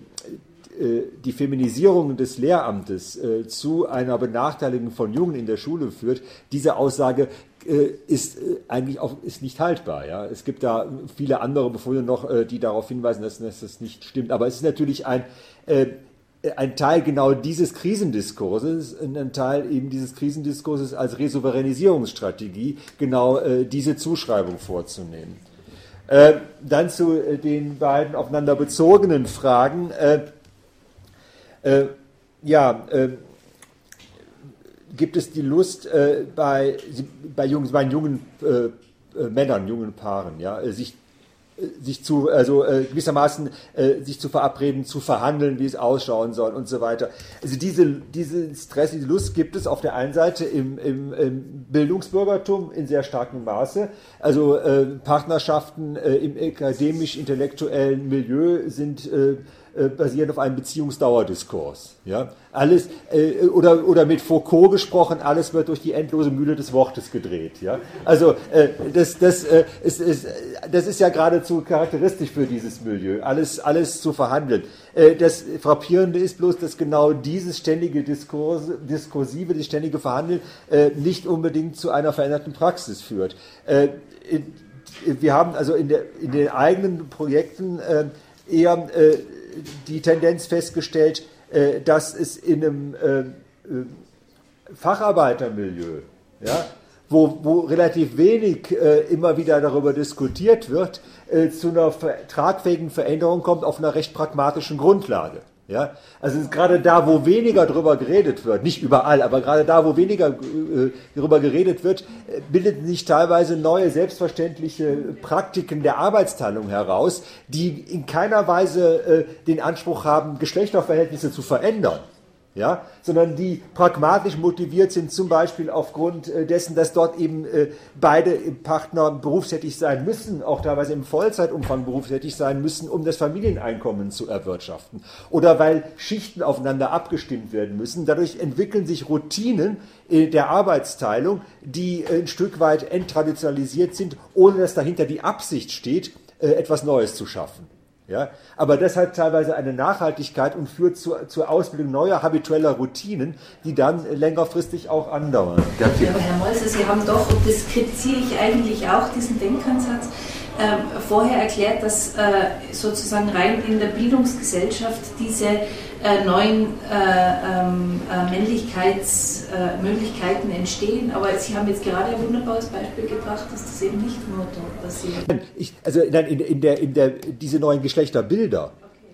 die Feminisierung des Lehramtes äh, zu einer Benachteiligung von Jungen in der Schule führt, diese Aussage äh, ist eigentlich auch ist nicht haltbar. Ja? Es gibt da viele andere Befunde noch, die darauf hinweisen, dass, dass das nicht stimmt. Aber es ist natürlich ein, ein Teil genau dieses Krisendiskurses, ein Teil eben dieses Krisendiskurses als Resouveränisierungsstrategie, genau diese Zuschreibung vorzunehmen. dann zu den beiden aufeinander bezogenen Fragen. Äh, ja, äh, gibt es die Lust äh, bei, bei, jungen, bei jungen äh, äh, Männern, jungen Paaren, ja, äh, sich sich zu, also äh, gewissermaßen äh, sich zu verabreden, zu verhandeln, wie es ausschauen soll und so weiter. Also diese, diese Stress, diese Lust gibt es auf der einen Seite im, im, im Bildungsbürgertum in sehr starkem Maße. Also äh, Partnerschaften äh, im akademisch-intellektuellen Milieu sind äh, äh, basiert auf einem Beziehungsdauerdiskurs. Ja? Alles, äh, oder, oder mit Foucault gesprochen, alles wird durch die endlose Mühle des Wortes gedreht. Ja? Also äh, das, das, äh, ist, ist, das ist ja geradezu charakteristisch für dieses Milieu, alles, alles zu verhandeln. Äh, das Frappierende ist bloß, dass genau dieses ständige Diskurs, Diskursive, das ständige Verhandeln nicht unbedingt zu einer veränderten Praxis führt. Äh, wir haben also in, der, in den eigenen Projekten eher die Tendenz festgestellt, äh, dass es in einem äh, äh, Facharbeitermilieu, ja, wo, wo relativ wenig äh, immer wieder darüber diskutiert wird, äh, zu einer tragfähigen Veränderung kommt auf einer recht pragmatischen Grundlage. Ja, also gerade da, wo weniger darüber geredet wird, nicht überall, aber gerade da, wo weniger äh, darüber geredet wird, äh, sich teilweise neue selbstverständliche Praktiken der Arbeitsteilung heraus, die in keiner Weise äh, den Anspruch haben, Geschlechterverhältnisse zu verändern ja, sondern die pragmatisch motiviert sind, zum Beispiel aufgrund äh, dessen, dass dort eben äh, beide Partner berufstätig sein müssen, auch teilweise im Vollzeitumfang berufstätig sein müssen, um das Familieneinkommen zu erwirtschaften. Oder weil Schichten aufeinander abgestimmt werden müssen. Dadurch entwickeln sich Routinen äh, der Arbeitsteilung, die ein Stück weit enttraditionalisiert sind, ohne dass dahinter die Absicht steht, etwas Neues zu schaffen. Ja? Aber das hat teilweise eine Nachhaltigkeit und führt zu, zur Ausbildung neuer habitueller Routinen, die dann längerfristig auch andauern. Ja, aber Herr Molzer, Sie haben doch, und das kritisiere ich eigentlich auch, diesen Denkansatz, äh, vorher erklärt, dass äh, sozusagen rein in der Bildungsgesellschaft diese äh, neuen äh, ähm, äh, Männlichkeitsmöglichkeiten entstehen. Aber Sie haben jetzt gerade ein wunderbares Beispiel gebracht, dass das eben nicht nur dort passiert. Ich, also in, in, der, in der, diese neuen Geschlechterbilder,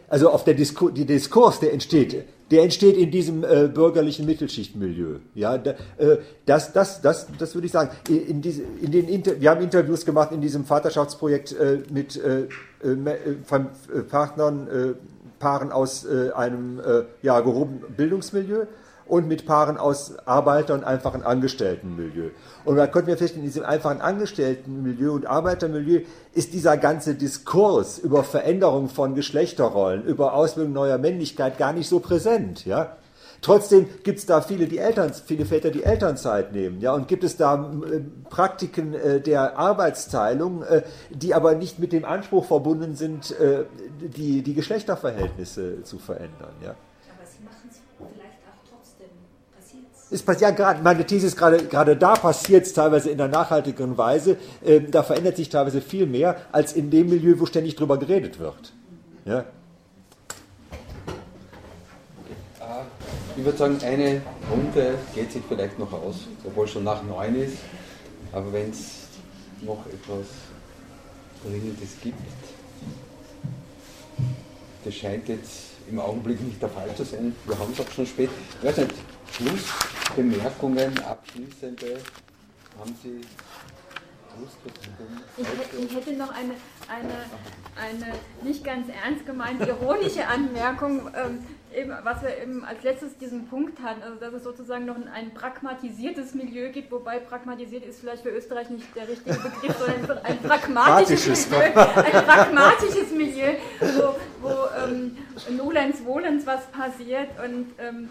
also auf der Diskur, die Diskurs, der entsteht, der entsteht in diesem äh, bürgerlichen Mittelschichtmilieu. Ja, da, äh, das, das, das, das würde ich sagen. In diese, in den Inter wir haben Interviews gemacht in diesem Vaterschaftsprojekt äh, mit äh, Partnern Paaren aus äh, einem äh, ja, gehobenen Bildungsmilieu und mit Paaren aus Arbeiter- und einfachen Angestelltenmilieu. Und da konnten wir feststellen, in diesem einfachen Angestelltenmilieu und Arbeitermilieu ist dieser ganze Diskurs über Veränderung von Geschlechterrollen, über Ausbildung neuer Männlichkeit gar nicht so präsent. Ja? Trotzdem gibt es da viele, die Eltern, viele Väter, die Elternzeit nehmen, ja, und gibt es da äh, Praktiken äh, der Arbeitsteilung, äh, die aber nicht mit dem Anspruch verbunden sind, äh, die, die Geschlechterverhältnisse zu verändern, ja. Passiert Ja, gerade, meine These ist gerade, gerade da passiert es teilweise in einer nachhaltigeren Weise. Ähm, da verändert sich teilweise viel mehr als in dem Milieu, wo ständig drüber geredet wird. Ja. Ich würde sagen, eine Runde geht sich vielleicht noch aus, obwohl es schon nach neun ist. Aber wenn es noch etwas Dringendes gibt, das scheint jetzt im Augenblick nicht der Fall zu sein. Wir haben es auch schon spät. Ich weiß nicht, Schlussbemerkungen, abschließende, haben Sie ich, ich, hätte noch eine, eine, eine nicht ganz ernst gemeinte ironische Anmerkung, ähm, eben, was wir eben als letztes diesen Punkt hatten, also dass es sozusagen noch ein, ein, pragmatisiertes Milieu gibt, wobei pragmatisiert ist vielleicht für Österreich nicht der richtige Begriff, sondern ein pragmatisches Milieu, ein pragmatisches Milieu, wo, wo ähm, Nolens Wohlens was passiert und ähm,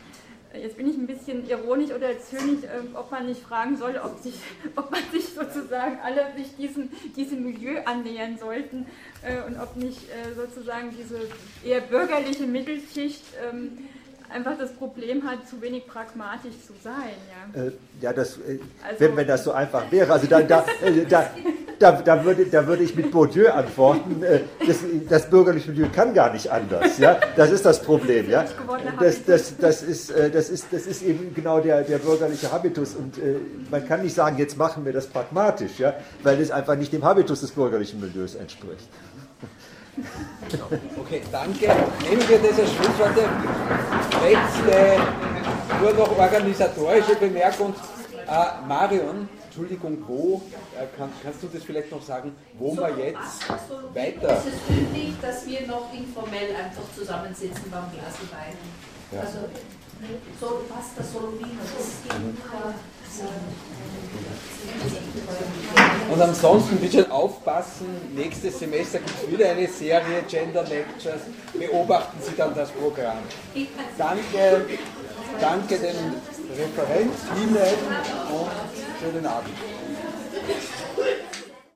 Jetzt bin ich ein bisschen ironisch oder zynisch, ähm, ob man nicht fragen soll, ob, sich, ob man sich sozusagen alle sich diesem, diesem Milieu annähern sollten äh, und ob nicht äh, sozusagen diese eher bürgerliche Mittelschicht ähm, einfach das Problem hat, zu wenig pragmatisch zu sein. Ja, äh, ja das, äh, also, wenn, wenn das so einfach wäre, also da, da, äh, da, da, da, würde, da würde ich mit Bourdieu antworten, äh, das, das bürgerliche Milieu kann gar nicht anders. Ja? Das ist das Problem. Ja? Das, das, das, ist, äh, das, ist, das ist eben genau der, der bürgerliche Habitus und äh, man kann nicht sagen, jetzt machen wir das pragmatisch, ja? weil es einfach nicht dem Habitus des bürgerlichen Milieus entspricht. Okay, danke. Nehmen wir das als Schlusswort. Letzte, nur noch organisatorische Bemerkung. Äh, Marion, Entschuldigung, wo, äh, kann, kannst du das vielleicht noch sagen, wo so, wir jetzt absolut. weiter... Es ist üblich, dass wir noch informell einfach zusammensitzen beim Glas Wein. Ja. Also, so Pasta Solo Vino, das ist mhm. Und ansonsten bitte aufpassen, nächstes Semester gibt es wieder eine Serie Gender Lectures. Beobachten Sie dann das Programm. Danke, danke den Referenten, Ihnen und schönen Abend.